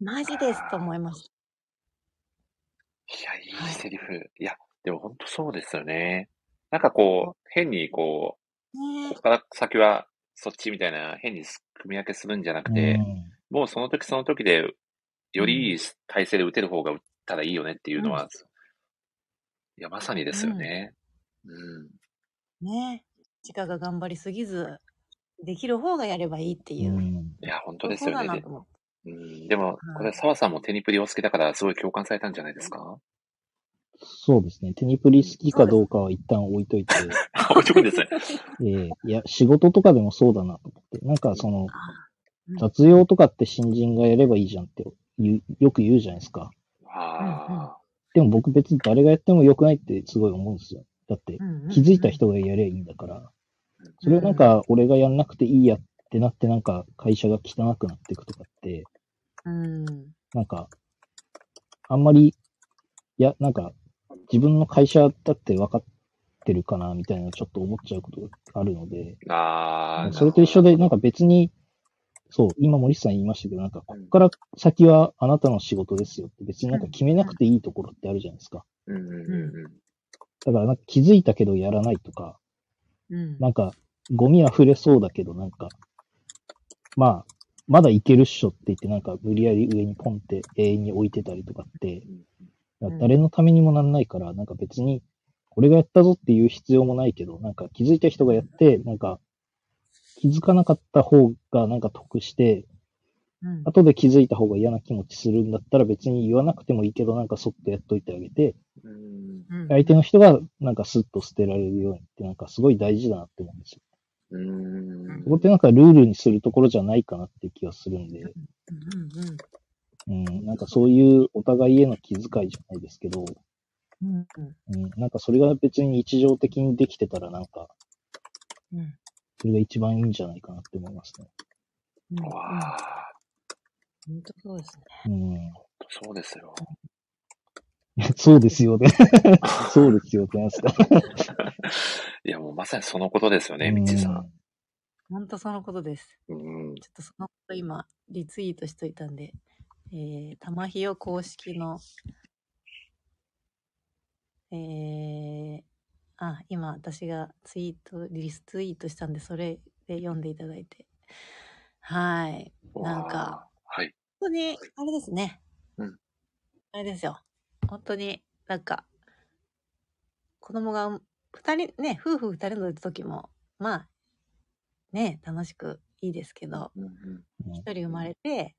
マジですと思いましいや、いいセリフ。いや、でも本当そうですよね。なんかこう、変にこた。う、ねここから先はそっちみたいな変に組み分けするんじゃなくて、もうその時その時で、よりいい体勢で打てる方が打ったらいいよねっていうのは、いや、まさにですよね。うん。え。ねえ。チカが頑張りすぎず、できる方がやればいいっていう。うんいや、本当ですよね。うん、でも、これ、澤さんもテニプリお好きだから、すごい共感されたんじゃないですか？そうですね。テニプリ好きかどうかは一旦置いといて、置いとくんですね。ええいや、仕事とかでもそうだなと思って。なんかその、うん雑用とかって新人がやればいいじゃんってよく言うじゃないですか。あでも僕別に誰がやっても良くないってすごい思うんですよ。だって気づいた人がやりゃいいんだから。それをなんか俺がやんなくていいやってなってなんか会社が汚くなっていくとかって、うん。なんか、あんまり、いや、なんか自分の会社だって分かってるかなみたいなちょっと思っちゃうことがあるので、あ。それと一緒で、なんか別に、そう、今森下さん言いましたけど、なんかこっから先はあなたの仕事ですよって別になんか決めなくていいところってあるじゃないですか。うんうんうんうん。だからなんか気づいたけどやらないとか、うん。なんかゴミ溢れそうだけどなんか、まあ、まだいけるっしょって言ってなんか無理やり上にポンって永遠に置いてたりとかって、誰のためにもなんないから、なんか別に、俺がやったぞっていう必要もないけど、なんか気づいた人がやって、なんか気づかなかった方がなんか得して、うん。後で気づいた方が嫌な気持ちするんだったら別に言わなくてもいいけど、なんかそっとやっといてあげて、うん。うん相手の人がなんかスッと捨てられるようにってなんかすごい大事だなって思うんですよ。うん。そこってなんかルールにするところじゃないかなって気がするんで、うんうん、なんかそういうお互いへの気遣いじゃないですけど、うんうんうん、なんかそれが別に日常的にできてたらなんか、うんそれが一番いいんじゃないかなって思いますね。うんわあ。本当そうですね。うん。そうですよ。そうですよね。そうですよってなんですか。いや、もうまさにそのことですよね、うんみちさん。本当そのことです。うん。ちょっとそのこと今、リツイートしといたんで、えー、玉ひよ公式の、えー、あ、今私がツイート、リツイートしたんで、それで読んでいただいて。はい。なんか。はい。本当に、あれですね。うん。あれですよ。本当になんか、子供が二人、ね、夫婦二人の時も、まあ、ね、楽しくいいですけど、うんうんうん一人生まれて、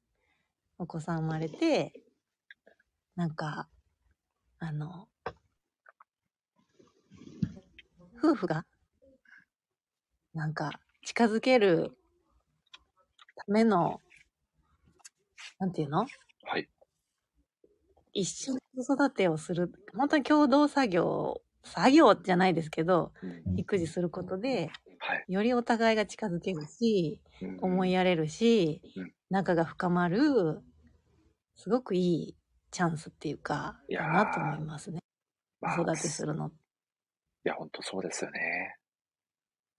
お子さん生まれて、なんか、あの、夫婦が、なんか、近づけるための、なんていうの？はい。一緒に子育てをする、本当に共同作業、作業じゃないですけど、うん育児することで、はい。よりお互いが近づけるし、うん思いやれるしうん、仲が深まる、すごくいいチャンスっていうか、いやーだなと思いますね。まあ子育てするの。いや、本当そうですよね。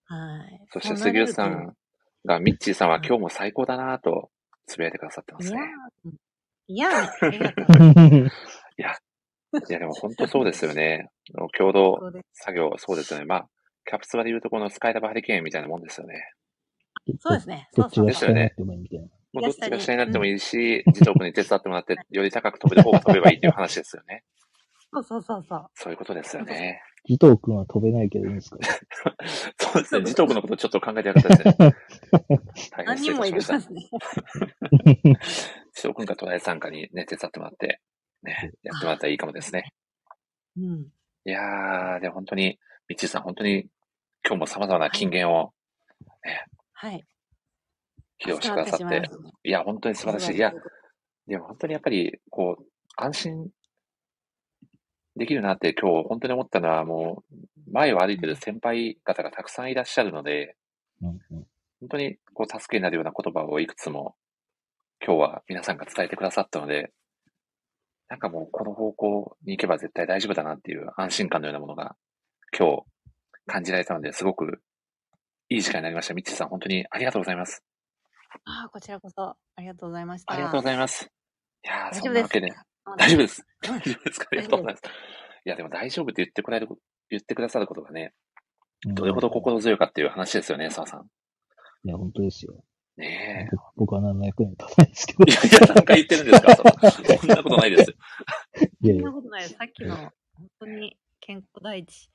はい。そしてうなれると杉内さんが、ミッチーさんは今日も最高だなと、つぶやいてくださってまいやすね。ー、いやー、ありがとう。いや、でも本当そうですよね。共同作業、そうですよね。まあ、キャプツバで言うとこのスカイダブハリケーンみたいなもんですよね。そうですね。どっちそうそうそう。が下になってもいいみたいな。もうどっちが下になってもいいし、自動に手伝ってもらって、より高く飛べる方が飛べばいいっていう話ですよね。そうそうそうそう。そういうことですよね。義藤君は飛べないけどいいんですか？そうですね。自動のことちょっと考えてなかったですね。大変何失人もい礼いたしました。ますね。自動君かトライ参加にね、手伝ってもらって、ね、やってもらったらいいかもですね。うん。いやー、で、本当に、みっちーさん、本当に、今日も様々な金言をはい。披露してくださってい、や、本当に素晴らしい。いや、でも本当にやっぱり、こう、安心できるなって今日本当に思ったのは、もう、前を歩いてる先輩方がたくさんいらっしゃるので、本当にこう助けになるような言葉をいくつも今日は皆さんが伝えてくださったので、なんかもうこの方向に行けば絶対大丈夫だなっていう安心感のようなものが今日感じられたので、すごくいい時間になりました。みっちーさん、本当にありがとうございます。ああ、こちらこそ、ありがとうございました。ありがとうございます。いやー、大丈夫ですそんなわけで、あ大丈夫です。う ん大丈夫ですか？ありがとうございます。いや、でも大丈夫って言ってくれる、言ってくださることがね、どれほど心強いかっていう話ですよね、澤さん。いや、本当ですよ。ねぼ僕は何の役にも立たないですけど。え。いやいや、何回言ってるんですかそ そんなことないですよ。いやいやそんなことないです。さっきの、本当に健康第一。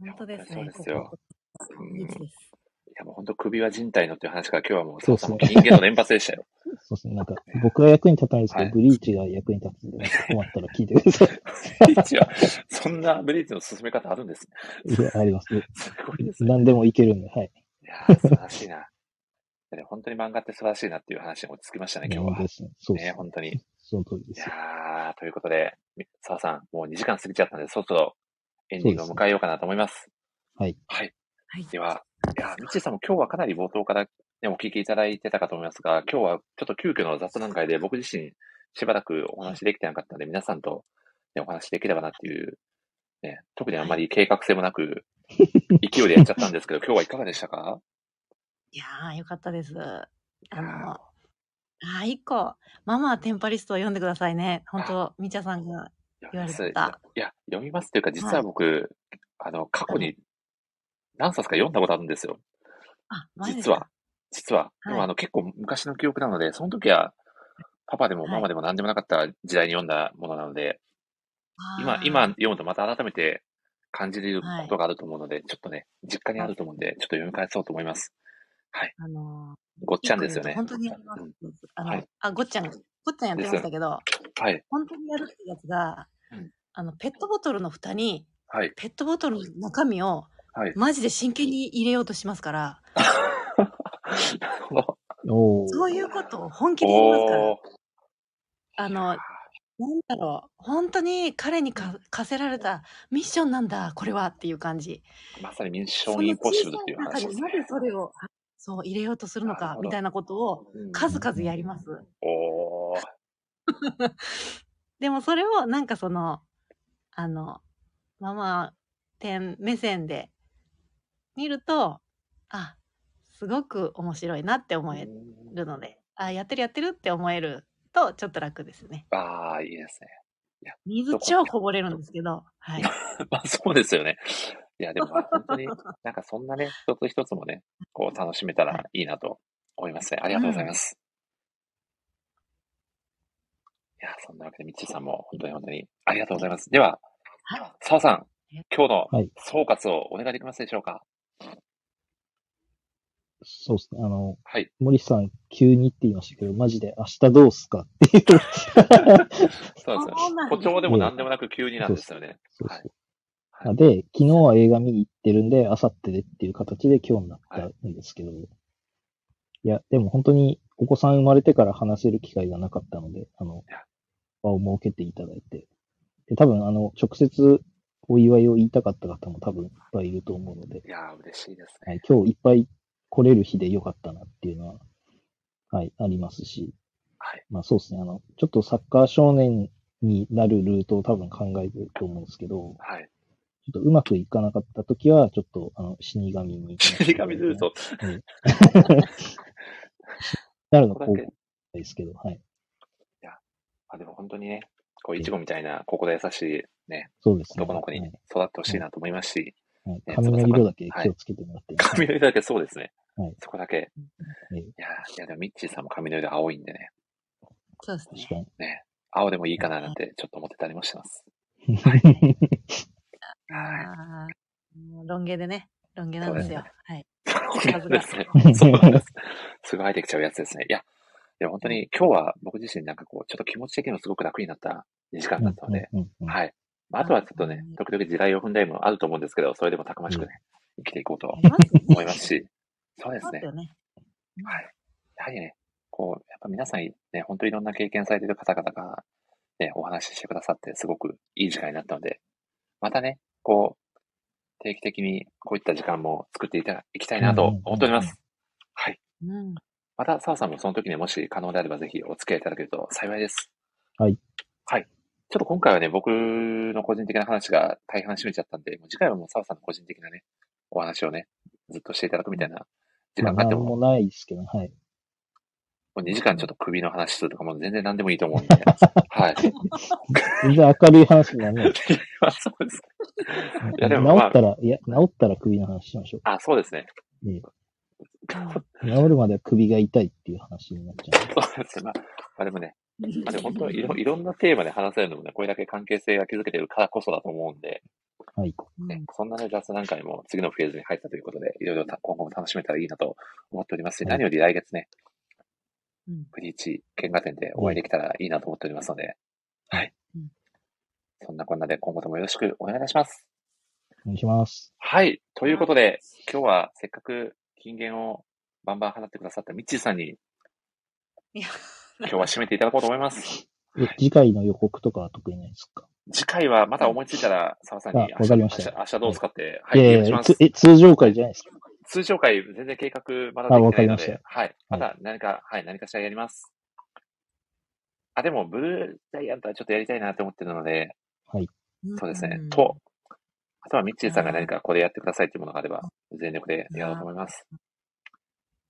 本当ですね。そうですよ第一です。いや、もう本当首は人体のっていう話から今日はもう、そう澤ですねさんも人間の連発でしたよ。そうですね。なんか、僕は役に立たないですけど、はいブリーチが役に立つんで、困ったら聞いてください。ブリーチは、そんなブリーチの進め方あるんですね。いや、あります。すごいですね。何でもいけるんで、はい。いやー素晴らしいな。で本当に漫画って素晴らしいなっていう話に落ち着きましたね、今日はね。そうですね、本当に。その通りでいすよ。やー、ということで、み澤さん、もう2時間過ぎちゃったんで、そろそろエンディングを迎えようかなと思います。はい。はい。はい。では、いやー、みっちーさんも今日はかなり冒頭から、ね、お聞きいただいてたかと思いますが、今日はちょっと急遽の雑談会で僕自身しばらくお話できてなかったので、皆さんと、ね、お話できればなっていう、ね、特にあんまり計画性もなく、勢いでやっちゃったんですけど、今日はいかがでしたか？いやー、よかったです。あの、あー、一個、ママはテンパリストを読んでくださいね。本当みちゃさんが。読みます。言われたいや、読みますっていうか、実は僕、あの、過去に何冊か読んだことあるんですよ。あ、マジですか？実は。実は。はいでもあの、結構昔の記憶なので、その時は、パパでもはいママでも何でもなかった時代に読んだものなので、今今読むとまた改めて感じることがあると思うので、ちょっとね、実家にあると思うんで、ちょっと読み返そうと思います。あのごっちゃんですよね。本当にやります。あの、はいあ、ごっちゃん、ごっちゃんやってましたけど、はい。本当にやるってやつが、うんあの、ペットボトルの蓋に、はい。ペットボトルの中身を、はい。マジで真剣に入れようとしますから、なるほど。おーそういうことを本気でやりますから。あの、なんだろう、本当に彼にか課せられたミッションなんだ、これはっていう感じ。まさにミッションインポッシブルっていう話ですねな。ぜそれを、そう、入れようとするのかみたいなことをうん数々やります。でもそれをなんかその、あの、ママ点目線で見ると、あ、すごく面白いなって思えるので、あ、やってるやってるって思えるとちょっと楽ですね。ああ、いいですね。水超こぼれるんですけど、はい。まあそうですよね。いや、でもまあ本当に、なんかそんなね、一つ一つもね、こう楽しめたらいいなと思いますね。ありがとうございます。いや、そんなわけで、みっちーさんも本当に本当にありがとうございます。では、はい。澤さん、今日のはい総括をお願いできますでしょうか？そうですね。あの、はい。森さん、急にって言いましたけど、マジで明日どうすか？っていう。そうですね。だ誇張でも何でもなく急になんですよね。そうはいそう。で、昨日は映画見に行ってるんで、明後日でっていう形で今日になったんですけど、い、や、でも本当にお子さん生まれてから話せる機会がなかったので、あの場を設けていただいて、で、多分あの、直接お祝いを言いたかった方も多分いっぱいいると思うので、いやー、嬉しいですね。はい、今日いっぱい来れる日でよかったなっていうのは、はい、ありますし、はい。まあそうですね、あの、ちょっとサッカー少年になるルートを多分考えてると思うんですけど、はい。ちょっとうまくいかなかったときは、ちょっと、あの、死神に。死神ルート。なるのこうここだけ。ですけど、はい。あでも本当にね、こう、いちごみたいな、心優しいね、そうですね。男の子にはい育ってほしいなと思いますし、はいね髪の色だけ気をつけてもらって。髪の色だけそうですね。はいそこだけ。はいいやー、いやでもミッチーさんも髪の色青いんでね、そうです確かね。に。青でもいいかななんてちょっと思ってたりもしてます。あーもうロン毛でね。ロン毛なんですよ。はい。そうですね。そうなんです。すぐ生えてきちゃうやつですね。いや、いや本当に今日は僕自身なんかこう、ちょっと気持ち的にもすごく楽になった2時間だったので、はい。まあ、あとはちょっとねうん、時々地雷を踏んだりもあると思うんですけど、それでもたくましくね、生きていこうと思いますし、そうですね。はい。やはりね、こう、やっぱ皆さんね、本当にいろんな経験されている方々が、ね、お話ししてくださって、すごくいい時間になったので、またね、こう、定期的にこういった時間も作っていたいきたいなと思っております。はい。うん。また、澤さんもその時にもし可能であればぜひお付き合いいただけると幸いです。はい。はい。ちょっと今回はね、僕の個人的な話が大半占めちゃったんで、もう次回はもう澤さんの個人的なね、お話をね、ずっとしていただくみたいな時まあ、間があっても、なんもないですけど、はい。もう2時間ちょっと首の話するとかも全然何でもいいと思うんで。はい。全然明るい話にならない。まあそうです。いや治でもまあったら、いや、治ったら首の話しましょあ、そうですね。う。え え治るまでは首が痛いっていう話になっちゃう。そうですね。まあ、まあでもね、まあでも本当いろいろんなテーマで話せるのもね、これだけ関係性が築けてるからこそだと思うんで、はい。ね、そんなね、雑談会も次のフェーズに入ったということで、いろいろた今後も楽しめたらいいなと思っておりますし、はい何より来月ね、うんブリーチ見画展でお会いできたらいいなと思っておりますので、はいうん。そんなこんなで今後ともよろしくお願いいたします。お願いします。はい。ということで、今日はせっかく金言をバンバン放ってくださったミッチーさんにいや、今日は締めていただこうと思います。え、次回の予告とかは特にないですか？次回はまた思いついたら、澤さんにあわかりました明日明日どう使って、はいい、やいやお願いしますつ。え、通常回じゃないですか？通常回、全然計画まだできてないのあわかりまはい。また何か、はい、何かしらやります。あ、でも、ブルージャイアントはちょっとやりたいなと思ってるので、そうですね。と、あとはミッチーさんが何かこれやってくださいっていうものがあれば、全力でやろうと思います。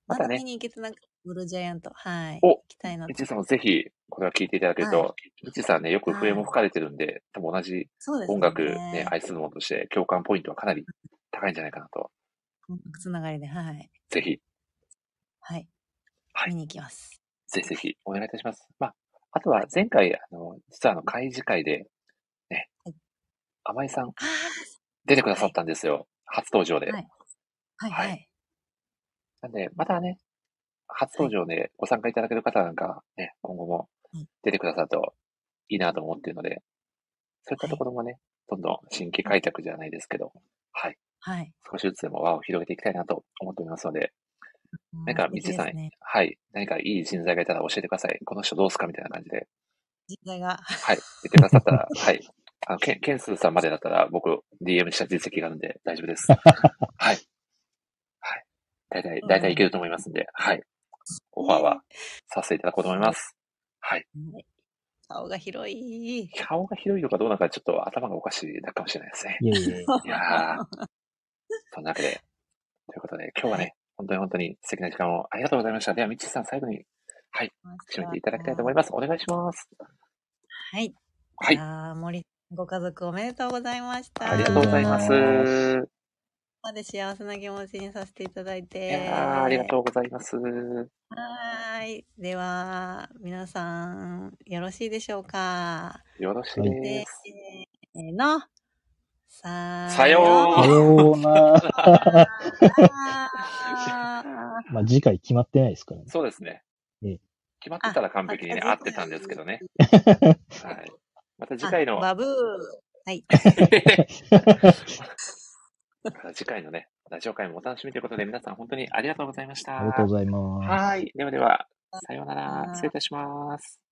またねまだ見に行けてなくて、ブルージャイアント。はい。お行きたいなとミッチーさんもぜひ、これは聞いていただけると、はミッチーさんはね、よくはい笛も吹かれてるんで、多分同じ。音楽ね、愛するものとして共感ポイントはかなり高いんじゃないかなと、音楽つながりで、はい。ぜひ、はい。はい見に行きます。ぜひぜひお願いいたします。まあ、あとは前回、あの、実はあの、会議会で、ねはい、甘井さんあ出てくださったんですよ。初登場で。はい、はいはい。なんで、またね、初登場でご参加いただける方なんか、ね、今後もうん出てくださるといいなと思っているので、そういったところもね、どんどん新規開拓じゃないですけど、はい、はい。少しずつでも輪を広げていきたいなと思っておりますので、何か、うんみちさん。はい、何かいい人材がいたら教えてください。この人どうすかみたいな感じで、実在が。はい、言ってくださったら、はい、あの、ケン、ケンスーさんまでだったら僕、DM した実績があるんで大丈夫です。はい。はい。大体、大体いけると思いますんで、はい。オファーはさせていただこうと思います。はい。顔が広い。顔が広いのかどうなのかちょっと頭がおかしいだかもしれないですね。いや。そんなわけで、ということで、今日はね、本当に本当に素敵な時間をありがとうございました。では、みっちーさん最後にはい締めていただきたいと思います。お願いします。はい。はいい。やー森ご家族おめでとうございました。ありがとうございます。うまで幸せな気持ちにさせていただいいて。やーありがとうございます。はーい。では、皆さん、よろしいでしょうか？よろしいです。ーの。ささようさようなら。まあ次回決まってないですからね。そうですねええ。決まってたら完璧にね、あ合ってたんですけどね。はい。また次回の、あバブー。はい。次回のね、ラジオ会もお楽しみということで、皆さん本当にありがとうございました。ありがとうございます。はい。ではでは、さようなら。はい失礼いたします。